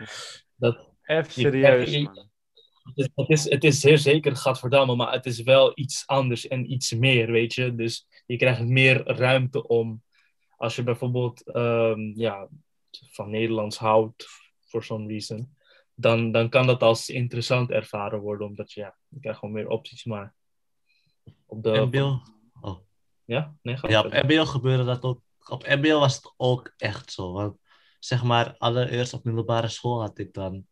dat, Even [LAUGHS] serieus, je, man. Het is, het is zeer zeker gadverdamme, maar het is wel iets anders en iets meer, weet je. Dus je krijgt meer ruimte om, als je bijvoorbeeld um, ja, van Nederlands houdt, for some reason, dan, dan kan dat als interessant ervaren worden, omdat je, ja, je krijgt gewoon meer opties, maar Op de... MBO. Oh. Ja? Nee, Ja, op gebeurde dat ook. Op MBO was het ook echt zo. Want zeg maar, allereerst op middelbare school had ik dan.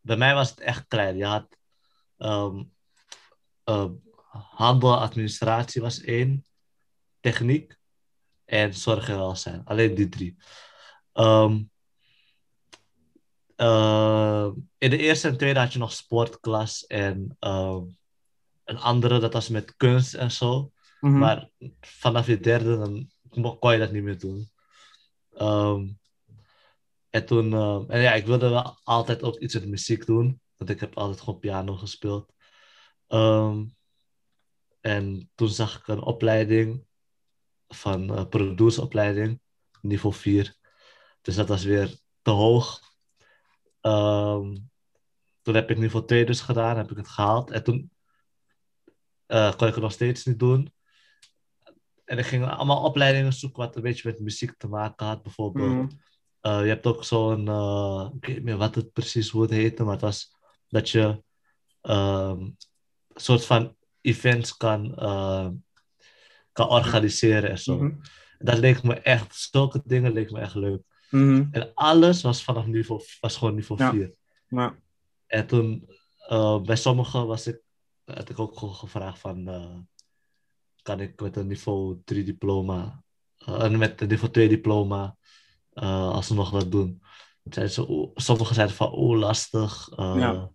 Bij mij was het echt klein. Je had ehm, ehm, handel, administratie was één, techniek en zorg en welzijn. Alleen die drie. Ehm, ehm, in de eerste en tweede had je nog sportklas en ehm, een andere, dat was met kunst en zo. Mhm. Maar vanaf je derde dan kon je dat niet meer doen. Ehm, en toen, ehm, en ja, ik wilde wel altijd ook iets met muziek doen, want ik heb altijd gewoon piano gespeeld. Ehm, en toen zag ik een opleiding van uh, produceropleiding, niveau 4. Dus dat was weer te hoog. Ehm, toen heb ik niveau 2 dus gedaan, heb ik het gehaald. En toen eh, kon ik het nog steeds niet doen. En ik ging allemaal opleidingen zoeken wat een beetje met muziek te maken had. Bijvoorbeeld, Mhm. eh, je hebt ook zo'n, eh, ik weet niet meer wat het precies hoe het heette, maar het was dat je ehm, een soort van events kan, eh, kan organiseren en zo. Mhm. Dat leek me echt, zulke dingen leek me echt leuk. Mhm. En alles was vanaf niveau, was gewoon niveau Ja. 4. Ja. En toen, eh, bij sommigen was ik, had ik ook gevraagd van, eh, kan ik met een niveau 3 diploma, eh, en met een niveau 2 diploma, alsnog dat doen? Zeiden ze, sommigen zeiden van, oeh, lastig. Ja.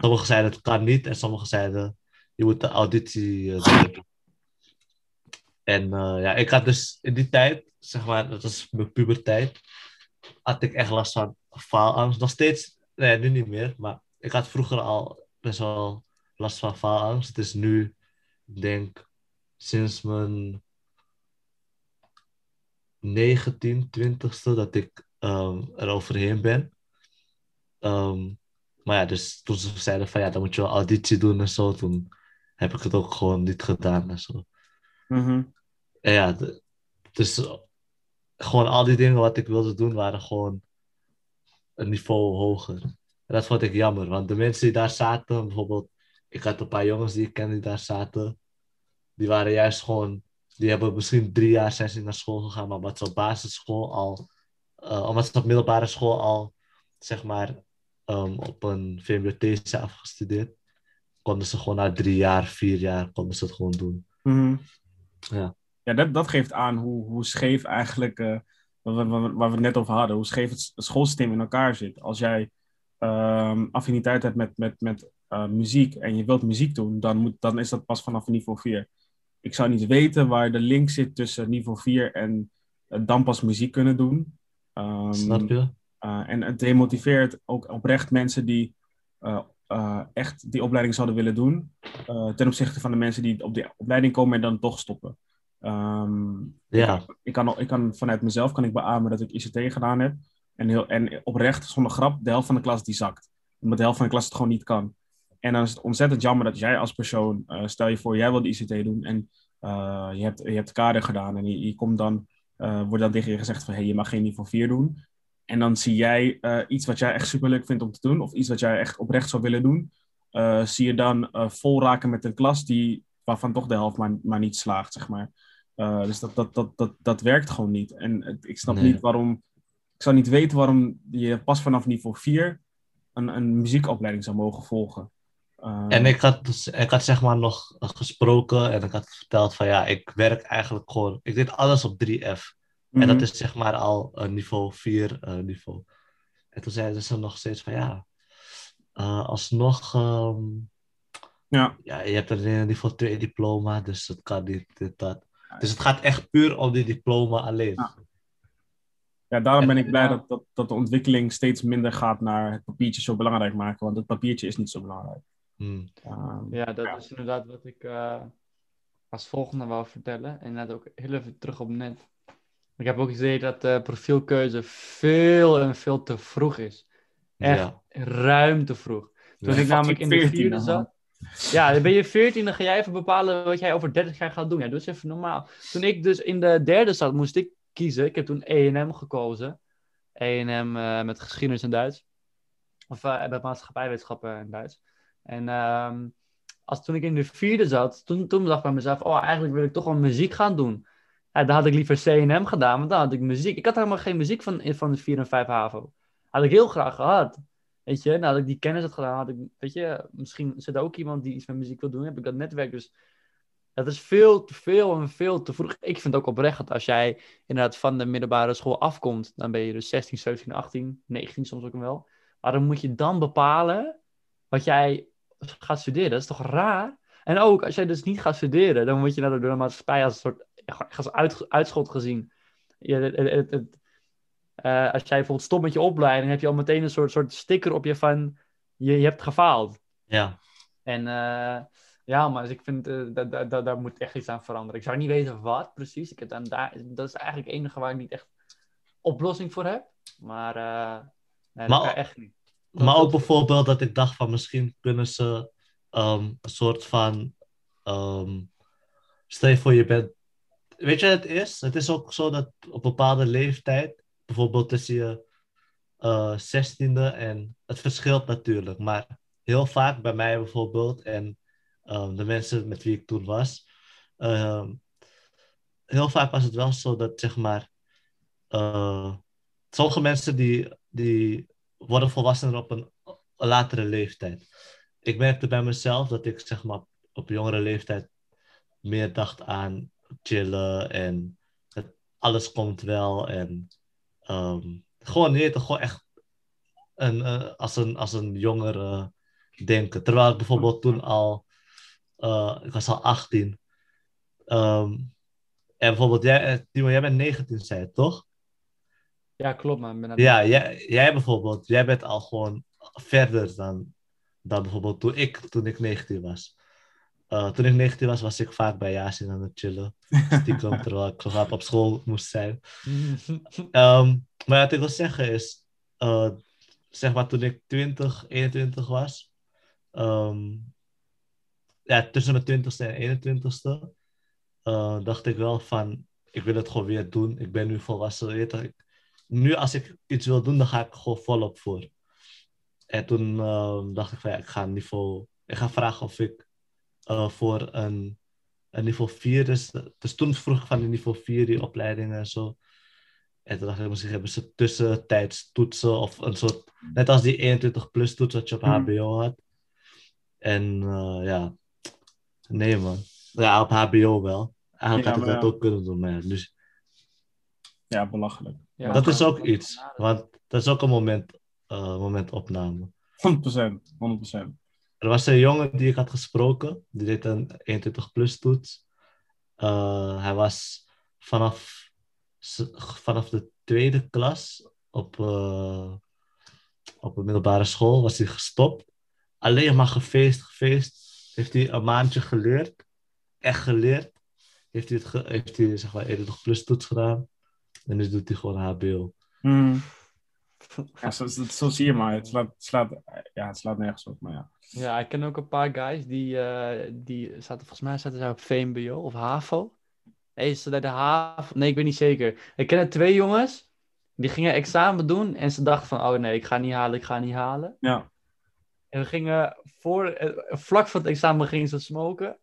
Sommigen zeiden, het kan niet. En sommigen zeiden, je moet de auditie eh, doen. En eh, ja, ik had dus in die tijd, zeg maar, dat was mijn puberteit, had ik echt last van faalangst. Nog steeds, nee, nu niet meer, maar ik had vroeger al best wel last van faalangst. Is nu, denk, sinds mijn 19, 20ste dat ik ehm er overheen ben. Ehm, maar ja, dus toen ze zeiden van ja, dan moet je wel auditie doen en zo, toen heb ik het ook gewoon niet gedaan en zo. Mhm. En ja, de- dus gewoon al die dingen wat ik wilde doen waren gewoon een niveau hoger. En dat vond ik jammer, want de mensen die daar zaten, bijvoorbeeld, ik had een paar jongens die ik kende die daar zaten, die waren juist gewoon, die hebben misschien drie jaar zijn ze naar school gegaan, maar omdat ze op basisschool al, eh, omdat ze op middelbare school al, zeg maar, ehm, op een VMBOT zijn afgestudeerd, konden ze gewoon na drie jaar, vier jaar, konden ze het gewoon doen. Mhm. Ja. Ja, dat, dat geeft aan hoe, hoe scheef eigenlijk, eh, waar, we- waar het net over hadden, hoe scheef het schoolsysteem in elkaar zit. Als jij ehm, affiniteit hebt met, met, met eh, muziek en je wilt muziek doen, dan, moet, dan is dat pas vanaf niveau 4. Ik zou niet weten waar de link zit tussen niveau 4 en eh, dan pas muziek kunnen doen. Ehm, Snap je? Uh, en het demotiveert ook oprecht mensen die uh, uh, echt die opleiding zouden willen doen. Ten opzichte van de mensen die op die opleiding komen en dan toch stoppen. Um, Ja. ik, kan, ik kan vanuit mezelf kan ik beamen dat ik ICT gedaan heb. En, heel, en oprecht, zonder grap, de helft van de klas die zakt. Omdat de helft van de klas het gewoon niet kan. En dan is het ontzettend jammer dat jij als persoon, stel je voor, jij wil de ICT doen en je, hebt, je hebt kader gedaan en je, je komt dan, wordt dan tegen je gezegd van hé, hey, je mag geen niveau 4 doen. En dan zie jij uh, iets wat jij echt superleuk vindt om te doen, of iets wat jij echt oprecht zou willen doen, uh, zie je dan uh, vol raken met een klas die, waarvan toch de helft maar, maar niet slaagt, zeg maar. Dus dat, dat, dat, dat, dat werkt gewoon niet. En ik snap nee. niet waarom, ik zou niet weten waarom je pas vanaf niveau 4 een, een muziekopleiding zou mogen volgen. En ik had, dus, ik had zeg maar nog gesproken en ik had verteld van ja, ik werk eigenlijk gewoon, ik deed alles op 3F. En dat is zeg maar al een niveau 4 uh, niveau. En toen zeiden ze nog steeds van ja, uh, alsnog, um, ja. ja, je hebt een niveau 2 diploma, dus dat kan niet, dit, dat. Dus het gaat echt puur om die diploma alleen. Ja, ja daarom ben ik blij dat, dat, dat de ontwikkeling steeds minder gaat naar het papiertje zo belangrijk maken, want het papiertje is niet zo belangrijk. Hmm. Um, ja, dat ja. is inderdaad wat ik uh, als volgende wou vertellen. En net ook heel even terug op net. Ik heb ook gezien dat de profielkeuze veel en veel te vroeg is. Echt ja. ruim te vroeg. Toen ja, ik namelijk in de vierde zat. Ja, dan ben je 14, dan ga jij even bepalen wat jij over 30 jaar gaat doen. Ja, dat is even normaal. Toen ik dus in de derde zat, moest ik kiezen. Ik heb toen E&M gekozen. E&M uh, met geschiedenis en Duits. Of uh, met maatschappijwetenschappen en Duits. En um, als toen ik in de vierde zat, toen, toen dacht ik bij mezelf, oh, eigenlijk wil ik toch wel muziek gaan doen. Ja, dan had ik liever CNM gedaan, want dan had ik muziek. Ik had helemaal geen muziek van, van de 4 en 5 HAVO. Had ik heel graag gehad. Weet je, nadat ik die kennis had gedaan, had ik, weet je, misschien zit er ook iemand die iets met muziek wil doen, heb ik dat netwerk. Dus dat is veel te veel en veel te vroeg. Ik vind ook oprecht dat als jij inderdaad van de middelbare school afkomt, dan ben je dus 16, 17, 18, 19 soms ook wel. Maar dan moet je dan bepalen wat jij gaat studeren. Dat is toch raar? En ook als jij dus niet gaat studeren, dan word je naar de maatschappij als een soort als uit, uitschot gezien. Je, het, het, uh, als jij bijvoorbeeld stopt met je opleiding, heb je al meteen een soort, soort sticker op je van je, je hebt gefaald. Ja. En uh, ja, maar dus ik vind uh, dat, daar moet echt iets aan veranderen. Ik zou niet weten wat precies. Ik heb dan daar, dat is eigenlijk het enige waar ik niet echt oplossing voor heb. Maar, nee, maar dat echt niet. maar ook bijvoorbeeld dat ik dacht van misschien kunnen ze um, een soort van. Um, stel je voor je bent. Weet je, het is. Het is ook zo dat op bepaalde leeftijd bijvoorbeeld tussen je uh, zestiende en het verschilt natuurlijk, maar heel vaak bij mij bijvoorbeeld en um, de mensen met wie ik toen was, um, heel vaak was het wel zo dat zeg maar uh, sommige mensen die, die worden volwassener op een, een latere leeftijd. Ik merkte bij mezelf dat ik zeg maar op jongere leeftijd meer dacht aan chillen en het, alles komt wel en Um, gewoon, nee, toch gewoon echt een, uh, als, een, als een jongere denken. Terwijl ik bijvoorbeeld toen al, uh, ik was al 18. Um, ehm, en bijvoorbeeld, jij, eh, Timo, jij bent 19, zei je, toch? Ja, klopt, man. Ben ja, jij, jij bijvoorbeeld, jij bent al gewoon verder dan, dan bijvoorbeeld toen ik, toen ik 19 was. Uh, toen ik 19 was, was ik vaak bij Yasin aan het chillen. Stiekem, terwijl ik zo op school moest zijn. Um, [LAUGHS] maar wat ik wil zeggen is, uh, zeg maar toen ik 20, 21 was, um, ja, tussen mijn 20ste en 21ste, uh, dacht ik wel van, ik wil het gewoon weer doen. Ik ben nu volwassen. Weet je, nu als ik iets wil doen, dan ga ik gewoon volop voor. En toen uh, dacht ik van, ja, ik ga niveau, ik ga vragen of ik uh, voor een, een niveau 4. Dus, dus toen vroeg ik van de niveau 4 die opleidingen en zo. En toen dacht ik, misschien hebben ze tussentijds toetsen of een soort, net als die 21 plus toets wat je op HBO hmm. had. En uh, ja, nee man. Ja, op HBO wel. Eigenlijk had ik dat ook kunnen doen, maar ja, dus... Ja, belachelijk. Ja, dat is ook iets, want dat is ook een moment, uh, momentopname. 100%, 100%. Er was een jongen die ik had gesproken, die deed een 21 plus toets. Uh, hij was vanaf, vanaf de tweede klas op, uh, op een middelbare school was hij gestopt. Alleen maar gefeest, gefeest. Heeft hij een maandje geleerd. Echt geleerd. Heeft hij, het ge heeft hij zeg maar 21 plus toets gedaan. En nu doet hij gewoon HBO. Hmm. Ja, [LAUGHS] zo, zo, zie je maar. Het slaat, slaat, ja, het slaat nergens op, maar ja. Ja, ik ken ook een paar guys die, uh, die zaten, volgens mij zaten ze op VMBO of HAVO. Nee, ze de HAVO. Nee, ik weet niet zeker. Ik ken twee jongens, die gingen examen doen en ze dachten van, oh nee, ik ga niet halen, ik ga niet halen. Ja. En we gingen voor, eh, vlak voor het examen gingen ze smoken.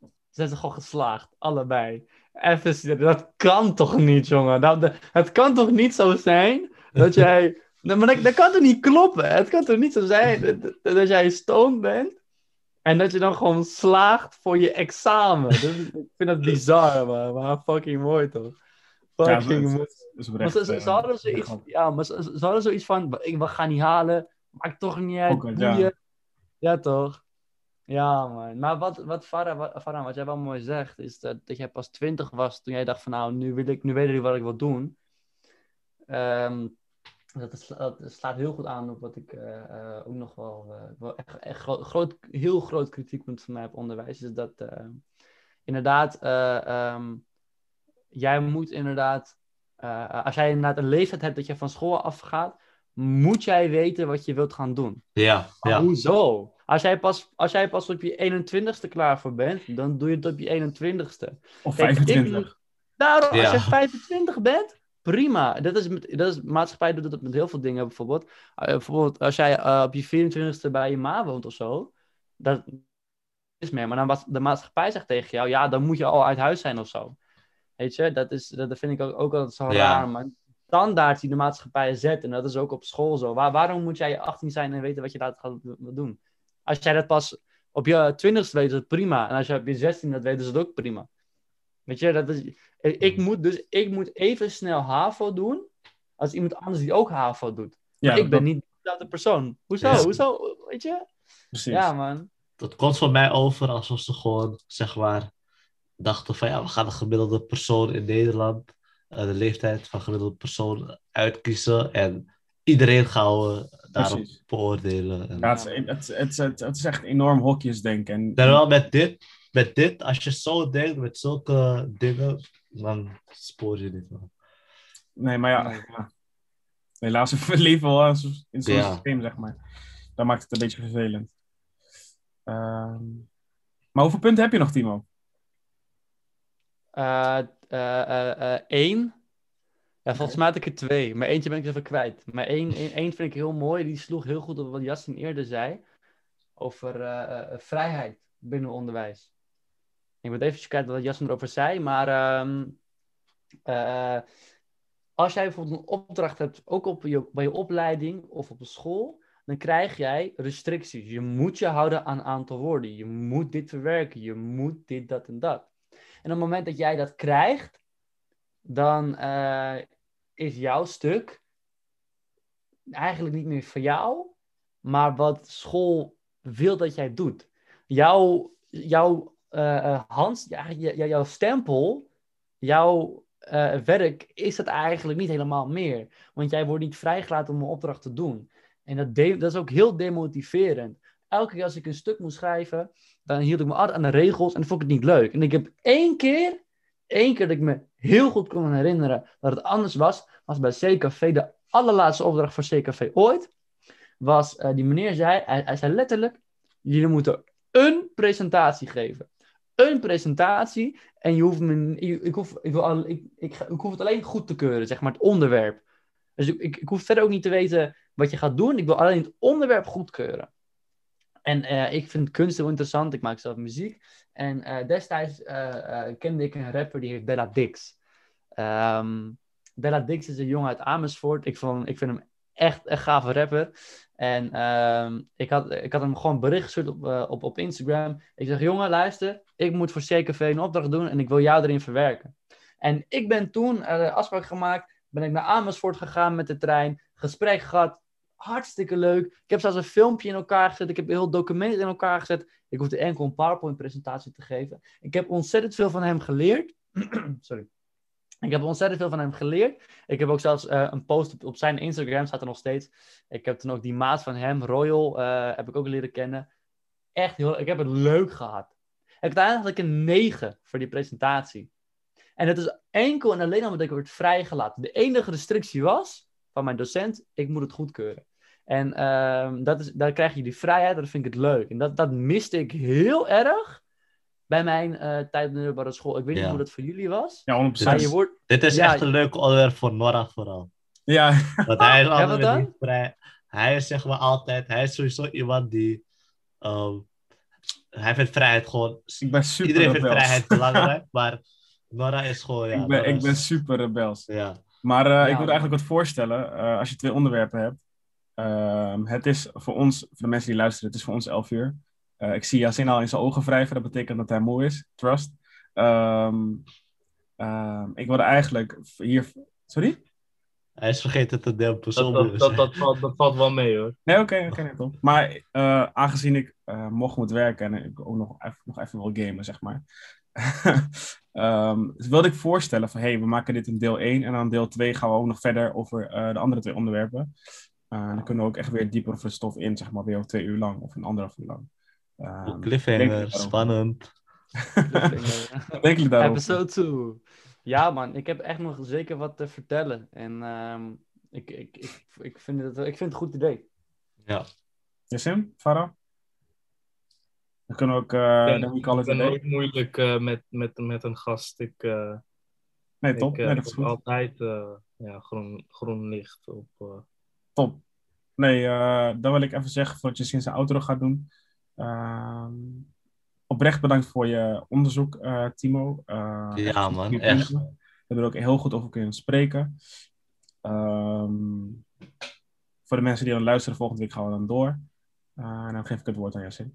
Ze zijn ze gewoon geslaagd, allebei. Even, dat kan toch niet, jongen? Dat, het kan toch niet zo zijn dat jij Nee, maar dat, dat, kan toch niet kloppen? Het kan toch niet zo zijn dat, dat, jij stoned bent en dat je dan gewoon slaagt voor je examen. ik vind dat bizar. Maar fucking mooi toch? Fucking ja, mooi. Maar ze, ze, hadden zoiets, ja, maar ze, ze hadden zoiets van: ik, we gaan niet halen, maakt toch niet uit. Okay, ja. ja, toch? Ja, man. Maar wat, wat Farah, wat, Farah, wat jij wel mooi zegt, is dat, dat jij pas 20 was toen jij dacht van nou, nu, wil ik, nu weet ik wat ik wil doen. Um, dat, dat, slaat heel goed aan op wat ik uh, uh, ook nog wel, uh, wel echt, echt groot, groot, heel groot kritiekpunt van mij op onderwijs. Is dat inderdaad, um, jij moet inderdaad, als jij inderdaad een leeftijd hebt dat je van school afgaat, moet jij weten wat je wilt gaan doen. Ja, ja. Hoezo? Als jij, pas, als jij pas op je 21ste klaar voor bent, dan doe je het op je 21ste. Of 25. daarom, als je 25 bent, prima. Dat is, dat is, maatschappij doet dat met heel veel dingen bijvoorbeeld. Uh, bijvoorbeeld als jij uh, op je 24ste bij je ma woont of zo. Dat, meer. Maar dan was de maatschappij zegt tegen jou, ja, dan moet je al uit huis zijn of zo. Weet je, dat, is, dat vind ik ook, ook altijd zo Ja. raar. Maar standaard die de maatschappij zet, en dat is ook op school zo. Waar, waarom moet jij 18 zijn en weten wat je later gaat doen? Als jij dat pas op je twintigste weet, is het prima. En als je op je 16 dat weet, is het ook prima. Weet je, dat is, ik Hmm. moet dus ik moet even snel HAVO doen als iemand anders die ook HAVO doet. Ja, ik ben dat- niet dezelfde persoon. Hoezo? Ja. Hoezo? Weet je? Precies. Ja, man. Dat komt voor mij over alsof ze gewoon, zeg maar, dachten van ja, we gaan de gemiddelde persoon in Nederland, eh, de leeftijd van gemiddelde persoon uitkiezen en iedereen gaan we daarop Precies. beoordelen. En, Ja, het, is, het, het, het, het is echt enorm hokjesdenken. En, Terwijl met dit, met dit, als je zo denkt, met zulke dingen, dan spoor je dit wel. Nee, maar ja, helaas [LAUGHS] we leven wel in zo'n Ja. systeem, zeg maar. Dat maakt het een beetje vervelend. Ehm, maar hoeveel punten heb je nog, Timo? Eh, eh, eh, eh, één. Ja, volgens mij had ik er twee. Maar eentje ben ik even kwijt. Maar één, één, vind ik heel mooi. Die sloeg heel goed op wat Justin eerder zei. Over vrijheid binnen onderwijs. Ik moet even kijken wat Justin erover zei. Maar ehm, eh, als jij bijvoorbeeld een opdracht hebt, ook op je, bij je opleiding of op een school, dan krijg jij restricties. Je moet je houden aan een aantal woorden. Je moet dit verwerken. Je moet dit, dat en dat. En op het moment dat jij dat krijgt, dan eh, is jouw stuk eigenlijk niet meer van jou, maar wat school wil dat jij doet. Jouw, jouw eh, eh, hand, ja, j- j- jouw stempel, jouw eh, werk is het eigenlijk niet helemaal meer. Want jij wordt niet vrijgelaten om een opdracht te doen. En dat, dat is ook heel demotiverend. Elke keer als ik een stuk moest schrijven, dan hield ik me altijd aan de regels en vond ik het niet leuk. En ik heb één keer, één keer dat ik me heel goed kon herinneren dat het anders was, was bij CKV de allerlaatste opdracht voor CKV ooit. Was, die meneer zei, hij, hij zei letterlijk, jullie moeten een presentatie geven. Een presentatie en je hoeft me, ik, hoef, ik, wil al, ik, ik, ik hoef het alleen goed te keuren, zeg maar, het onderwerp. Dus ik, ik, hoef verder ook niet te weten wat je gaat doen. Ik wil alleen het onderwerp goedkeuren. En eh, ik vind kunst heel interessant. Ik maak zelf muziek. En eh, destijds eh, kende ik een rapper die heet Bella Dix. Ehm, Bella Dix is een jongen uit Amersfoort. Ik, vond, ik vind hem echt een gave rapper. En ehm, ik, had, ik had hem gewoon bericht gestuurd op, eh, op, op Instagram. Ik zeg, jongen, luister. Ik moet voor CKV een opdracht doen en ik wil jou erin verwerken. En ik ben toen eh, afspraak gemaakt. Ben ik naar Amersfoort gegaan met de trein. Gesprek gehad. Hartstikke leuk. Ik heb zelfs een filmpje in elkaar gezet. Ik heb heel document in elkaar gezet. Ik hoefde enkel een PowerPoint-presentatie te geven. Ik heb ontzettend veel van hem geleerd. [CLEARS THROAT] Sorry. Ik heb ontzettend veel van hem geleerd. Ik heb ook zelfs eh, een post op, zijn Instagram, staat er nog steeds. Ik heb toen ook die maat van hem, Royal, eh, heb ik ook leren kennen. Echt heel, ik heb het leuk gehad. Uiteindelijk had ik een 9 voor die presentatie. En het is enkel en alleen omdat ik werd vrijgelaten. De enige restrictie was van mijn docent, ik moet het goedkeuren. En ehm, dat is, daar krijg je die vrijheid, dat vind ik het leuk. En dat, dat miste ik heel erg bij mijn eh, tijd op de middelbare school. Ik weet niet hoe dat voor jullie was. Ja, 100%. Maar je wordt, Dit is Ja, echt een leuk onderwerp voor Nora vooral. Ja, Want hij is wat altijd dan? niet vrij. Hij is zeg maar altijd, hij is sowieso iemand die, ehm, hij vindt vrijheid gewoon, ik ben super iedereen vindt vrijheid belangrijk, [LAUGHS] maar Nora is gewoon, ja. ik, ben, ik is- ben super rebels. Ja, Maar eh, ik wil eigenlijk wat voorstellen. eh, als je twee onderwerpen hebt. Ehm, het is voor ons, voor de mensen die luisteren, het is voor ons 11 uur. Eh, ik zie Yasin al in zijn ogen wrijven. Dat betekent dat hij moe is. Trust. Ehm, ehm, ik wilde eigenlijk hier... Sorry? hij is vergeten te dempen. Dat, dat, dat, dat, valt, dat valt wel mee hoor. Nee, oké, oké, nee, top. Maar eh, aangezien ik eh mocht moet werken en ik ook nog even, nog even wil gamen, zeg maar. [LAUGHS] Ehm, dus wilde ik voorstellen van, hey, we maken dit in deel 1 en dan deel 2 gaan we ook nog verder over eh, de andere twee onderwerpen. Eh, dan kunnen we ook echt weer dieper op het stof in, zeg maar, weer op twee uur lang of een anderhalf uur lang. Zeggen. Cliffhanger, denk ik spannend. Wat denken jullie daarover? Episode 2. Ja, man, ik heb echt nog zeker wat te vertellen. En ehm, ik, ik, ik, ik, vind het, ik vind het een goed idee. Ja. Yasin, Farah? Dan kunnen we ook, uh, ben- we Ik ben a day. nooit moeilijk eh, met, met, met een gast. Ik, eh Nee, top. ik eh, nee, dat is heb goed. altijd eh, ja, groen, groen licht op. eh. Top. Nee, eh, dan wil ik even zeggen, voordat je sinds de outro gaat doen. Ehm, oprecht bedankt voor je onderzoek, eh, Timo. Uh, ja, man, echt. We hebben er ook heel goed over kunnen spreken. Ehm, voor de mensen die aan luisteren, volgende week gaan we dan door. Uh, en dan geef ik het woord aan Yassine.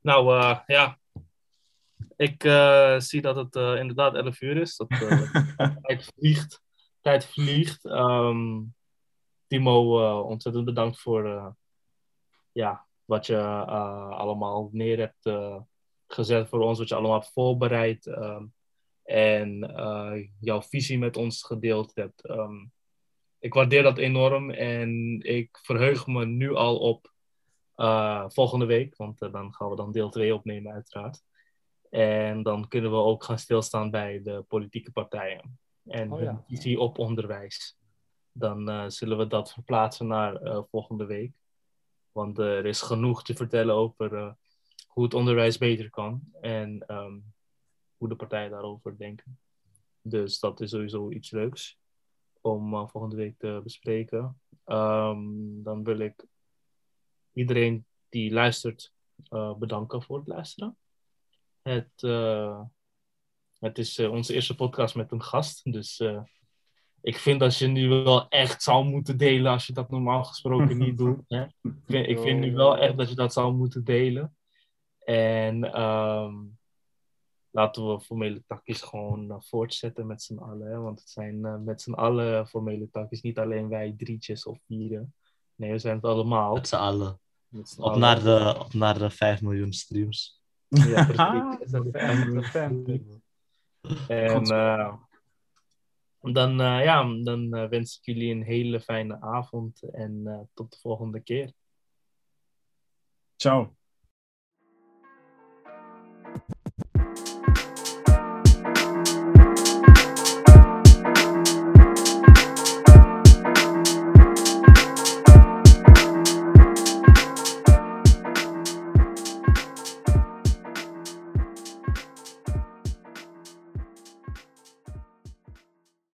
Nou, ja. Ik zie dat het inderdaad 11 uur is. Dat [LAUGHS] tijd vliegt. Tijd vliegt. Um, Timo, ontzettend bedankt voor ja, wat je uh, allemaal neer hebt uh, gezet voor ons, wat je allemaal hebt voorbereid um, en uh, jouw visie met ons gedeeld hebt. Um, ik waardeer dat enorm en ik verheug me nu al op volgende week, want dan gaan we dan deel 2 opnemen uiteraard. En dan kunnen we ook gaan stilstaan bij de politieke partijen en oh, ja. visie op onderwijs. Dan zullen we dat verplaatsen naar volgende week. Want er is genoeg te vertellen over uh, hoe het onderwijs beter kan en um, hoe de partijen daarover denken. Dus dat is sowieso iets leuks om uh, volgende week te bespreken. Um, dan wil ik iedereen die luistert bedanken voor het luisteren. Het, het is onze eerste podcast met een gast, dus ik vind dat je nu wel echt zou moeten delen als je dat normaal gesproken niet doet. Hè? Ik, vind, ik vind nu wel echt dat je dat zou moeten delen. En um, laten we formele takjes gewoon uh, voortzetten met z'n allen. Hè? Want het zijn uh, met z'n allen formele takjes, niet alleen wij drietjes of vieren. Nee, we zijn het allemaal. Met z'n allen. Met op, Naar de, op naar de 5 miljoen streams. Ja, precies. [LAUGHS] en uh, dan, uh, ja, dan uh, wens ik jullie een hele fijne avond en uh, tot de volgende keer. Ciao.